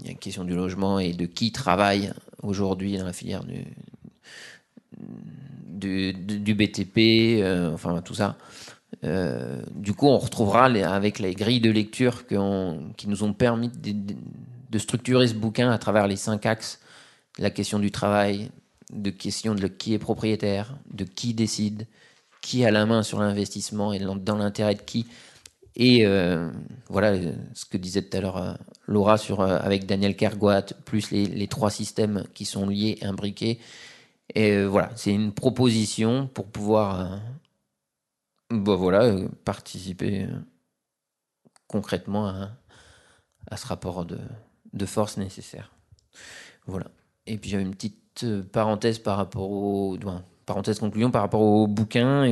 il y a une question du logement et de qui travaille aujourd'hui dans la filière du, du, du- du BTP, euh, enfin tout ça. Euh, du coup, on retrouvera avec les grilles de lecture qui nous ont permis de, structurer ce bouquin à travers les cinq axes la question du travail, de question de qui est propriétaire, de qui décide, qui a la main sur l'investissement et dans l'intérêt de qui. Et euh, voilà euh, ce que disait tout à l'heure Laura sur, avec Daniel Kergoat, plus les, trois systèmes qui sont liés, imbriqués. Et voilà, c'est une proposition pour pouvoir bah voilà, euh, participer euh, concrètement à, ce rapport de, force nécessaire. Voilà. Et puis j'avais une petite euh, parenthèse par rapport au. parenthèse conclusion par rapport au bouquin,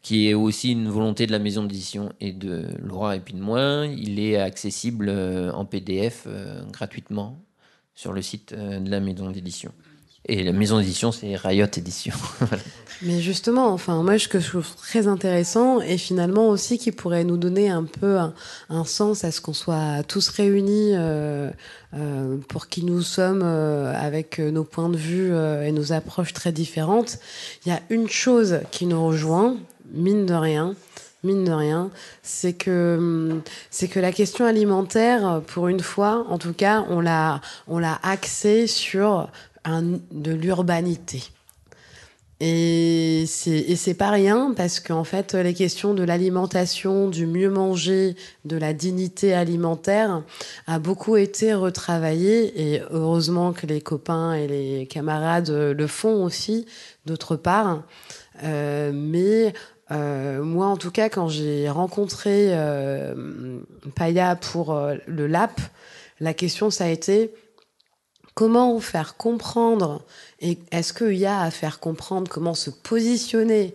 qui est aussi une volonté de la maison d'édition et de Laura et puis de moi. Il est accessible en PDF gratuitement sur le site de la maison d'édition. Et la maison d'édition, c'est Riot Édition. Mais justement, enfin, moi, ce que je trouve très intéressant, et finalement aussi qui pourrait nous donner un peu un, sens à ce qu'on soit tous réunis euh, euh, pour qui nous sommes, euh, avec nos points de vue et nos approches très différentes. Il y a une chose qui nous rejoint, mine de rien, mine de rien, c'est que hum, c'est que la question alimentaire, pour une fois, en tout cas, on l'a on l'a axée sur de l'urbanité. Et c'est pas rien parce qu'en fait, les questions de l'alimentation, du mieux manger, de la dignité alimentaire a beaucoup été retravaillées et heureusement que les copains et les camarades le font aussi, d'autre part. Euh, mais euh, moi, en tout cas, quand j'ai rencontré euh, Paya pour euh, le LAP, la question, ça a été comment faire comprendre et est-ce qu'il y a à faire comprendre comment se positionner?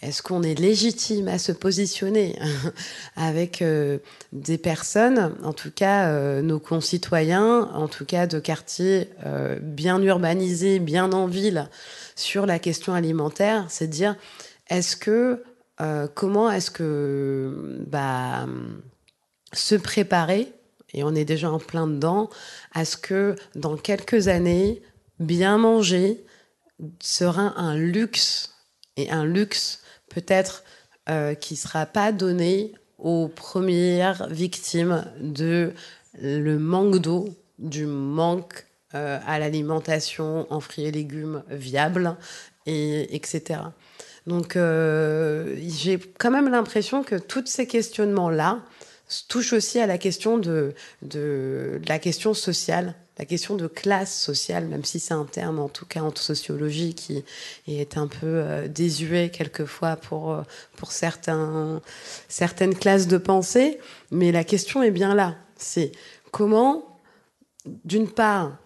Est-ce qu'on est légitime à se positionner avec euh, des personnes, en tout cas euh, nos concitoyens, en tout cas de quartiers euh, bien urbanisés, bien en ville, sur la question alimentaire? C'est dire, est-ce que, comment est-ce que bah, se préparer et on est déjà en plein dedans, à ce que dans quelques années, bien manger sera un luxe, et un luxe peut-être euh, qui ne sera pas donné aux premières victimes de le manque d'eau, du manque euh, à l'alimentation en fruits et légumes viables, et, etc. Donc euh, j'ai quand même l'impression que tous ces questionnements-là, touche aussi à la question de, la question sociale, la question de classe sociale, même si c'est un terme, en tout cas en sociologie, qui est un peu euh, désuet quelquefois pour, euh, pour certains, certaines classes de pensée. Mais la question est bien là. C'est comment, d'une part,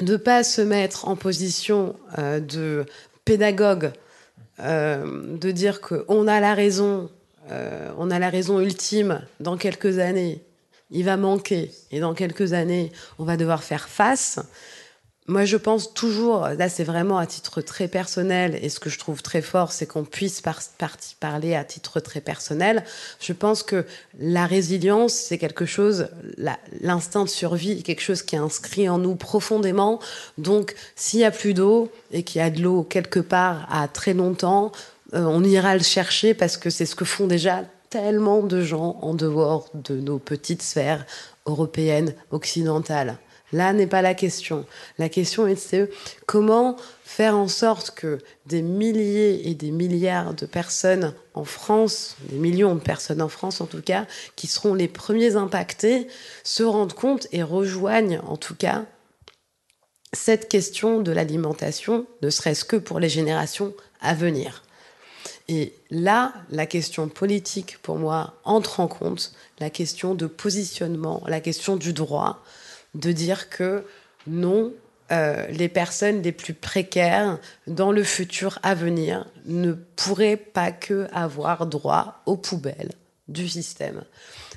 ne pas se mettre en position euh, de pédagogue, de dire qu'on a la raison, euh, on a la raison ultime dans quelques années, il va manquer, et dans quelques années, on va devoir faire face. Moi, je pense toujours, là, c'est vraiment à titre très personnel, et ce que je trouve très fort, c'est qu'on puisse parler à titre très personnel. Je pense que la résilience, c'est quelque chose, l'instinct de survie quelque chose qui est inscrit en nous profondément. Donc, s'il y a plus d'eau et qu'il y a de l'eau quelque part à très longtemps, euh, on ira le chercher parce que c'est ce que font déjà tellement de gens en dehors de nos petites sphères européennes, occidentales. Là n'est pas la question. La question est c'est comment faire en sorte que des milliers et des milliards de personnes en France, des millions de personnes en France en tout cas, qui seront les premiers impactés, se rendent compte et rejoignent en tout cas cette question de l'alimentation, ne serait-ce que pour les générations à venir. Et là, la question politique, pour moi, entre en compte, la question de positionnement, la question du droit, de dire que non, euh, les personnes les plus précaires dans le futur à venir ne pourraient pas que avoir droit aux poubelles du système.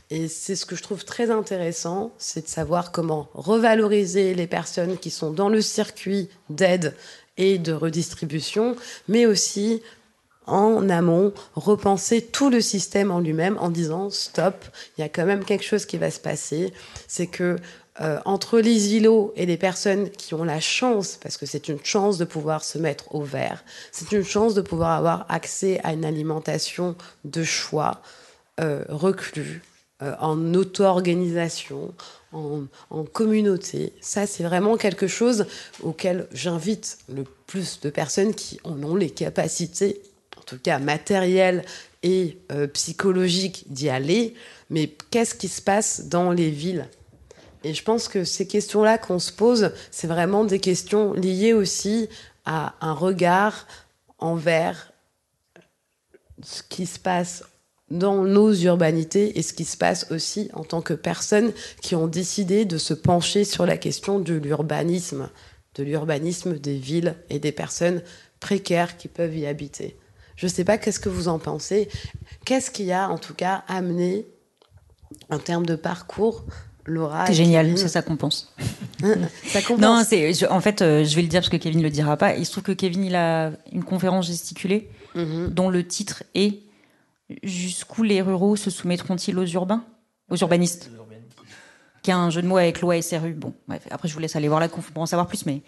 Et c'est ce que je trouve très intéressant, c'est de savoir comment revaloriser les personnes qui sont dans le circuit d'aide et de redistribution, mais aussi en amont, repenser tout le système en lui-même en disant stop, il y a quand même quelque chose qui va se passer, c'est que euh, entre les îlots et les personnes qui ont la chance, parce que c'est une chance de pouvoir se mettre au vert, c'est une chance de pouvoir avoir accès à une alimentation de choix, euh, reclus, euh, en auto-organisation, en, en communauté. Ça, c'est vraiment quelque chose auquel j'invite le plus de personnes qui en ont les capacités, tout cas matérielles et euh, psychologiques, d'y aller. Mais qu'est-ce qui se passe dans les villes? Et je pense que ces questions-là qu'on se pose, c'est vraiment des questions liées aussi à un regard envers ce qui se passe dans nos urbanités et ce qui se passe aussi en tant que personnes qui ont décidé de se pencher sur la question de l'urbanisme, de l'urbanisme des villes et des personnes précaires qui peuvent y habiter. Je ne sais pas qu'est-ce que vous en pensez. Qu'est-ce qui a en tout cas amené en termes de parcours Laura C'est génial, Kevin c'est ça qu'on pense. Ça compense. Non, c'est je- en fait, euh, je vais le dire parce que Kevin le dira pas. Il se trouve que Kevin il a une conférence gesticulée Mhm. dont le titre est Jusqu'où les ruraux se soumettront-ils aux urbains, aux urbanistes, qui a un jeu de mots avec loi SRU. Bon, bref, après je vous laisse aller voir la conf pour en savoir plus, mais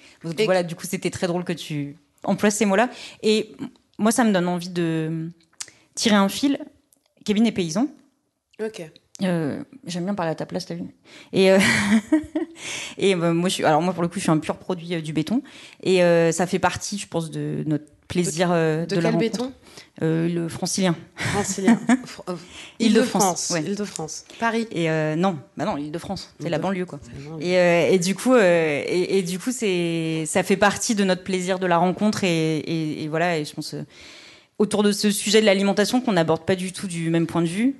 voilà, du coup c'était très drôle que tu emploies ces mots-là. Et moi, ça me donne envie de tirer un fil. Kevin est paysan. Ok. Euh, J'aime bien parler à ta place, t'as vu Et, euh, et euh, moi, je suis, alors moi pour le coup, je suis un pur produit du béton, et ça fait partie, je pense, de notre plaisir euh, De de, la quel rencontre. béton Euh, Le francilien. Francilien. Fr- euh, Île-de-France, Île-de-France. ouais. Île-de-France. Paris. Et euh, non, bah non, l'Île-de-France, c'est la banlieue quoi. Et, euh, et du coup, et, et du coup, c'est, ça fait partie de notre plaisir de la rencontre et, et, voilà. Et je pense autour de ce sujet de l'alimentation qu'on n'aborde pas du tout du même point de vue.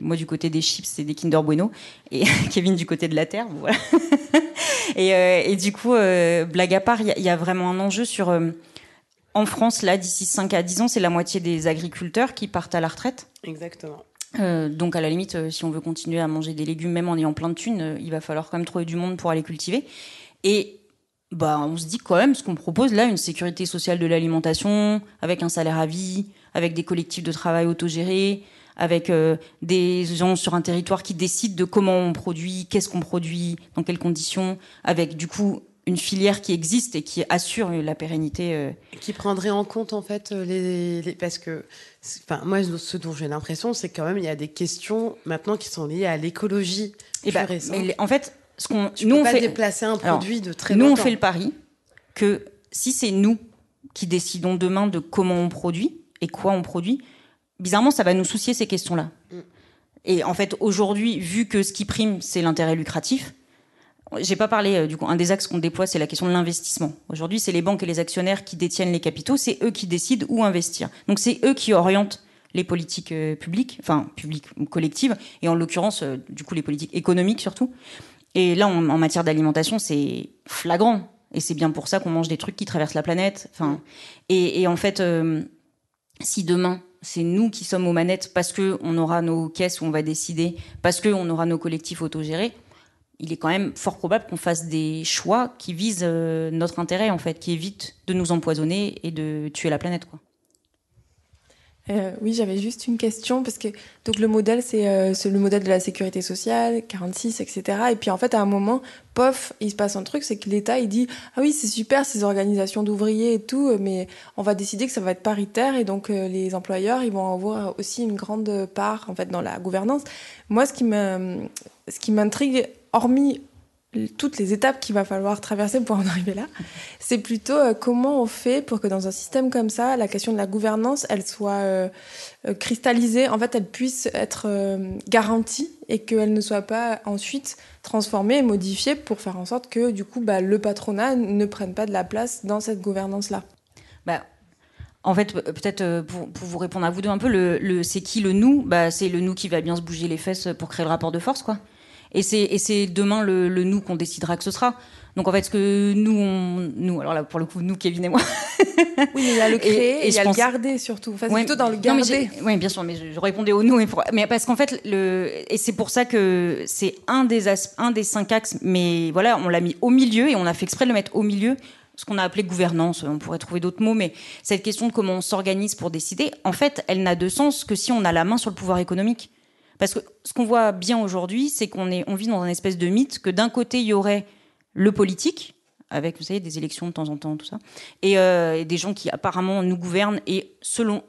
Moi, du côté des chips et des Kinder Bueno, et Kevin du côté de la terre. Voilà. et, et du coup, blague à part, il y, a- il y a vraiment un enjeu sur. En France, là, d'ici 5 à 10 ans, c'est la moitié des agriculteurs qui partent à la retraite. Exactement. Euh, donc à la limite, euh, si on veut continuer à manger des légumes, même en ayant plein de thunes, euh, il va falloir quand même trouver du monde pour aller cultiver. Et bah, on se dit quand même ce qu'on propose là, une sécurité sociale de l'alimentation, avec un salaire à vie, avec des collectifs de travail autogérés, avec des gens sur un territoire qui décident de comment on produit, qu'est-ce qu'on produit, dans quelles conditions, avec du coup une filière qui existe et qui assure la pérennité. euh, Qui prendrait en compte en fait euh, les, les- parce que enfin moi ce dont j'ai l'impression c'est quand même il y a des questions maintenant qui sont liées à l'écologie Et bah, pure et simple. mais en fait, ce qu'on Tu nous peux on pas fait déplacer un Alors, produit de très nous on fait le pari que si c'est nous qui décidons demain de comment on produit et quoi on produit, bizarrement ça va nous soucier ces questions-là. Mm. Et en fait aujourd'hui, vu que ce qui prime c'est l'intérêt lucratif, j'ai pas parlé euh, du coup un des axes qu'on déploie c'est la question de l'investissement. Aujourd'hui c'est les banques et les actionnaires qui détiennent les capitaux, c'est eux qui décident où investir. Donc c'est eux qui orientent les politiques euh, publiques, enfin publiques ou collectives, et en l'occurrence euh, du coup les politiques économiques surtout. Et là, en, matière d'alimentation, c'est flagrant. Et c'est bien pour ça qu'on mange des trucs qui traversent la planète. Enfin, et, en fait, si demain c'est nous qui sommes aux manettes parce que on aura nos caisses où on va décider, parce que on aura nos collectifs autogérés, il est quand même fort probable qu'on fasse des choix qui visent euh, notre intérêt en fait, qui évitent de nous empoisonner et de tuer la planète. Euh, oui, j'avais juste une question parce que donc le modèle c'est euh, le modèle de la sécurité sociale 46 etc. Et puis en fait à un moment, pof, il se passe un truc, c'est que l'État il dit ah oui c'est super ces organisations d'ouvriers et tout, mais on va décider que ça va être paritaire et donc les employeurs ils vont avoir aussi une grande part en fait dans la gouvernance. Moi ce qui ce qui m'intrigue hormis toutes les étapes qu'il va falloir traverser pour en arriver là, c'est plutôt euh, comment on fait pour que dans un système comme ça, la question de la gouvernance, elle soit euh, euh, cristallisée, en fait, elle puisse être garantie et qu'elle ne soit pas ensuite transformée et modifiée pour faire en sorte que du coup, bah, le patronat ne prenne pas de la place dans cette gouvernance-là. Bah, en fait, pe- peut-être pour, pour vous répondre à vous deux un peu, c'est qui le nous? Bah, C'est le nous qui va bien se bouger les fesses pour créer le rapport de force, quoi. Et c'est, et c'est demain le, le nous qu'on décidera que ce sera. Donc en fait, ce que nous, on, nous, alors là pour le coup, nous, Kevin et moi. Oui, mais il y a le créer et, il y a pense- le garder surtout. Enfin, c'est Ouais, plutôt dans le non, mais garder. Oui, bien sûr, mais je, je répondais au nous. Mais, pour- mais parce qu'en fait, le, et c'est pour ça que c'est un des, as- un des cinq axes, mais voilà, on l'a mis au milieu et on a fait exprès de le mettre au milieu, ce qu'on a appelé gouvernance. On pourrait trouver d'autres mots, mais cette question de comment on s'organise pour décider, en fait, elle n'a de sens que si on a la main sur le pouvoir économique. Parce que ce qu'on voit bien aujourd'hui, c'est qu'on on vit dans un espèce de mythe que d'un côté, il y aurait le politique, avec, vous savez, des élections de temps en temps, tout ça, et, euh, des gens qui apparemment nous gouvernent et selon,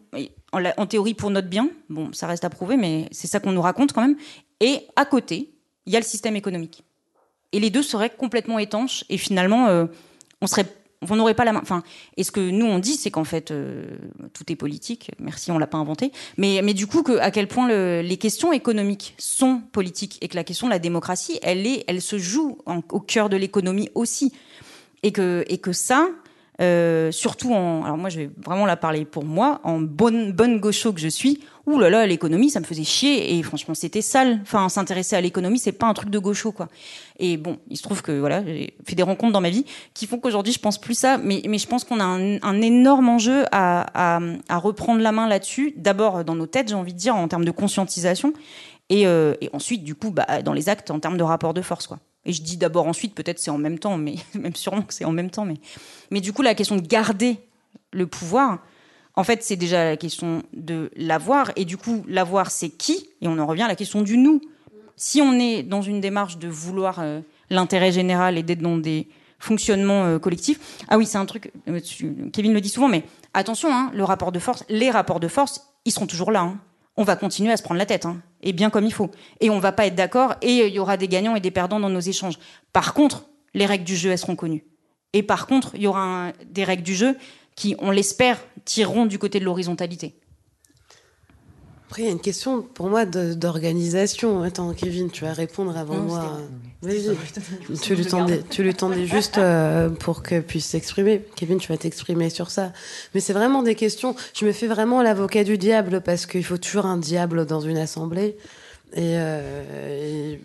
en théorie pour notre bien, bon, ça reste à prouver, mais c'est ça qu'on nous raconte quand même. Et à côté, il y a le système économique. Et les deux seraient complètement étanches et finalement, euh, on serait on n'aurait pas la main. Enfin, et ce que nous on dit, c'est qu'en fait, euh, tout est politique. Merci, on l'a pas inventé. Mais, mais du coup, à quel point le- les questions économiques sont politiques et que la question de la démocratie, elle est, elle se joue au cœur de l'économie aussi. Et que, et que ça, euh, surtout en, alors moi je vais vraiment la parler pour moi, en bonne bonne gaucho que je suis. Ouh là là, l'économie, ça me faisait chier et franchement c'était sale. Enfin, s'intéresser à l'économie, c'est pas un truc de gaucho quoi. Et bon, il se trouve que voilà, j'ai fait des rencontres dans ma vie qui font qu'aujourd'hui je pense plus ça, mais mais je pense qu'on a un, énorme enjeu à, reprendre la main là-dessus. D'abord dans nos têtes, j'ai envie de dire en termes de conscientisation et, euh, ensuite du coup bah, dans les actes en termes de rapport de force quoi. Et je dis d'abord ensuite, peut-être c'est en même temps, mais même sûrement que c'est en même temps. Mais, mais du coup, la question de garder le pouvoir, en fait, c'est déjà la question de l'avoir. Et du coup, l'avoir, c'est qui? Et on en revient à la question du nous. Si on est dans une démarche de vouloir euh, l'intérêt général et d'être dans des fonctionnements euh, collectifs, ah oui, c'est un truc, euh, Kevin le dit souvent, mais attention, hein, le rapport de force, les rapports de force, ils seront toujours là. hein. on va continuer à se prendre la tête, hein, et bien comme il faut. Et on va pas être d'accord, et il y aura des gagnants et des perdants dans nos échanges. Par contre, les règles du jeu, elles seront connues. Et par contre, il y aura des règles du jeu qui, on l'espère, tireront du côté de l'horizontalité. Après, il y a une question pour moi d'organisation. Attends, Kevin, tu vas répondre avant Non, moi. c'était- Vas-y. Tu lui tendais, tu lui tendais juste euh, pour qu'elle puisse s'exprimer. Kevin, tu vas t'exprimer sur ça. Mais c'est vraiment des questions. Je me fais vraiment l'avocat du diable parce qu'il faut toujours un diable dans une assemblée. Et, euh, et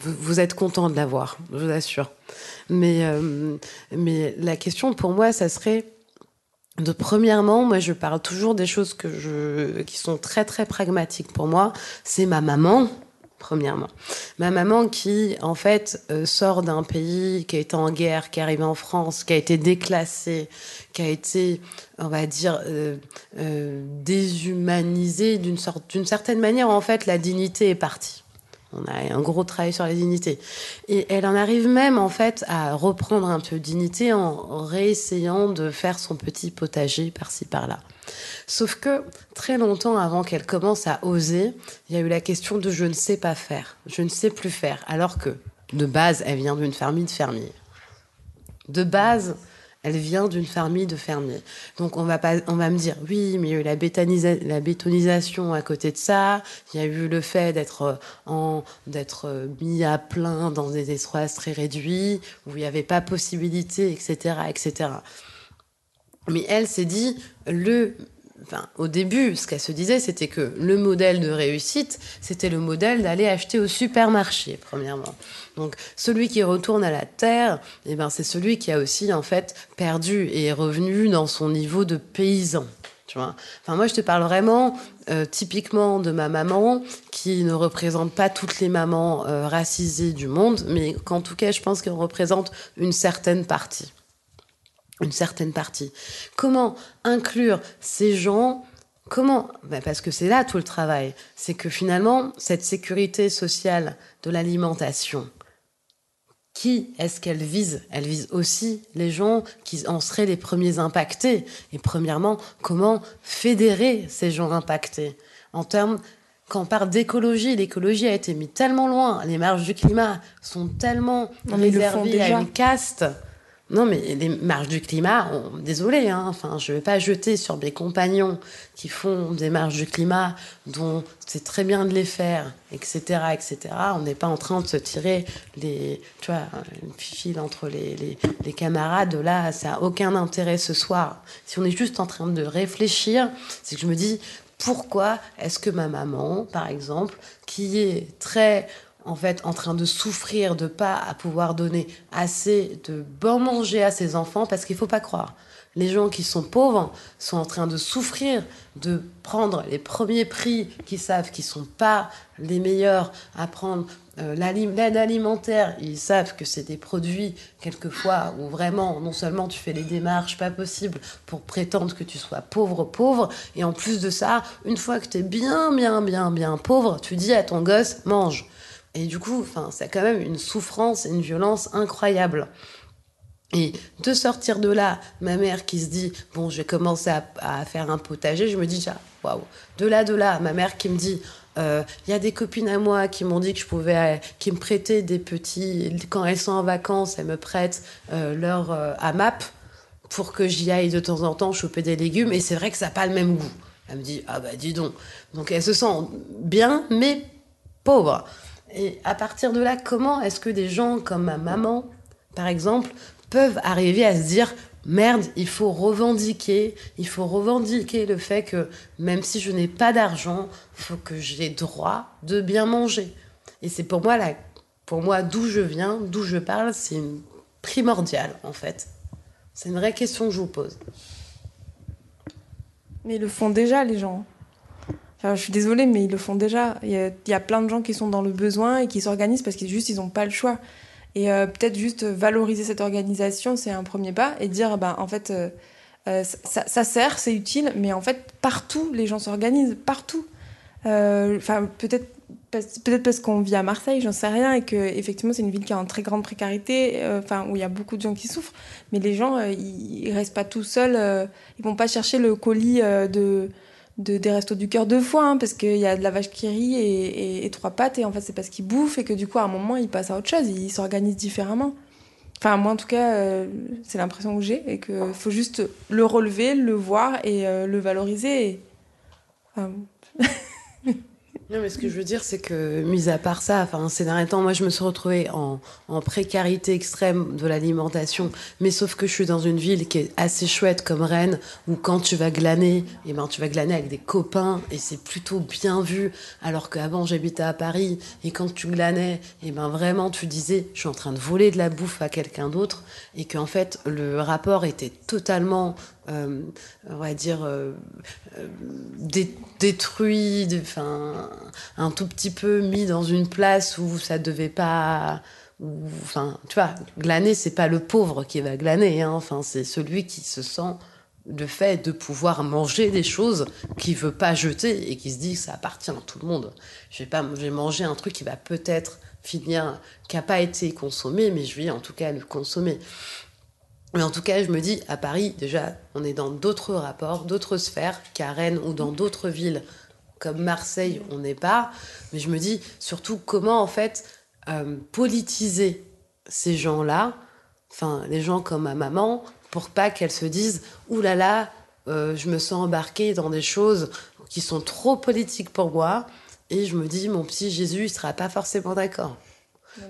vous, vous êtes content de l'avoir, je vous assure. Mais, euh, mais la question pour moi, ça serait de premièrement, moi je parle toujours des choses que je, qui sont très très pragmatiques pour moi. C'est ma maman, premièrement. Ma maman qui en fait euh, sort d'un pays qui a été en guerre, qui est arrivé en France, qui a été déclassé, qui a été, on va dire, euh, euh, déshumanisé d'une sorte, d'une certaine manière. En fait, la dignité est partie. On a un gros travail sur la dignité. Et elle en arrive même, en fait, à reprendre un peu de dignité en réessayant de faire son petit potager par-ci, par-là. Sauf que, très longtemps avant qu'elle commence à oser, il y a eu la question de je ne sais pas faire, je ne sais plus faire. Alors que, de base, elle vient d'une famille de fermiers. De base, elle vient d'une famille de fermiers. Donc on va pas, on va me dire oui, mais il y a eu la, bétonisa- la bétonisation à côté de ça. Il y a eu le fait d'être euh, en d'être euh, mis à plein dans des espaces très réduits où il n'y avait pas possibilité, etc., etc. Mais elle s'est dit le Enfin, au début, ce qu'elle se disait, c'était que le modèle de réussite, c'était le modèle d'aller acheter au supermarché, premièrement. Donc, celui qui retourne à la terre, eh ben, c'est celui qui a aussi, en fait, perdu et est revenu dans son niveau de paysan. Tu vois enfin, moi, je te parle vraiment euh, typiquement de ma maman, qui ne représente pas toutes les mamans euh, racisées du monde, mais qu'en tout cas, je pense qu'elle représente une certaine partie une certaine partie. Comment inclure ces gens? Comment? Ben Parce que c'est là tout le travail. C'est que finalement, cette sécurité sociale de l'alimentation, qui est-ce qu'elle vise? Elle vise aussi les gens qui en seraient les premiers impactés. Et premièrement, comment fédérer ces gens impactés? En termes, quand on parle d'écologie, l'écologie a été mise tellement loin, les marges du climat sont tellement réservées à une caste. Non, mais les marges du climat, on- désolé, hein, enfin, je ne vais pas jeter sur mes compagnons qui font des marges du climat dont c'est très bien de les faire, etc., etc. On n'est pas en train de se tirer les, tu vois, une file entre les, les, les camarades. Là, ça n'a aucun intérêt ce soir. Si on est juste en train de réfléchir, c'est que je me dis, pourquoi est-ce que ma maman, par exemple, qui est très en fait en train de souffrir de pas pouvoir donner assez de bon manger à ses enfants parce qu'il faut pas croire. Les gens qui sont pauvres sont en train de souffrir de prendre les premiers prix qui savent qu'ils sont pas les meilleurs à prendre euh, l'aide alimentaire. Ils savent que c'est des produits quelquefois où vraiment non seulement tu fais les démarches pas possibles pour prétendre que tu sois pauvre pauvre et en plus de ça une fois que tu es bien bien bien bien pauvre tu dis à ton gosse mange et du coup, c'est quand même une souffrance et une violence incroyable. Et de sortir de là, ma mère qui se dit bon, je vais commencer à, faire un potager, je me dis déjà waouh. De là, de là, ma mère qui me dit euh, il y a des copines à moi qui m'ont dit que je pouvais, qui me prêtaient des petits quand elles sont en vacances, elles me prêtent euh, leur euh, AMAP pour que j'y aille de temps en temps choper des légumes. Et c'est vrai que ça n'a pas le même goût. Elle me dit ah bah dis donc. Donc elle se sent bien, mais pauvre. Et à partir de là, comment est-ce que des gens comme ma maman, par exemple, peuvent arriver à se dire merde, il faut revendiquer, il faut revendiquer le fait que même si je n'ai pas d'argent, faut que j'ai droit de bien manger. Et c'est pour moi la, pour moi d'où je viens, d'où je parle, c'est primordial en fait. C'est une vraie question que je vous pose. Mais ils le font déjà, les gens. Enfin, je suis désolée, mais ils le font déjà. Il y, a, a plein de gens qui sont dans le besoin et qui s'organisent parce qu'ils juste ils n'ont pas le choix. Et euh, peut-être juste valoriser cette organisation, c'est un premier pas. Et dire, ben, en fait, euh, euh, ça, sert, c'est utile, mais en fait, partout, les gens s'organisent, partout. Euh, Enfin, peut-être parce, peut parce qu'on vit à Marseille, j'en sais rien, et que effectivement c'est une ville qui est en très grande précarité, euh, enfin où il y a beaucoup de gens qui souffrent. Mais les gens, euh, ils, ils restent pas tout seuls, euh, ils vont pas chercher le colis euh, de de, des restos du cœur deux fois, hein, parce qu'il y a de la vache qui rit et, et- et trois pattes, et en fait, c'est parce qu'ils bouffent, et que du coup, à un moment, ils passent à autre chose, ils s'organisent différemment. Enfin, moi, en tout cas, euh, c'est l'impression que j'ai, et qu'il faut juste le relever, le voir et euh, le valoriser. et- enfin, Non, mais ce que je veux dire, c'est que, mis à part ça, enfin, ces derniers temps, moi, je me suis retrouvée en, précarité extrême de l'alimentation. Mais sauf que je suis dans une ville qui est assez chouette comme Rennes, où quand tu vas glaner, eh ben, tu vas glaner avec des copains et c'est plutôt bien vu. Alors qu'avant, j'habitais à Paris et quand tu glanais, et ben, vraiment, tu disais, je suis en train de voler de la bouffe à quelqu'un d'autre et qu'en fait, le rapport était totalement, euh, on va dire, euh, euh, dé- détruit, enfin, un tout petit peu mis dans une place où ça devait pas. Enfin, tu vois, glaner, c'est pas le pauvre qui va glaner, hein. enfin, c'est celui qui se sent le fait de pouvoir manger des choses qu'il veut pas jeter et qui se dit que ça appartient à tout le monde. Je vais pas, je vais manger un truc qui va peut-être finir, qui a pas été consommé, mais je vais en tout cas le consommer. Mais en tout cas, je me dis, à Paris, déjà, on est dans d'autres rapports, d'autres sphères qu'à Rennes ou dans d'autres villes comme Marseille, on n'est pas. Mais je me dis, surtout, comment, en fait, euh, politiser ces gens-là, enfin, les gens comme ma maman, pour pas qu'elle se dise, ouh là là, euh, je me sens embarquée dans des choses qui sont trop politiques pour moi. Et je me dis, mon petit Jésus, il sera pas forcément d'accord.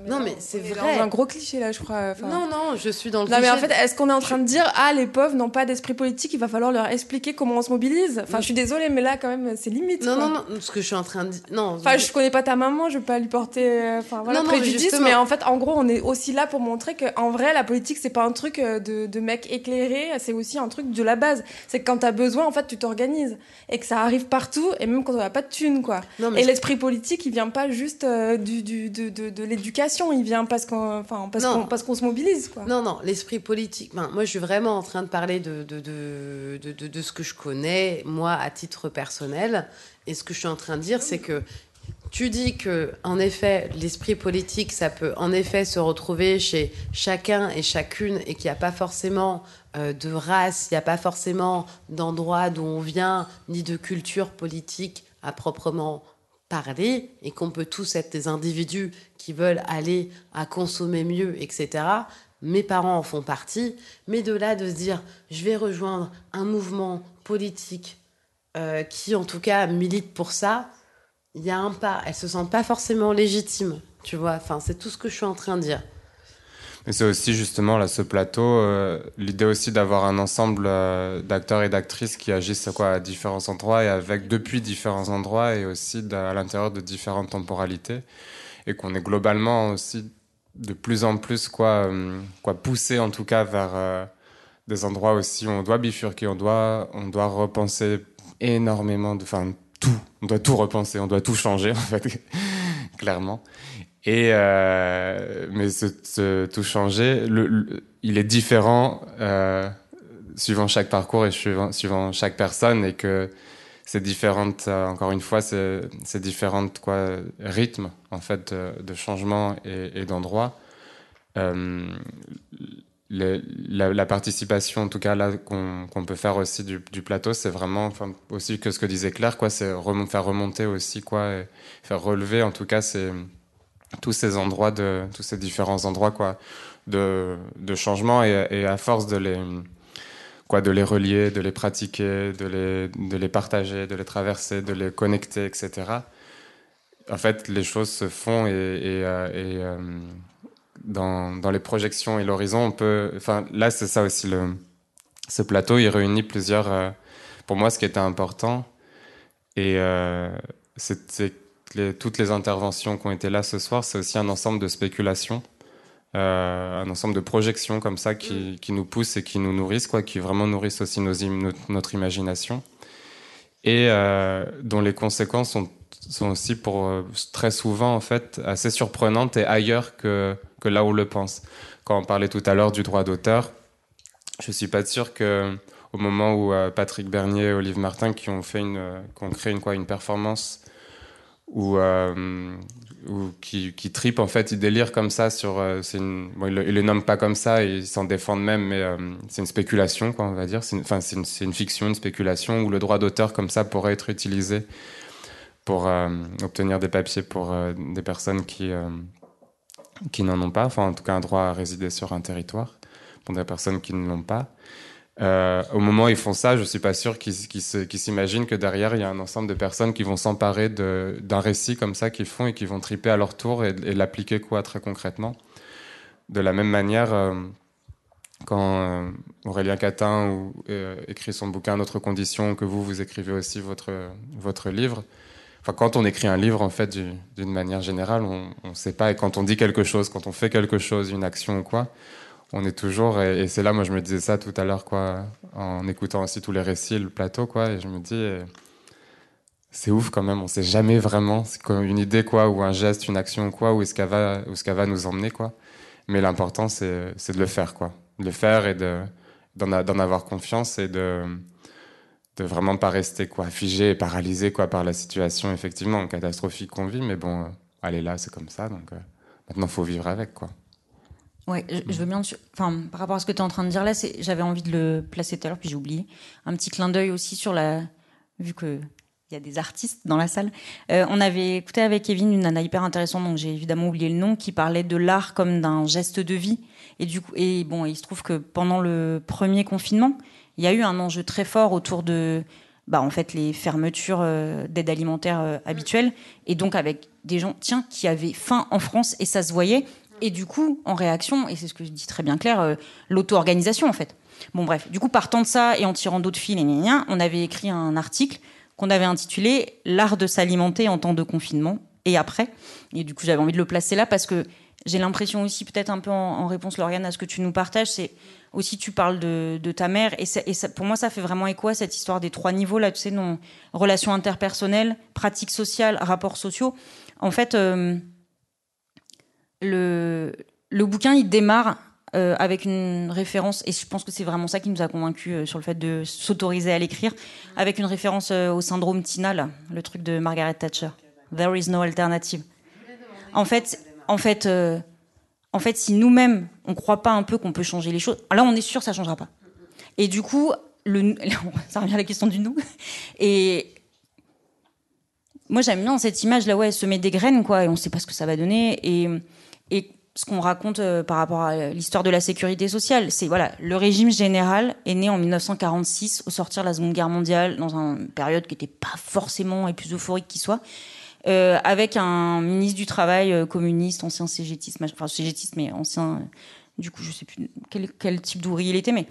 Non, mais c'est vrai. dans un gros cliché, là, je crois. Enfin, Non, non, je suis dans le Non, mais en cliché. fait, est-ce qu'on est en train de dire, ah, les pauvres n'ont pas d'esprit politique, il va falloir leur expliquer comment on se mobilise? Enfin, je suis désolée, mais là, quand même, c'est limite. Non, quoi. non, non, ce que je suis en train de dire. Non, Enfin, je connais pas ta maman, je veux pas lui porter enfin, voilà, Non, non, mais préjudice, mais en fait, en gros, on est aussi là pour montrer qu'en vrai, la politique, c'est pas un truc euh, de, de mec éclairé, c'est aussi un truc de la base. C'est que quand t'as besoin, en fait, tu t'organises. Et que ça arrive partout, et même quand on a pas de thunes, quoi. Non, mais Et je- l'esprit politique, il vient pas juste euh, du, du- de, de, de l'éducation, il vient parce qu'on enfin, parce qu'on parce qu'on se mobilise, quoi. Non, non, l'esprit politique. ben, moi, je suis vraiment en train de parler de, de, de, de, de- de ce que je connais, moi, à titre personnel. Et ce que je suis en train de dire, c'est que tu dis que, en effet, l'esprit politique, ça peut en effet se retrouver chez chacun et chacune et qu'il n'y a pas forcément euh, de race, il n'y a pas forcément d'endroit d'où on vient, ni de culture politique à proprement parler et qu'on peut tous être des individus qui veulent aller à consommer mieux, etc. Mes parents en font partie, mais de là de se dire je vais rejoindre un mouvement politique euh, qui en tout cas milite pour ça, il y a un pas. Elles se sentent pas forcément légitimes, tu vois. Enfin, c'est tout ce que je suis en train de dire. C'est aussi justement là ce plateau, euh, l'idée aussi d'avoir un ensemble euh, d'acteurs et d'actrices qui agissent quoi à différents endroits et avec depuis différents endroits et aussi à l'intérieur de différentes temporalités et qu'on est globalement aussi de plus en plus quoi euh, quoi poussé en tout cas vers des endroits aussi où on doit bifurquer, on doit on doit repenser énormément enfin tout, on doit tout repenser, on doit tout changer en fait clairement. Et euh, mais ce, ce tout changer, le, le- il est différent euh, suivant chaque parcours et suivant, suivant chaque personne et que c'est différentes. euh, encore une fois, c'est différentes quoi rythmes en fait de, de changement et, et d'endroit. Euh, la, la participation, en tout cas là qu'on qu'on peut faire aussi du, du plateau, c'est vraiment, enfin aussi que ce que disait Claire, quoi, c'est faire remonter aussi quoi, et faire relever en tout cas c'est tous ces endroits de tous ces différents endroits quoi de, de changement et, à force de les quoi de les relier de les pratiquer de les de les partager de les traverser de les connecter etc en fait les choses se font et, euh, euh, dans, dans les projections et l'horizon on peut enfin là c'est ça aussi le ce plateau il réunit plusieurs euh, pour moi ce qui était important et euh, c'est les- toutes les interventions qui ont été là ce soir, c'est aussi un ensemble de spéculations, euh, un ensemble de projections comme ça qui, qui nous poussent et qui nous nourrissent, quoi, qui vraiment nourrissent aussi nos notre, imagination, et euh, dont les conséquences sont, sont aussi pour euh, très souvent en fait assez surprenantes et ailleurs que, que là où on le pense. Quand on parlait tout à l'heure du droit d'auteur, je suis pas sûr que au moment où euh, Patrick Bernier et Olive Martin qui ont fait une, euh, qui ont créé une quoi une performance ou, euh, qui, tripent en fait, ils délirent comme ça sur. euh, ils, le, ils le nomment pas comme ça, ils s'en défendent même, mais euh, c'est une spéculation, quoi, on va dire. C'est une- une, fiction, une spéculation où le droit d'auteur comme ça pourrait être utilisé pour euh, obtenir des papiers pour des personnes qui qui n'en ont pas, enfin en tout cas un droit à résider sur un territoire pour des personnes qui ne l'ont pas. Euh, au moment où ils font ça, je suis pas sûr qu'ils s'imaginent que derrière il y a un ensemble de personnes qui vont s'emparer d'un récit comme ça qu'ils font et qui vont triper à leur tour et, l'appliquer quoi très concrètement. De la même manière, euh, quand euh, Aurélien Catin écrit son bouquin Notre condition, que vous vous écrivez aussi votre votre livre. Enfin, quand on écrit un livre, en fait, du- d'une manière générale, on ne sait pas. Et quand on dit quelque chose, quand on fait quelque chose, une action ou quoi, on est toujours. Et, c'est là, moi, je me disais ça tout à l'heure, quoi, en écoutant aussi tous les récits, le plateau, quoi. Et je me dis, euh, c'est ouf quand même. On sait jamais vraiment une idée, quoi, ou un geste, une action, quoi, où est-ce qu'elle va, va nous emmener, quoi. Mais l'important, c'est de le faire, quoi. De le faire et de d'en avoir confiance et de de vraiment pas rester quoi figé et paralysé quoi par la situation effectivement catastrophique qu'on vit mais bon euh, elle est là c'est comme ça donc euh, maintenant faut vivre avec quoi Ouais, je, veux bien. Enfin, par rapport à ce que tu es en train de dire là, j'avais envie de le placer tout à l'heure, puis j'ai oublié. Un petit clin d'œil aussi sur la. Vu que il y a des artistes dans la salle. Euh, on avait écouté avec Kevin une nana hyper intéressante, dont j'ai évidemment oublié le nom, qui parlait de l'art comme d'un geste de vie. Et du coup, et bon, il se trouve que pendant le premier confinement, il y a eu un enjeu très fort autour de, bah, en fait, les fermetures euh, d'aide alimentaire euh, habituelles, et donc avec des gens, tiens, qui avaient faim en France et ça se voyait. Et du coup, en réaction, et c'est ce que je dis très bien Claire, euh, l'auto-organisation en fait. Bon bref, du coup, partant de ça et en tirant d'autres fils, on avait écrit un article qu'on avait intitulé L'art de s'alimenter en temps de confinement et après. Et du coup, j'avais envie de le placer là parce que j'ai l'impression aussi, peut-être un peu en, réponse, Lauriane, à ce que tu nous partages, c'est aussi tu parles de, ta mère et, pour moi, ça fait vraiment écho à cette histoire des trois niveaux là, tu sais, non, relations interpersonnelles, pratiques sociales, rapports sociaux. En fait, euh, le, bouquin, il démarre euh, avec une référence, et je pense que c'est vraiment ça qui nous a convaincus sur le fait de s'autoriser à l'écrire, avec une référence euh, au syndrome Tina, là, le truc de Margaret Thatcher. There is no alternative. En fait, en fait, euh, en fait, si nous-mêmes on croit pas un peu qu'on peut changer les choses, là on est sûr que ça changera pas. Et du coup, ça revient à la question du nous. Et moi j'aime bien cette image là, ouais, semer des graines quoi, et on sait pas ce que ça va donner. Et, et ce qu'on raconte euh, par rapport à l'histoire de la sécurité sociale, c'est voilà, le régime général est né en 1946 au sortir de la Seconde Guerre mondiale, dans une période qui n'était pas forcément les plus euphorique qui soit. Euh, avec un ministre du travail euh, communiste, ancien cégétiste, enfin cégétiste, mais ancien, du coup, je sais plus quel, type d'ouvrier il était, mais.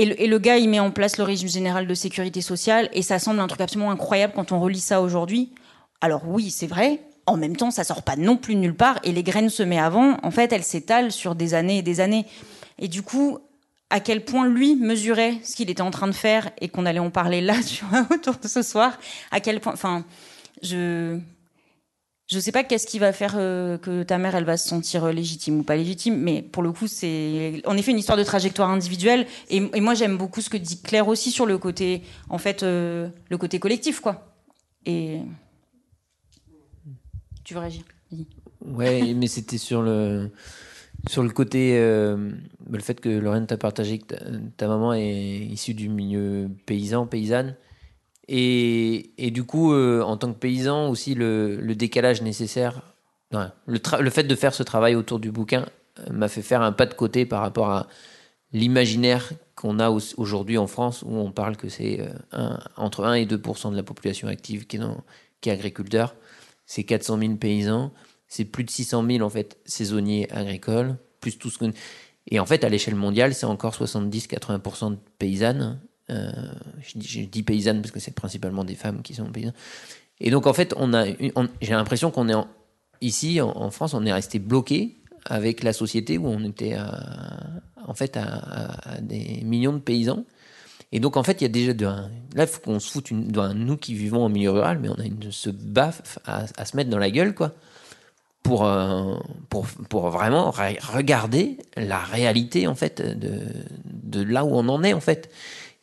Et le gars, il met en place le régime général de sécurité sociale, et ça semble un truc absolument incroyable quand on relit ça aujourd'hui. Alors oui, c'est vrai. En même temps, ça sort pas non plus nulle part, et les graines semées avant, en fait, elles s'étalent sur des années et des années. Et du coup, à quel point lui mesurait ce qu'il était en train de faire, et qu'on allait en parler là, tu vois, autour de ce soir, à quel point, enfin, je je sais pas qu'est-ce qui va faire euh, que ta mère elle va se sentir euh, légitime ou pas légitime mais pour le coup c'est en effet une histoire de trajectoire individuelle. Et, et moi j'aime beaucoup ce que dit Claire aussi sur le côté en fait euh, le côté collectif quoi. Et tu veux réagir? Ouais, mais c'était sur le sur le côté euh, le fait que Lorraine t'a partagé que ta, maman est issue du milieu paysan paysanne. Et, et du coup euh, en tant que paysan aussi le, le décalage nécessaire le, le fait de faire ce travail autour du bouquin euh, m'a fait faire un pas de côté par rapport à l'imaginaire qu'on a au- aujourd'hui en France où on parle que c'est entre 1 et 2% de la population active qui est, qui est agriculteur c'est 400 000 paysans, c'est plus de 600 000 en fait saisonniers agricoles, plus tout ce que... Et en fait, à l'échelle mondiale, c'est encore 70-80% de paysannes. Euh, je, dis, paysannes parce que c'est principalement des femmes qui sont paysannes. Et donc en fait, on a, j'ai l'impression qu'on est en- ici en, France, on est resté bloqué avec la société où on était en fait à des millions de paysans. Et donc, en fait, il y a déjà là, il faut qu'on se foute une, nous qui vivons en milieu rural, mais on a une, ce baffe à, se mettre dans la gueule, quoi, pour, euh, pour, vraiment re- regarder la réalité, en fait, de, là où on en est, en fait,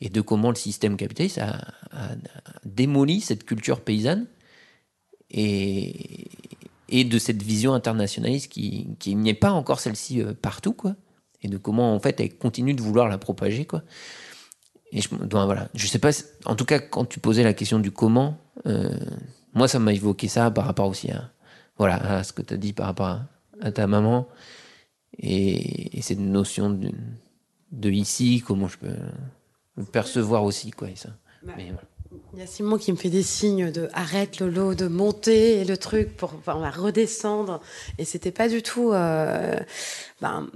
et de comment le système capitaliste a, a- a démoli cette culture paysanne et, et de cette vision internationaliste qui, qui n'est pas encore celle-ci euh, partout, quoi. Et de comment, en fait, elle continue de vouloir la propager, quoi. Et je, donc, voilà, je sais pas, en tout cas, quand tu posais la question du comment, euh, moi, ça m'a évoqué ça par rapport aussi à, voilà, à ce que tu as dit par rapport à, à ta maman et, et cette notion de, de ici, comment je peux le percevoir aussi, quoi. Et ça. Mais voilà. Il y a Simon qui me fait des signes de arrête Lolo, de monter le truc pour enfin, on va redescendre. Et c'était pas du tout. euh, ben,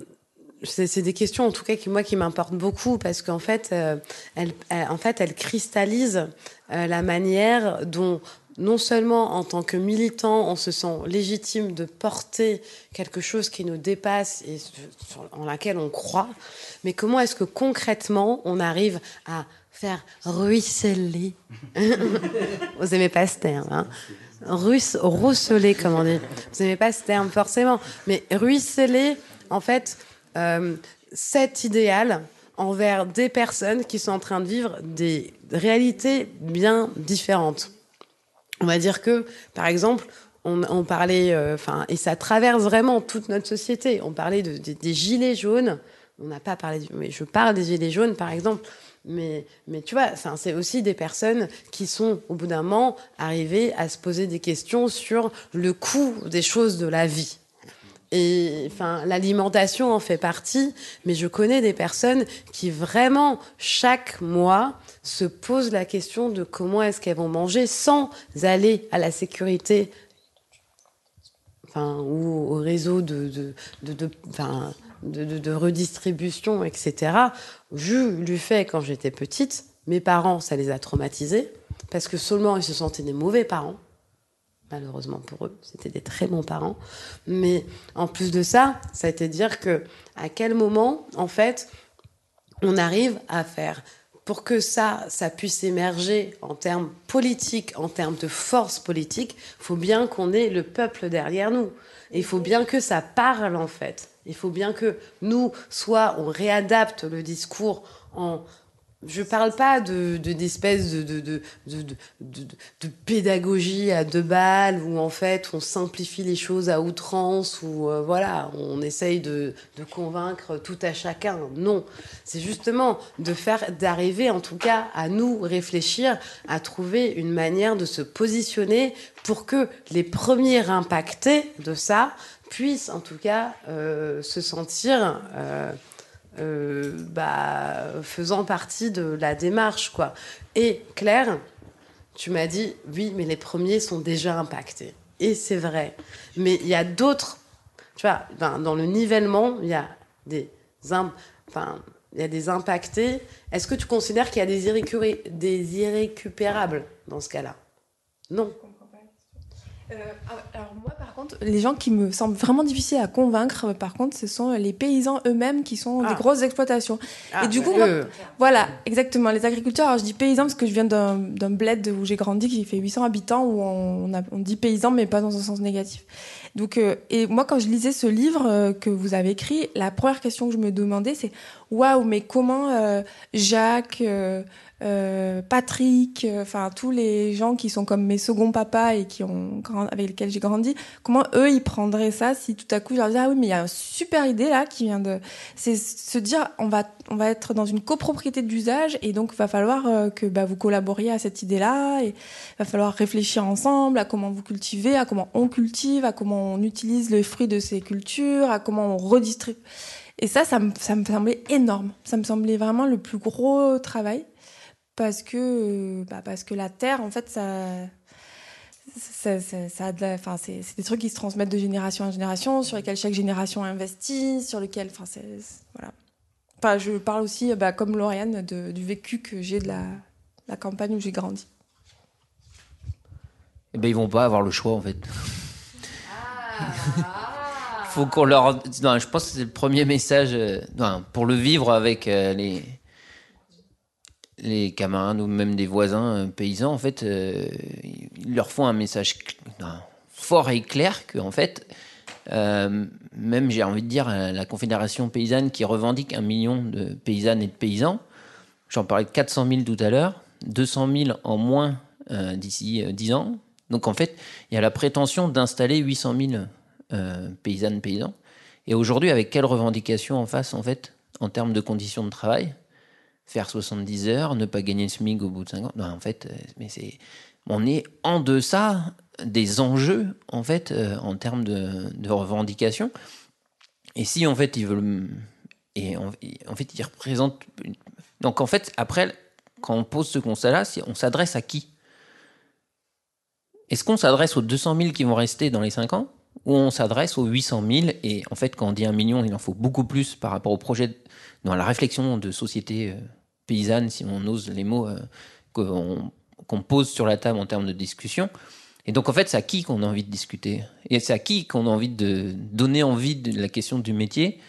c'est des questions en tout cas qui moi qui m'importent beaucoup parce qu'en fait, euh, elle, en fait, elle cristallise euh, la manière dont non seulement en tant que militant, on se sent légitime de porter quelque chose qui nous dépasse et en laquelle on croit, mais comment est-ce que concrètement on arrive à faire ruisseler Vous aimez pas ce terme, hein? Russe, rousseler, comme on dit. Vous aimez pas ce terme forcément, mais ruisseler, en fait, cet idéal envers des personnes qui sont en train de vivre des réalités bien différentes. On va dire que, par exemple, on, parlait, euh, enfin, et ça traverse vraiment toute notre société. On parlait de, des- gilets jaunes. On n'a pas parlé, mais je parle des gilets jaunes, par exemple. Mais, mais tu vois, c'est aussi des personnes qui sont, au bout d'un moment, arrivées à se poser des questions sur le coût des choses de la vie. Et enfin, l'alimentation en fait partie, mais je connais des personnes qui vraiment chaque mois se posent la question de comment est-ce qu'elles vont manger sans aller à la sécurité, enfin ou au réseau de de de, redistribution, etc. Je lui fais quand j'étais petite. Mes parents, ça les a traumatisés parce que seulement ils se sentaient des mauvais parents malheureusement pour eux, c'était des très bons parents. Mais en plus de ça, ça a été dire que à quel moment, en fait, on arrive à faire pour que ça, ça puisse émerger en termes politiques, en termes de force politique, faut bien qu'on ait le peuple derrière nous. Il faut bien que ça parle, en fait. Il faut bien que nous, soit on réadapte le discours en je parle pas de de- de de, de, de, pédagogie à deux balles où en fait on simplifie les choses à outrance ou euh, voilà on essaye de, de convaincre tout à chacun. Non, c'est justement de faire d'arriver en tout cas à nous réfléchir, à trouver une manière de se positionner pour que les premiers impactés de ça puissent en tout cas euh, se sentir euh, euh, bah, faisant partie de la démarche, quoi. Et Claire, tu m'as dit, oui, mais les premiers sont déjà impactés. Et c'est vrai. Mais il y a d'autres, tu vois, ben, dans le nivellement, il y a des, enfin, il y a des impactés. Est-ce que tu considères qu'il y a des irrécupérables dans ce cas-là? Non. Euh, alors moi par contre, les gens qui me semblent vraiment difficiles à convaincre, par contre, ce sont les paysans eux-mêmes qui sont Ah. des grosses exploitations. Ah, et du coup, eux. moi- voilà, exactement, les agriculteurs. Alors je dis paysans parce que je viens d'un bled où j'ai grandi qui fait 800 habitants où on, a- on dit paysans mais pas dans un sens négatif. Donc euh, et moi quand je lisais ce livre euh, que vous avez écrit, la première question que je me demandais c'est waouh mais comment euh, Jacques euh, Patrick, euh, enfin tous les gens qui sont comme mes seconds papas et qui ont avec lesquels j'ai grandi, comment eux ils prendraient ça si tout à coup je leur disais ah oui mais il y a une super idée là qui vient de, c'est se dire on va on va être dans une copropriété d'usage et donc va falloir euh, que bah, vous collaboriez à cette idée là et va falloir réfléchir ensemble à comment vous cultivez, à comment on cultive, à comment on utilise les fruits de ces cultures, à comment on redistribue. Et ça, ça me, ça me semblait énorme. Ça me semblait vraiment le plus gros travail parce que, euh, bah, parce que la terre, en fait, ça, ça, ça, ça a de la- enfin, c'est c'est des trucs qui se transmettent de génération en génération, sur lesquels chaque génération investit, sur lesquels, enfin, c'est c'est- voilà. Enfin, je parle aussi, bah, comme Lauriane, de- du vécu que j'ai de la, la campagne où j'ai grandi. Eh ben, ils vont pas avoir le choix en fait. Faut qu'on leur. Non, je pense que c'est le premier message euh, non, pour le vivre avec euh, les les camarades ou même des voisins euh, paysans. En fait, euh, ils leur font un message fort et clair que en fait, euh, même j'ai envie de dire la Confédération paysanne qui revendique un million de paysannes et de paysans. J'en parlais de 400 000 tout à l'heure, 200 000 en moins d'ici euh, 10 ans. Donc en fait, il y a la prétention d'installer 800 000 euh, paysannes, paysans. Et aujourd'hui, avec quelles revendications en face, en fait, en termes de conditions de travail? Faire 70 heures, ne pas gagner le SMIC au bout de 5 ans Non, en fait, euh, mais c'est, on est en deçà des enjeux, en fait, euh, en termes de, revendications. Et si, en fait, ils veulent. Et en, en fait, ils représentent. Donc, en fait, après, quand on pose ce constat-là, on s'adresse à qui? Est-ce qu'on s'adresse aux 200 000 qui vont rester dans les 5 ans? Ou on s'adresse aux 800 000 et en fait quand on dit un million il en faut beaucoup plus par rapport au projet dans la réflexion de société euh, paysanne si on ose les mots euh, qu'on pose sur la table en termes de discussion. Et donc en fait c'est à qui qu'on a envie de discuter. Et c'est à qui qu'on a envie de donner envie de la question du métier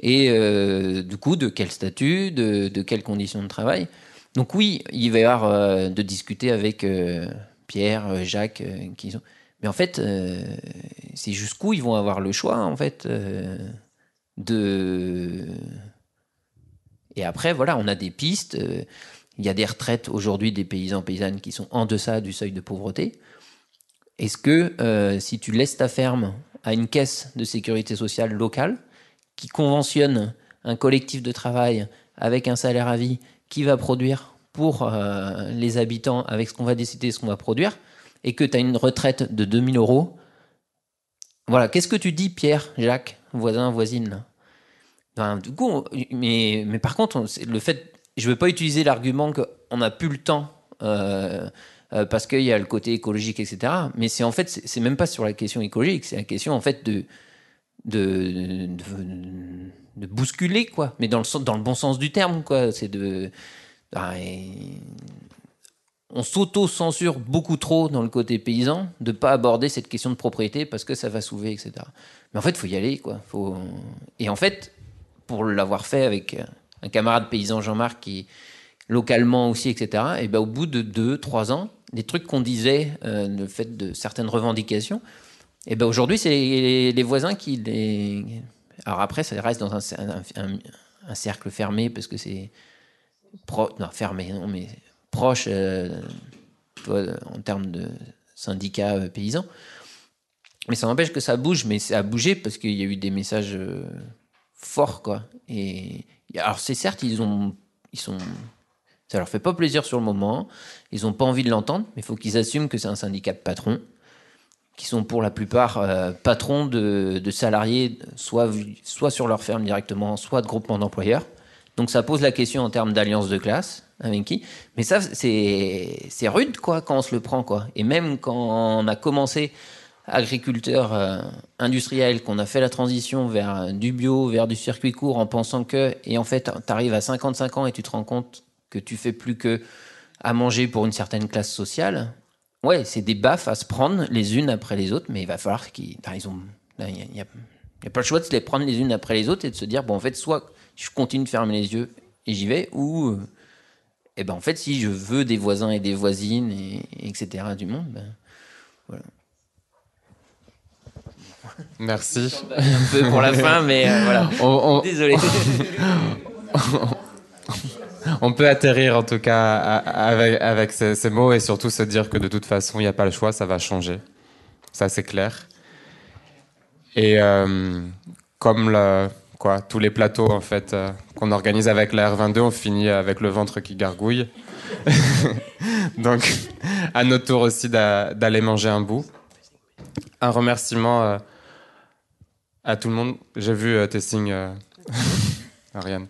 et euh, du coup de quel statut de, quelles conditions de travail. Donc oui il va y avoir euh, de discuter avec Pierre Jacques qui sont. Mais en fait, c'est jusqu'où ils vont avoir le choix, en fait, de. Et après, voilà, on a des pistes. euh, Il y a des retraites aujourd'hui des paysans paysannes qui sont en deçà du seuil de pauvreté. Est-ce que euh, si tu laisses ta ferme à une caisse de sécurité sociale locale qui conventionne un collectif de travail avec un salaire à vie qui va produire pour euh, les habitants avec ce qu'on va décider, ce qu'on va produire, et que tu as une retraite de 2000 euros, voilà, qu'est-ce que tu dis, Pierre, Jacques, voisin, voisine Du coup, mais, mais par contre, le fait, je veux pas utiliser l'argument qu'on n'a plus le temps euh, euh, parce qu'il y a le côté écologique, etc. Mais c'est en fait, c'est même pas sur la question écologique, c'est la question en fait de de, de, bousculer quoi, mais dans le dans le bon sens du terme quoi. C'est de on s'auto-censure beaucoup trop dans le côté paysan de pas aborder cette question de propriété parce que ça va soulever, etc. Mais en fait, il faut y aller, quoi. Faut... Et en fait, pour l'avoir fait avec euh, un camarade paysan Jean-Marc qui localement aussi, etc. Et ben au bout de deux, trois ans, les trucs qu'on disait, euh, le fait de certaines revendications, et ben aujourd'hui c'est les, voisins qui les. Alors après, ça reste dans un, cercle fermé parce que c'est pro... non fermé, non mais proche euh, en termes de syndicats euh, paysans. Mais ça n'empêche que ça bouge, mais ça a bougé parce qu'il y a eu des messages forts, quoi. Et alors c'est certes, ils ont, ils sont, ça leur fait pas plaisir sur le moment, ils ont pas envie de l'entendre, mais il faut qu'ils assument que c'est un syndicat de patrons, qui sont pour la plupart euh, patrons de, salariés, soit, soit sur leur ferme directement, soit de groupements d'employeurs. Donc ça pose la question en termes d'alliance de classe, avec qui. Mais ça, c'est rude, quoi, quand on se le prend, quoi. Et même quand on a commencé agriculteur euh, industriel, qu'on a fait la transition vers euh, du bio, vers du circuit court, en pensant que, et en fait, tu arrives à 55 ans et tu te rends compte que tu fais plus que à manger pour une certaine classe sociale. Ouais, c'est des baffes à se prendre les unes après les autres, mais il va falloir qu'ils. ils ont- Il n'y a, pas le choix de se les prendre les unes après les autres et de se dire, bon, en fait, soit je continue de fermer les yeux et j'y vais, ou. euh, Eh ben, en fait, si je veux des voisins et des voisines, et, et etc., du monde, ben, voilà. Merci. Un peu pour la fin, mais euh, voilà. On- on- Désolé. On peut atterrir en tout cas avec, avec ces, ces mots et surtout se dire que de toute façon, il n'y a pas le choix, ça va changer. Ça, c'est clair. Et euh, comme le, quoi, tous les plateaux en fait euh, qu'on organise avec la R22, on finit avec le ventre qui gargouille. Donc, à notre tour aussi d'a- d'aller manger un bout. Un remerciement euh, à tout le monde. J'ai vu euh, tes signes, euh, Ariane.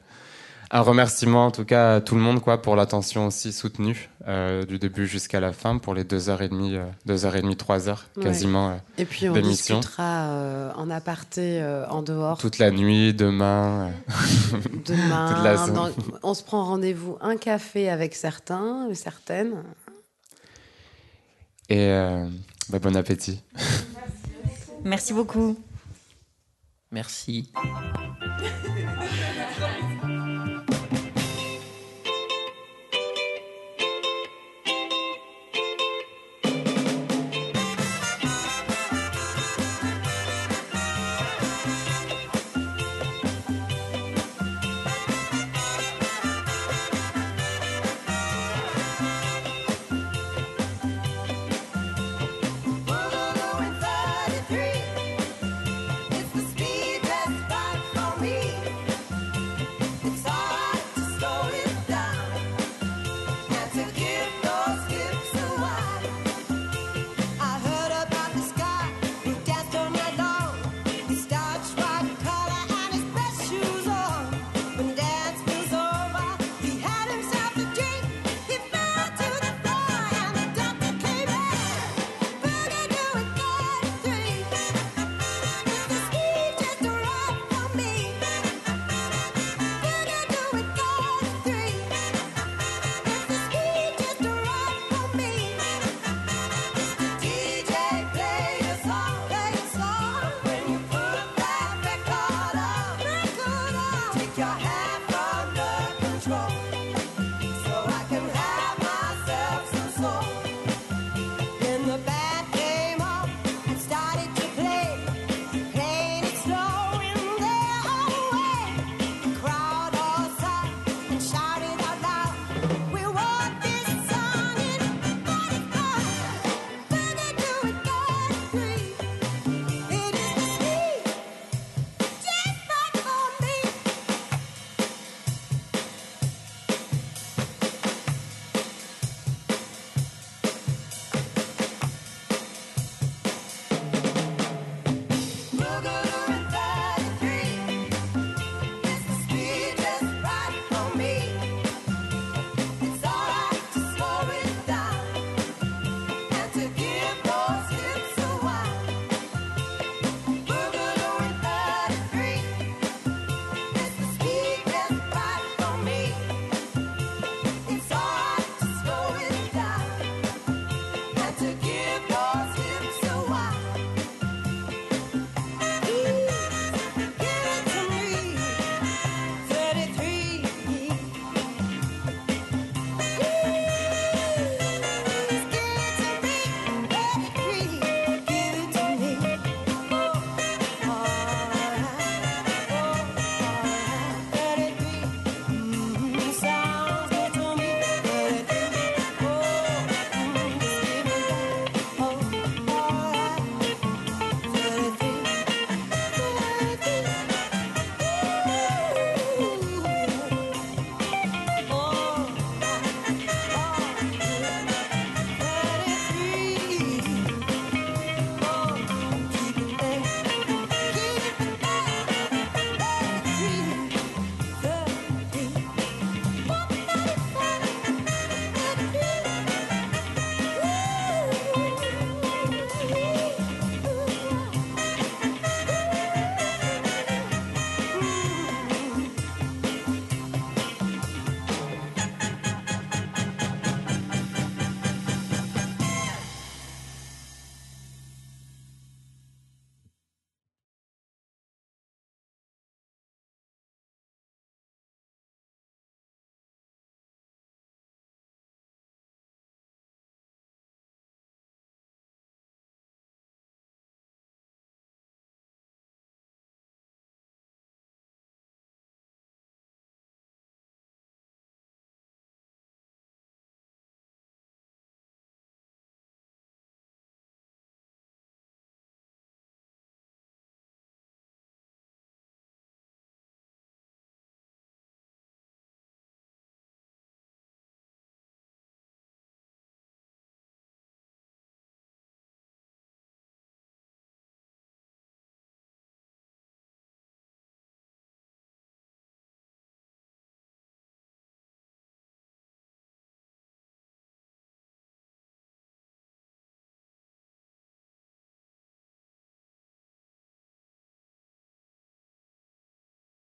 Un remerciement en tout cas à tout le monde quoi pour l'attention aussi soutenue euh, du début jusqu'à la fin pour les deux heures et demie, euh, deux heures et demie, trois heures Ouais. quasiment euh, Et puis on d'émission. discutera euh, en aparté euh, en dehors Toute la nuit, demain. euh, demain. toute la- dans- on se prend rendez-vous un café avec certains, ou certaines. Et euh, bah, bon appétit. Merci beaucoup. Merci.